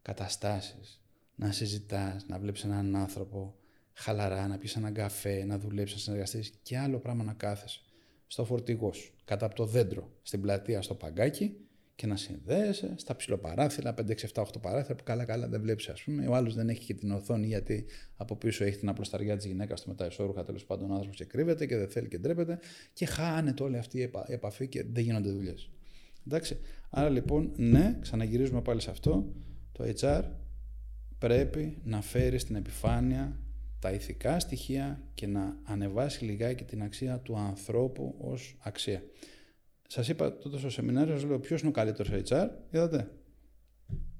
καταστάσεις, να συζητάς, να βλέπεις έναν άνθρωπο χαλαρά, να πει έναν καφέ, να δουλέψεις, να συνεργαστείς και άλλο πράγμα να κάθεσαι στο φορτηγό σου, κατά από το δέντρο, στην πλατεία στο παγκάκι και να συνδέεσαι στα ψηλοπαράθυρα, 5, 6, 7, 8 παράθυρα που καλά καλά δεν βλέπεις, ας πούμε. Ο άλλος δεν έχει και την οθόνη γιατί από πίσω έχει την απλοσταριά της γυναίκα του με τα ισόρουχα τέλος πάντων ο άνθρωπος και κρύβεται και δεν θέλει και ντρέπεται και χάνεται όλη αυτή η επαφή και δεν γίνονται δουλειές. Εντάξει. Άρα λοιπόν, ναι, ξαναγυρίζουμε πάλι σε αυτό. Το HR πρέπει να φέρει στην επιφάνεια τα ηθικά στοιχεία και να ανεβάσει λιγάκι την αξία του ανθρώπου ως αξία. Σας είπα τότε στο σεμινάριο, σας λέω ποιος είναι ο καλύτερος HR, είδατε.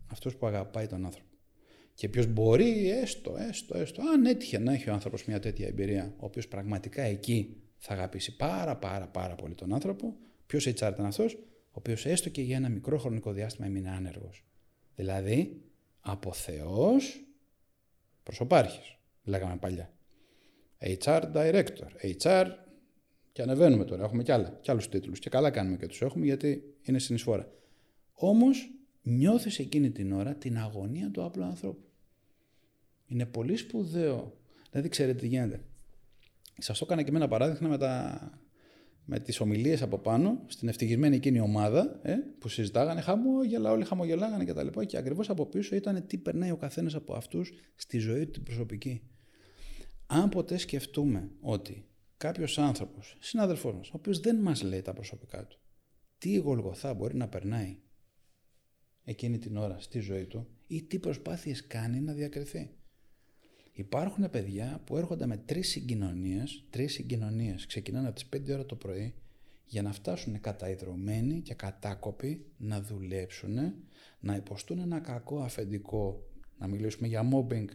Αυτός που αγαπάει τον άνθρωπο. Και ποιος μπορεί, έστω, έστω, έστω, αν έτυχε να έχει ο άνθρωπος μια τέτοια εμπειρία, ο οποίος πραγματικά εκεί θα αγαπήσει πάρα πάρα πάρα πολύ τον άνθρωπο, ποιος HR ήταν αυτός, ο οποίος έστω και για ένα μικρό χρονικό διάστημα έμεινε άνεργος. Δηλαδή, από Θεός προσωπάρχης λέγαμε παλιά. HR Director, HR και ανεβαίνουμε τώρα, έχουμε κι άλλα, κι άλλους τίτλους και καλά κάνουμε και τους έχουμε γιατί είναι συνεισφόρα. Όμως νιώθεις εκείνη την ώρα την αγωνία του απλού ανθρώπου. Είναι πολύ σπουδαίο. Δηλαδή ξέρετε τι γίνεται. Σας το έκανα και με ένα παράδειγμα με, τα... με τις ομιλίες από πάνω στην ευτυχισμένη εκείνη ομάδα ε, που συζητάγανε χαμόγελα, όλοι χαμογελάγανε κτλ. Και, και ακριβώς από πίσω ήταν τι περνάει ο καθένας από αυτούς στη ζωή του την προσωπική. Αν ποτέ σκεφτούμε ότι κάποιος άνθρωπος, συνάδελφό μας, ο οποίος δεν μας λέει τα προσωπικά του, τι γολγοθά μπορεί να περνάει εκείνη την ώρα στη ζωή του ή τι προσπάθειες κάνει να διακριθεί. Υπάρχουν παιδιά που έρχονται με τρεις συγκοινωνίες, τρεις συγκοινωνίες, ξεκινάνε από τις 5 ώρα το πρωί για να φτάσουν καταϊδρωμένοι και κατάκοποι να δουλέψουν, να υποστούν ένα κακό αφεντικό, να μιλήσουμε για mobbing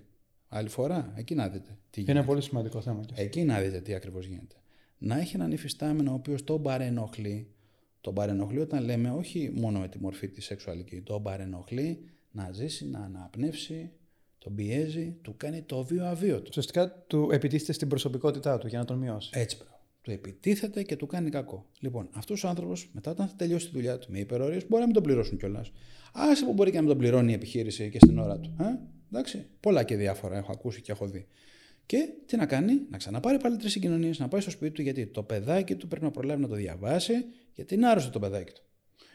Άλλη φορά, εκεί να δείτε τι γίνεται. Είναι πολύ σημαντικό θέμα. Και εκεί να δείτε τι ακριβώς γίνεται. Να έχει έναν υφιστάμενο ο οποίος τον παρενοχλεί. Τον παρενοχλεί όταν λέμε όχι μόνο με τη μορφή της σεξουαλική. Τον παρενοχλεί να ζήσει, να αναπνεύσει, τον πιέζει, του κάνει το βίο αβίωτο. Ουσιαστικά του επιτίθεται στην προσωπικότητά του για να τον μειώσει. Έτσι πράγμα. Του επιτίθεται και του κάνει κακό. Λοιπόν, αυτός ο άνθρωπος μετά, όταν θα τελειώσει τη δουλειά του με υπερορίες, μπορεί να μην τον πληρώσουν κιόλας. Άσε που μπορεί και να μην τον πληρώνει η επιχείρηση και στην ώρα του. Ε; Εντάξει, πολλά και διάφορα έχω ακούσει και έχω δει. Και τι να κάνει, να ξαναπάρει πάλι τρεις συγκοινωνίες, να πάει στο σπίτι του γιατί το παιδάκι του πρέπει να προλάβει να το διαβάσει, γιατί είναι άρρωστο το παιδάκι του.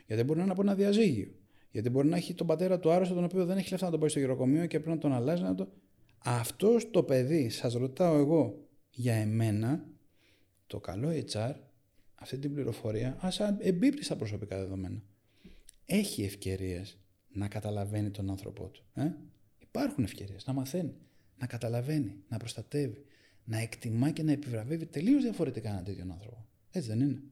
Γιατί μπορεί να είναι από ένα διαζύγιο. Γιατί μπορεί να έχει τον πατέρα του άρρωστο, τον οποίο δεν έχει λεφτά να τον πάει στο γεροκομείο και πρέπει να τον αλλάζει. Να το... Αυτός το παιδί, σας ρωτάω εγώ για εμένα, το καλό HR, αυτή την πληροφορία, ας εμπίπτει στα προσωπικά δεδομένα. Έχει ευκαιρίες να καταλαβαίνει τον άνθρωπό του. Ε; Υπάρχουν ευκαιρίες να μαθαίνει, να καταλαβαίνει, να προστατεύει, να εκτιμά και να επιβραβεύει τελείως διαφορετικά έναν τέτοιον άνθρωπο. Έτσι δεν είναι.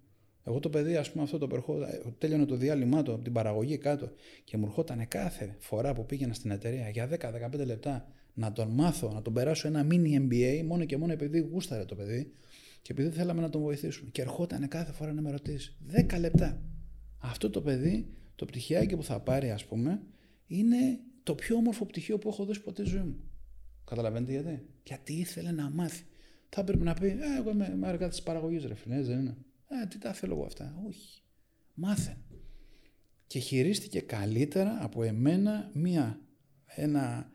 Εγώ το παιδί, ας πούμε, αυτό το περχό, τέλειωνε το διάλειμμα του από την παραγωγή κάτω και μου ερχόταν κάθε φορά που πήγαινα στην εταιρεία για 10-15 λεπτά να τον μάθω, να τον περάσω ένα mini MBA μόνο και μόνο επειδή γούσταρε το παιδί και επειδή θέλαμε να τον βοηθήσουμε. Και ερχόταν κάθε φορά να με ρωτήσει 10 λεπτά. Αυτό το παιδί, το πτυχιάκι που θα πάρει, ας πούμε, είναι το πιο όμορφο πτυχίο που έχω δώσει ποτέ στη ζωή μου. Καταλαβαίνετε γιατί; Γιατί ήθελε να μάθει. Θα έπρεπε να πει, ε, εγώ είμαι, είμαι αργά της παραγωγής, ρε φίλε, δεν είναι. Ε, τι τα θέλω εγώ αυτά; Όχι. Μάθε. Και χειρίστηκε καλύτερα από εμένα μία, ένα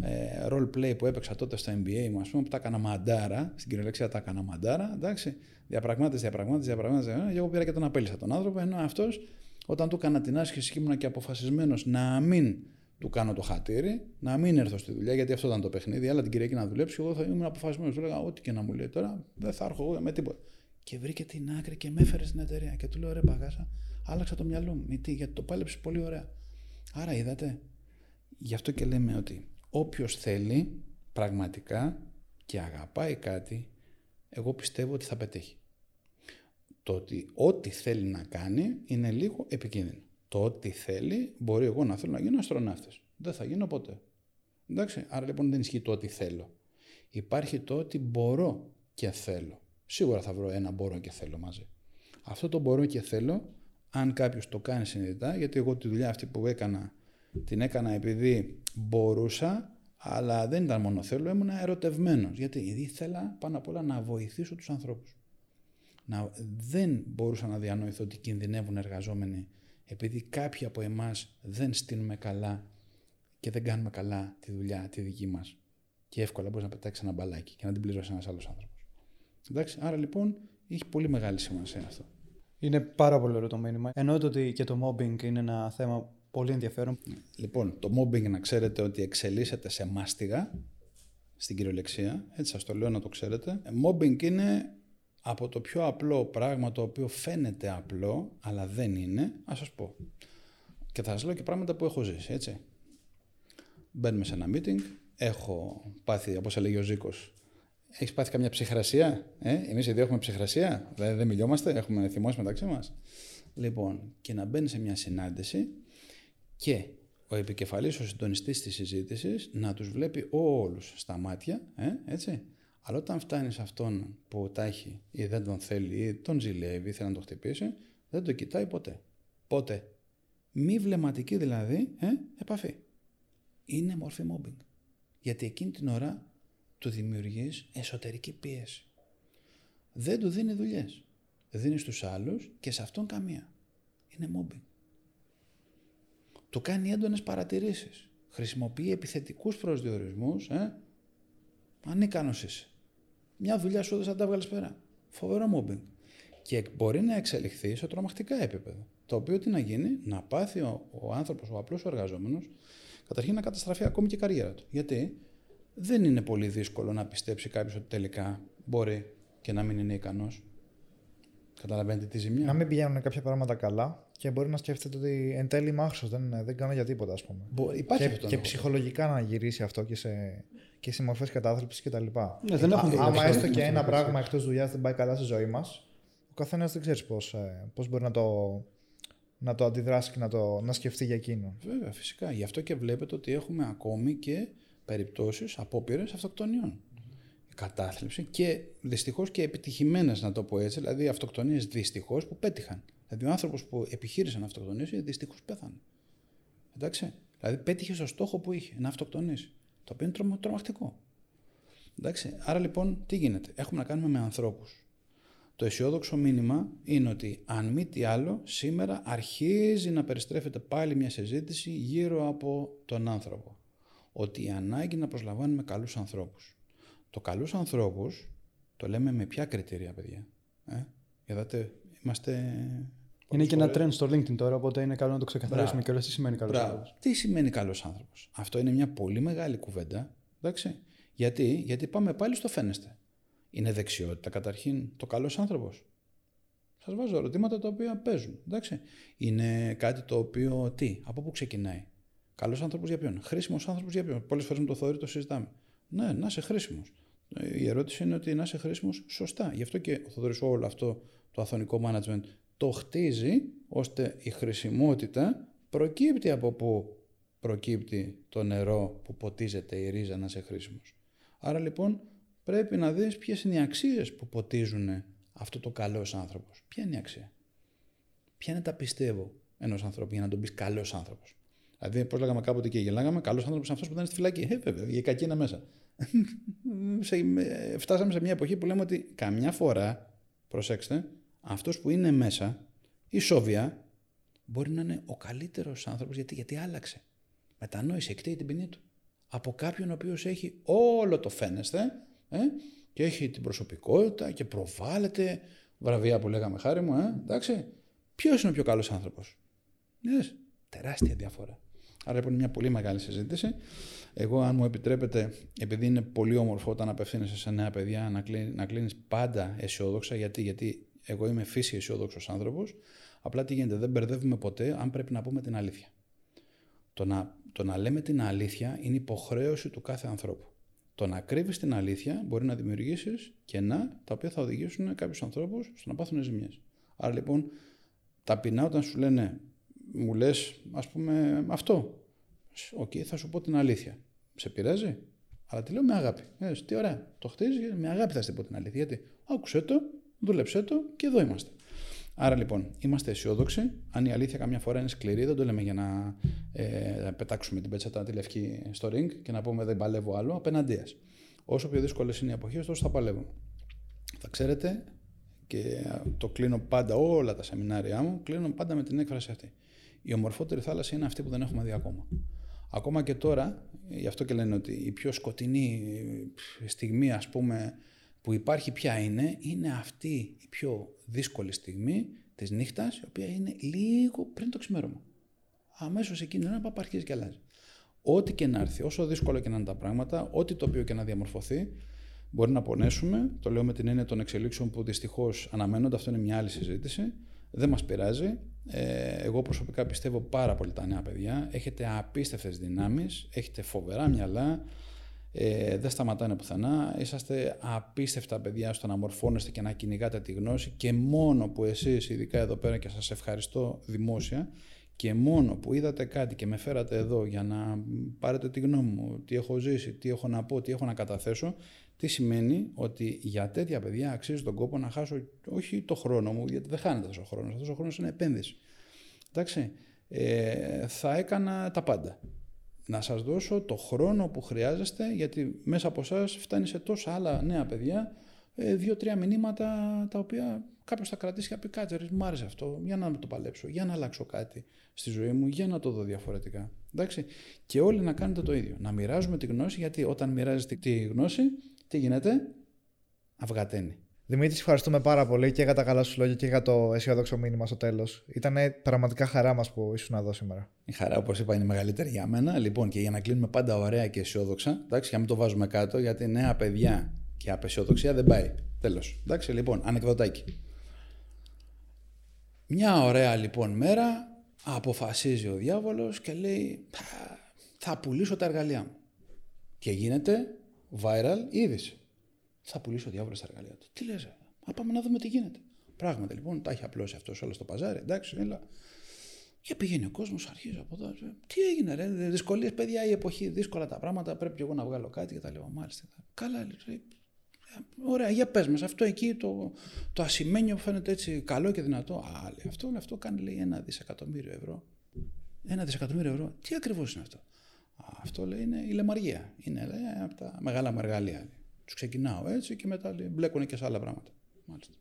ε, role play που έπαιξα τότε στο NBA μου, ας πούμε, που τα έκανα μαντάρα, στην κυριολεξία τα έκανα μαντάρα, εντάξει, διαπραγμάτευση, διαπραγμάτευση, διαπραγμάτευση, και εγώ πήρα και τον απέλησα τον άνθρωπο, ενώ αυτός Όταν του έκανα την άσκηση και ήμουν και αποφασισμένος να μην του κάνω το χατήρι, να μην έρθω στη δουλειά, γιατί αυτό ήταν το παιχνίδι. Αλλά την Κυριακή να δουλέψει, εγώ θα ήμουν αποφασισμένος. Του έλεγα, Ό,τι και να μου λέει τώρα, δεν θα έρχω εγώ με τίποτα. Και βρήκε την άκρη και με έφερε στην εταιρεία. Και του λέω, ρε παγάσα, άλλαξα το μυαλό μου. Γιατί, γιατί το πάλεψε πολύ ωραία. Άρα είδατε, γι' αυτό και λέμε ότι όποιος θέλει πραγματικά και αγαπάει κάτι, εγώ πιστεύω ότι θα πετύχει. Το ότι ό,τι θέλει να κάνει είναι λίγο επικίνδυνο. Το ό,τι θέλει, μπορεί εγώ να θέλω να γίνω αστροναύτης. Δεν θα γίνω ποτέ. Εντάξει, άρα λοιπόν δεν ισχύει το ότι θέλω. Υπάρχει το ότι μπορώ και θέλω. Σίγουρα θα βρω ένα μπορώ και θέλω μαζί. Αυτό το μπορώ και θέλω, αν κάποιος το κάνει συνειδητά, γιατί εγώ τη δουλειά αυτή που έκανα, την έκανα επειδή μπορούσα, αλλά δεν ήταν μόνο θέλω, ήμουν ερωτευμένος. Γιατί ήθελα πάνω απ' όλα να βοηθήσω τους ανθρώπους. Να, δεν μπορούσα να διανοηθώ ότι κινδυνεύουν εργαζόμενοι επειδή κάποιοι από εμάς δεν στείλουμε καλά και δεν κάνουμε καλά τη δουλειά τη δική μας και εύκολα μπορείς να πετάξεις ένα μπαλάκι και να την πληρώσεις ένας άλλος άνθρωπος. Εντάξει, άρα λοιπόν έχει πολύ μεγάλη σημασία αυτό. Είναι πάρα πολύ ωραίο το μήνυμα. Εννοείται ότι και το mobbing είναι ένα θέμα πολύ ενδιαφέρον. Λοιπόν, το mobbing να ξέρετε ότι εξελίσσεται σε μάστιγα στην κυριολεξία. Έτσι σας το λέω να το ξέρετε. Mobbing είναι από το πιο απλό πράγμα το οποίο φαίνεται απλό, αλλά δεν είναι, ας σας πω. Και θα σας λέω και πράγματα που έχω ζήσει, έτσι. Μπαίνουμε σε ένα meeting, έχω πάθει, όπως έλεγε ο Ζήκος, έχεις πάθει καμιά ψυχρασία, ε; εμείς οι δύο έχουμε ψυχρασία, δεν, δεν μιλιόμαστε, έχουμε θυμώσει μεταξύ μας. Λοιπόν, και να μπαίνει σε μια συνάντηση και ο επικεφαλής, ο συντονιστής της συζήτησης, να τους βλέπει όλους στα μάτια, ε; έτσι, αλλά όταν φτάνεις σε αυτόν που τα έχει ή δεν τον θέλει ή τον ζηλεύει ή θέλει να το χτυπήσει, δεν το κοιτάει ποτέ. Πότε. Μη βλεμματική δηλαδή ε, επαφή. Είναι μορφή mobbing. Γιατί εκείνη την ώρα του δημιουργείς εσωτερική πίεση. Δεν του δίνει δουλειές. Δίνει στους άλλους και σε αυτόν καμία. Είναι mobbing. Του κάνει έντονες παρατηρήσεις. Χρησιμοποιεί επιθετικούς προσδιορισμούς. Ε, Ανίκανο είσαι. Μια δουλειά σου έδωσε να τα βγάλεις πέρα. Φοβερό mobbing. Και μπορεί να εξελιχθεί σε τρομακτικά επίπεδα. Το οποίο τι να γίνει, να πάθει ο, ο άνθρωπος, ο απλός εργαζόμενος, καταρχήν να καταστραφεί ακόμη και η καριέρα του. Γιατί δεν είναι πολύ δύσκολο να πιστέψει κάποιος ότι τελικά μπορεί και να μην είναι ικανός. Καταλαβαίνετε τη ζημιά. Να μην πηγαίνουν κάποια πράγματα καλά και μπορεί να σκέφτεται ότι εν τέλει είμαι δεν, δεν κάνω για τίποτα, ας πούμε. Μπορεί, υπάρχει και, αυτό και ψυχολογικά να γυρίσει αυτό και σε, και σε μορφές κατάθλιψης κτλ. Ναι, δεν έχουν Άμα έστω και ένα πράγμα εκτός δουλειάς δεν πάει καλά στη ζωή μας, ο καθένας δεν ξέρεις πώς πώς μπορεί να το, να το αντιδράσει και να, το, να σκεφτεί για εκείνο. Βέβαια, φυσικά. Γι' αυτό και βλέπετε ότι έχουμε ακόμη και περιπτώσεις απόπειρες αυτοκτονιών. Η κατάθλιψη και δυστυχώς και επιτυχημένες, να το πω έτσι, δηλαδή αυτοκτονίες δυστυχώς που πέτυχαν. Δηλαδή ο άνθρωπος που επιχείρησε να αυτοκτονήσει δυστυχώς πέθανε. Εντάξει. Δηλαδή πέτυχε στο στόχο που είχε, να αυτοκτονήσει. Το οποίο είναι τρομακτικό. Εντάξει. Άρα λοιπόν τι γίνεται; Έχουμε να κάνουμε με ανθρώπους. Το αισιόδοξο μήνυμα είναι ότι αν μη τι άλλο, σήμερα αρχίζει να περιστρέφεται πάλι μια συζήτηση γύρω από τον άνθρωπο. Ότι η ανάγκη να προσλαμβάνουμε καλούς ανθρώπους. Το καλούς ανθρώπους το λέμε με ποια κριτήρια, παιδιά. Ε; Είδατε, είμαστε είναι και ένα trend στο LinkedIn τώρα, οπότε είναι καλό να το ξεκαθαρίσουμε και όλα τι σημαίνει καλός άνθρωπος; Τι σημαίνει καλός άνθρωπος; Αυτό είναι μια πολύ μεγάλη κουβέντα. Εντάξει. Γιατί, Γιατί πάμε πάλι στο φαίνεστε. Είναι δεξιότητα καταρχήν το καλός άνθρωπος. Σας βάζω ερωτήματα τα οποία παίζουν. Εντάξει. Είναι κάτι το οποίο τι, από πού ξεκινάει; Καλός άνθρωπος για ποιον; Χρήσιμος άνθρωπος για ποιον; Πολλές φορές με το Θοδωρή το συζητάμε. Ναι, να είσαι χρήσιμος. Η ερώτηση είναι ότι να είσαι χρήσιμος σωστά. Γι' αυτό και ο Θοδωρής όλο αυτό το αθωνικό management το χτίζει ώστε η χρησιμότητα προκύπτει από πού προκύπτει το νερό που ποτίζεται η ρίζα να είσαι χρήσιμος. Άρα λοιπόν πρέπει να δεις ποιες είναι οι αξίες που ποτίζουν αυτό το καλός άνθρωπος. Ποια είναι η αξία; Ποια είναι τα πιστεύω ενός ανθρώπου για να τον πεις καλός άνθρωπος; Δηλαδή, πώς λέγαμε κάποτε και γελάγαμε, καλός άνθρωπος είναι αυτός που ήταν στη φυλακή. Ε, βέβαια, η κακή είναι μέσα. φτάσαμε σε μια εποχή που λέμε ότι καμιά φορά, προσέξτε, αυτός που είναι μέσα, η Σόβια, μπορεί να είναι ο καλύτερος άνθρωπος γιατί, γιατί άλλαξε. Μετανόησε, εκτείει την ποινή του. Από κάποιον ο οποίος έχει όλο το φαίνεστε ε, και έχει την προσωπικότητα και προβάλλεται, βραβεία που λέγαμε χάρη μου, ε, εντάξει. Ποιος είναι ο πιο καλός άνθρωπος; Ναι, τεράστια διαφορά. Άρα λοιπόν είναι μια πολύ μεγάλη συζήτηση. Εγώ, αν μου επιτρέπετε, επειδή είναι πολύ όμορφο όταν απευθύνεσαι σε νέα παιδιά να, κλείνει, να κλείνεις πάντα αισιόδοξα. Γιατί, γιατί εγώ είμαι φύση αισιόδοξος άνθρωπος. Απλά τι γίνεται, δεν μπερδεύουμε ποτέ αν πρέπει να πούμε την αλήθεια. Το να, το να λέμε την αλήθεια είναι υποχρέωση του κάθε ανθρώπου. Το να κρύβεις την αλήθεια μπορεί να δημιουργήσεις κενά τα οποία θα οδηγήσουν κάποιους ανθρώπους στο να πάθουν ζημιές. Άρα λοιπόν, ταπεινά όταν σου λένε, μου λες, ας πούμε, αυτό. Οκ, θα σου πω την αλήθεια. Σε πειράζει, αλλά τη λέω με αγάπη. Ε, τι ωραία. Το χτίζεις, με αγάπη θα σου πω την αλήθεια. Γιατί άκουσε το, δούλεψε το και εδώ είμαστε. Άρα λοιπόν, είμαστε αισιόδοξοι. Αν η αλήθεια καμιά φορά είναι σκληρή, δεν το λέμε για να ε, πετάξουμε την πετσέτα τη λευκή στο ring και να πούμε δεν παλεύω άλλο. Απέναντίας. Όσο πιο δύσκολες είναι οι εποχές, τόσο θα παλεύουμε. Θα ξέρετε, και το κλείνω πάντα όλα τα σεμινάρια μου, κλείνω πάντα με την έκφραση αυτή. Η ομορφότερη θάλασσα είναι αυτή που δεν έχουμε δει ακόμα. Ακόμα και τώρα, γι' αυτό και λένε ότι η πιο σκοτεινή στιγμή, ας πούμε, που υπάρχει πια είναι, είναι αυτή η πιο δύσκολη στιγμή της νύχτας, η οποία είναι λίγο πριν το ξημέρωμα. Αμέσως εκείνη την ώρα αρχίζει και αλλάζει. Ό,τι και να έρθει, όσο δύσκολο και να είναι τα πράγματα, ό,τι το οποίο και να διαμορφωθεί, μπορεί να πονέσουμε. Το λέω με την έννοια των εξελίξεων που δυστυχώς αναμένονται. Αυτό είναι μια άλλη συζήτηση. Δεν μας πειράζει. Ε, εγώ προσωπικά πιστεύω πάρα πολύ τα νέα παιδιά. Έχετε απίστευτες δυνάμεις, έχετε φοβερά μυαλά, ε, δεν σταματάνε πουθενά. Είσαστε απίστευτα παιδιά στο να μορφώνεστε και να κυνηγάτε τη γνώση και μόνο που εσείς, ειδικά εδώ πέρα και σας ευχαριστώ δημόσια, και μόνο που είδατε κάτι και με φέρατε εδώ για να πάρετε τη γνώμη μου, τι έχω ζήσει, τι έχω να πω, τι έχω να καταθέσω, τι σημαίνει ότι για τέτοια παιδιά αξίζει τον κόπο να χάσω όχι το χρόνο μου, γιατί δεν χάνεται τόσο χρόνος. Αυτός ο χρόνος είναι επένδυση. Εντάξει. Ε, θα έκανα τα πάντα να σας δώσω το χρόνο που χρειάζεστε, γιατί μέσα από εσάς φτάνει σε τόσα άλλα νέα παιδιά, ε, δύο-τρία μηνύματα τα οποία κάποιος θα κρατήσει και θα πει κάτσε, μου άρεσε αυτό, για να το παλέψω, για να αλλάξω κάτι στη ζωή μου, για να το δω διαφορετικά. Εντάξει. Και όλοι να κάνετε το ίδιο. Να μοιράζουμε τη γνώση, γιατί όταν μοιράζεστε τη γνώση, τι γίνεται, αυγαταίνει. Δημήτρης, ευχαριστούμε πάρα πολύ και για τα καλά σου λόγια και για το αισιόδοξο μήνυμα στο τέλος. Ήταν πραγματικά χαρά μας που ήσουν εδώ σήμερα. Η χαρά, όπως είπα, είναι μεγαλύτερη για μένα. Λοιπόν, και για να κλείνουμε πάντα ωραία και αισιόδοξα, εντάξει, για να μην το βάζουμε κάτω, γιατί νέα παιδιά και απεσιοδοξία δεν πάει. Τέλος. Εντάξει, λοιπόν, ανεκδοτάκι. Μια ωραία λοιπόν μέρα αποφασίζει ο διάβολος και λέει θα πουλήσω τα εργαλεία μου. Και γίνεται viral είδηση θα πουλήσει ο διάβολος τα εργαλεία του. Τι λες, Α πάμε να δούμε τι γίνεται. Πράγματι λοιπόν, τα έχει απλώσει αυτός όλος στο παζάρι, εντάξει, έλα. Και πηγαίνει ο κόσμος, αρχίζει από εδώ. Τι έγινε, ρε, δυσκολίες, παιδιά, η εποχή, δύσκολα τα πράγματα. Πρέπει και εγώ να βγάλω κάτι και τα λέω. Μάλιστα. Καλά, λέει. Ωραία, για πες μας, αυτό εκεί το, το ασημένιο που φαίνεται έτσι καλό και δυνατό. Α, λέει, αυτό, αυτό κάνει λέει ένα δισεκατομμύριο ευρώ. Ένα δισεκατομμύριο ευρώ. Τι ακριβώς είναι αυτό; Α, αυτό λέει είναι η λεμαργία. Είναι λέει, από τα μεγάλα μεργαλεία. Τους ξεκινάω έτσι και μετά λέει, μπλέκουν και σε άλλα πράγματα. Μάλιστα.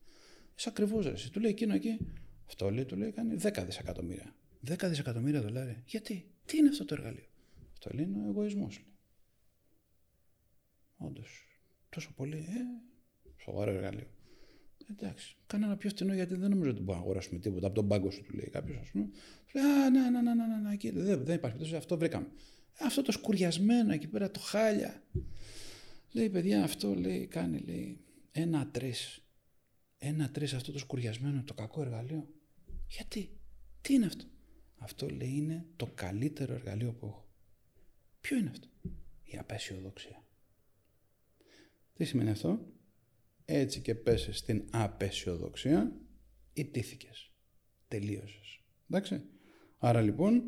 Είσαι ακριβώς ρε. Του λέει εκείνο εκεί. Αυτό λέει, του λέει κάνει 10 δισεκατομμύρια. 10 δισεκατομμύρια δολάρια. Γιατί, τι είναι αυτό το εργαλείο; Αυτό λέει είναι ο εγωισμός. Όντως. Τόσο πολύ, ε, σοβαρό εργαλείο. Εντάξει, κάνε ένα πιο φθηνό γιατί δεν νομίζω ότι μπορούμε να αγοράσουμε τίποτα από τον πάγκο σου, του λέει κάποιος, ας πούμε. Λέει, Α, να, να, να, να, να, δεν, δεν υπάρχει. Αυτό βρήκαμε. Αυτό το σκουριασμένο εκεί πέρα, το χάλια. Λέει, παιδιά, αυτό λέει, κάνει, λέει, ένα τρεις. Ένα τρεις αυτό το σκουριασμένο, το κακό εργαλείο. Γιατί, τι είναι αυτό; Αυτό λέει είναι το καλύτερο εργαλείο που έχω. Ποιο είναι αυτό; Η απεσιοδοξία. Τι σημαίνει αυτό; Έτσι και πέσες στην απεσιοδοξία, ιτήθηκες. Τελείωσες. Εντάξει. Άρα λοιπόν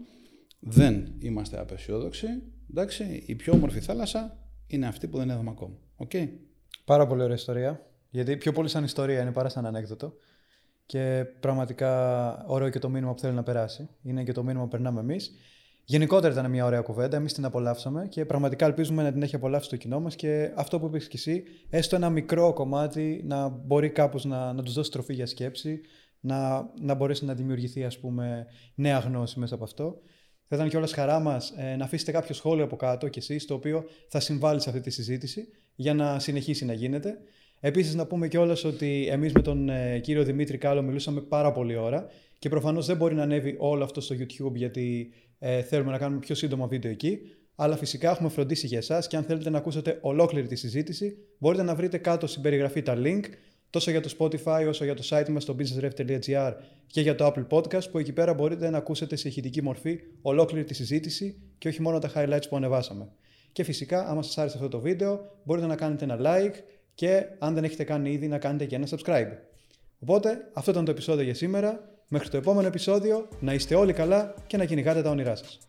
δεν είμαστε απεσιόδοξοι. Εντάξει. Η πιο όμορφη θάλασσα είναι αυτή που δεν είδαμε ακόμα. Okay. Πάρα πολύ ωραία ιστορία. Γιατί πιο πολύ σαν ιστορία είναι παρά σαν ανέκδοτο. Και πραγματικά ωραίο και το μήνυμα που θέλει να περάσει. Είναι και το μήνυμα που περνάμε εμείς. Γενικότερα ήταν μια ωραία κουβέντα. Εμείς την απολαύσαμε και πραγματικά ελπίζουμε να την έχει απολαύσει το κοινό μας. Και αυτό που είπες και εσύ, έστω ένα μικρό κομμάτι να μπορεί κάπως να, να τους δώσει τροφή για σκέψη, να, να μπορέσει να δημιουργηθεί ας πούμε, νέα γνώση μέσα από αυτό. Θα ήταν κιόλας χαρά μας ε, να αφήσετε κάποιο σχόλιο από κάτω κι εσείς, το οποίο θα συμβάλλει σε αυτή τη συζήτηση για να συνεχίσει να γίνεται. Επίσης, να πούμε κιόλας ότι εμείς με τον ε, κύριο Δημήτρη Κάλο μιλούσαμε πάρα πολύ ώρα και προφανώς δεν μπορεί να ανέβει όλο αυτό στο YouTube γιατί ε, θέλουμε να κάνουμε πιο σύντομα βίντεο εκεί. Αλλά φυσικά έχουμε φροντίσει για εσάς και αν θέλετε να ακούσετε ολόκληρη τη συζήτηση, μπορείτε να βρείτε κάτω στην περιγραφή τα link τόσο για το Spotify όσο για το site μας στο businessref.gr και για το Apple Podcast που εκεί πέρα μπορείτε να ακούσετε σε ηχητική μορφή ολόκληρη τη συζήτηση και όχι μόνο τα highlights που ανεβάσαμε. Και φυσικά, άμα σας άρεσε αυτό το βίντεο, μπορείτε να κάνετε ένα like και αν δεν έχετε κάνει ήδη να κάνετε και ένα subscribe. Οπότε, αυτό ήταν το επεισόδιο για σήμερα. Μέχρι το επόμενο επεισόδιο, να είστε όλοι καλά και να κυνηγάτε τα όνειρά σας.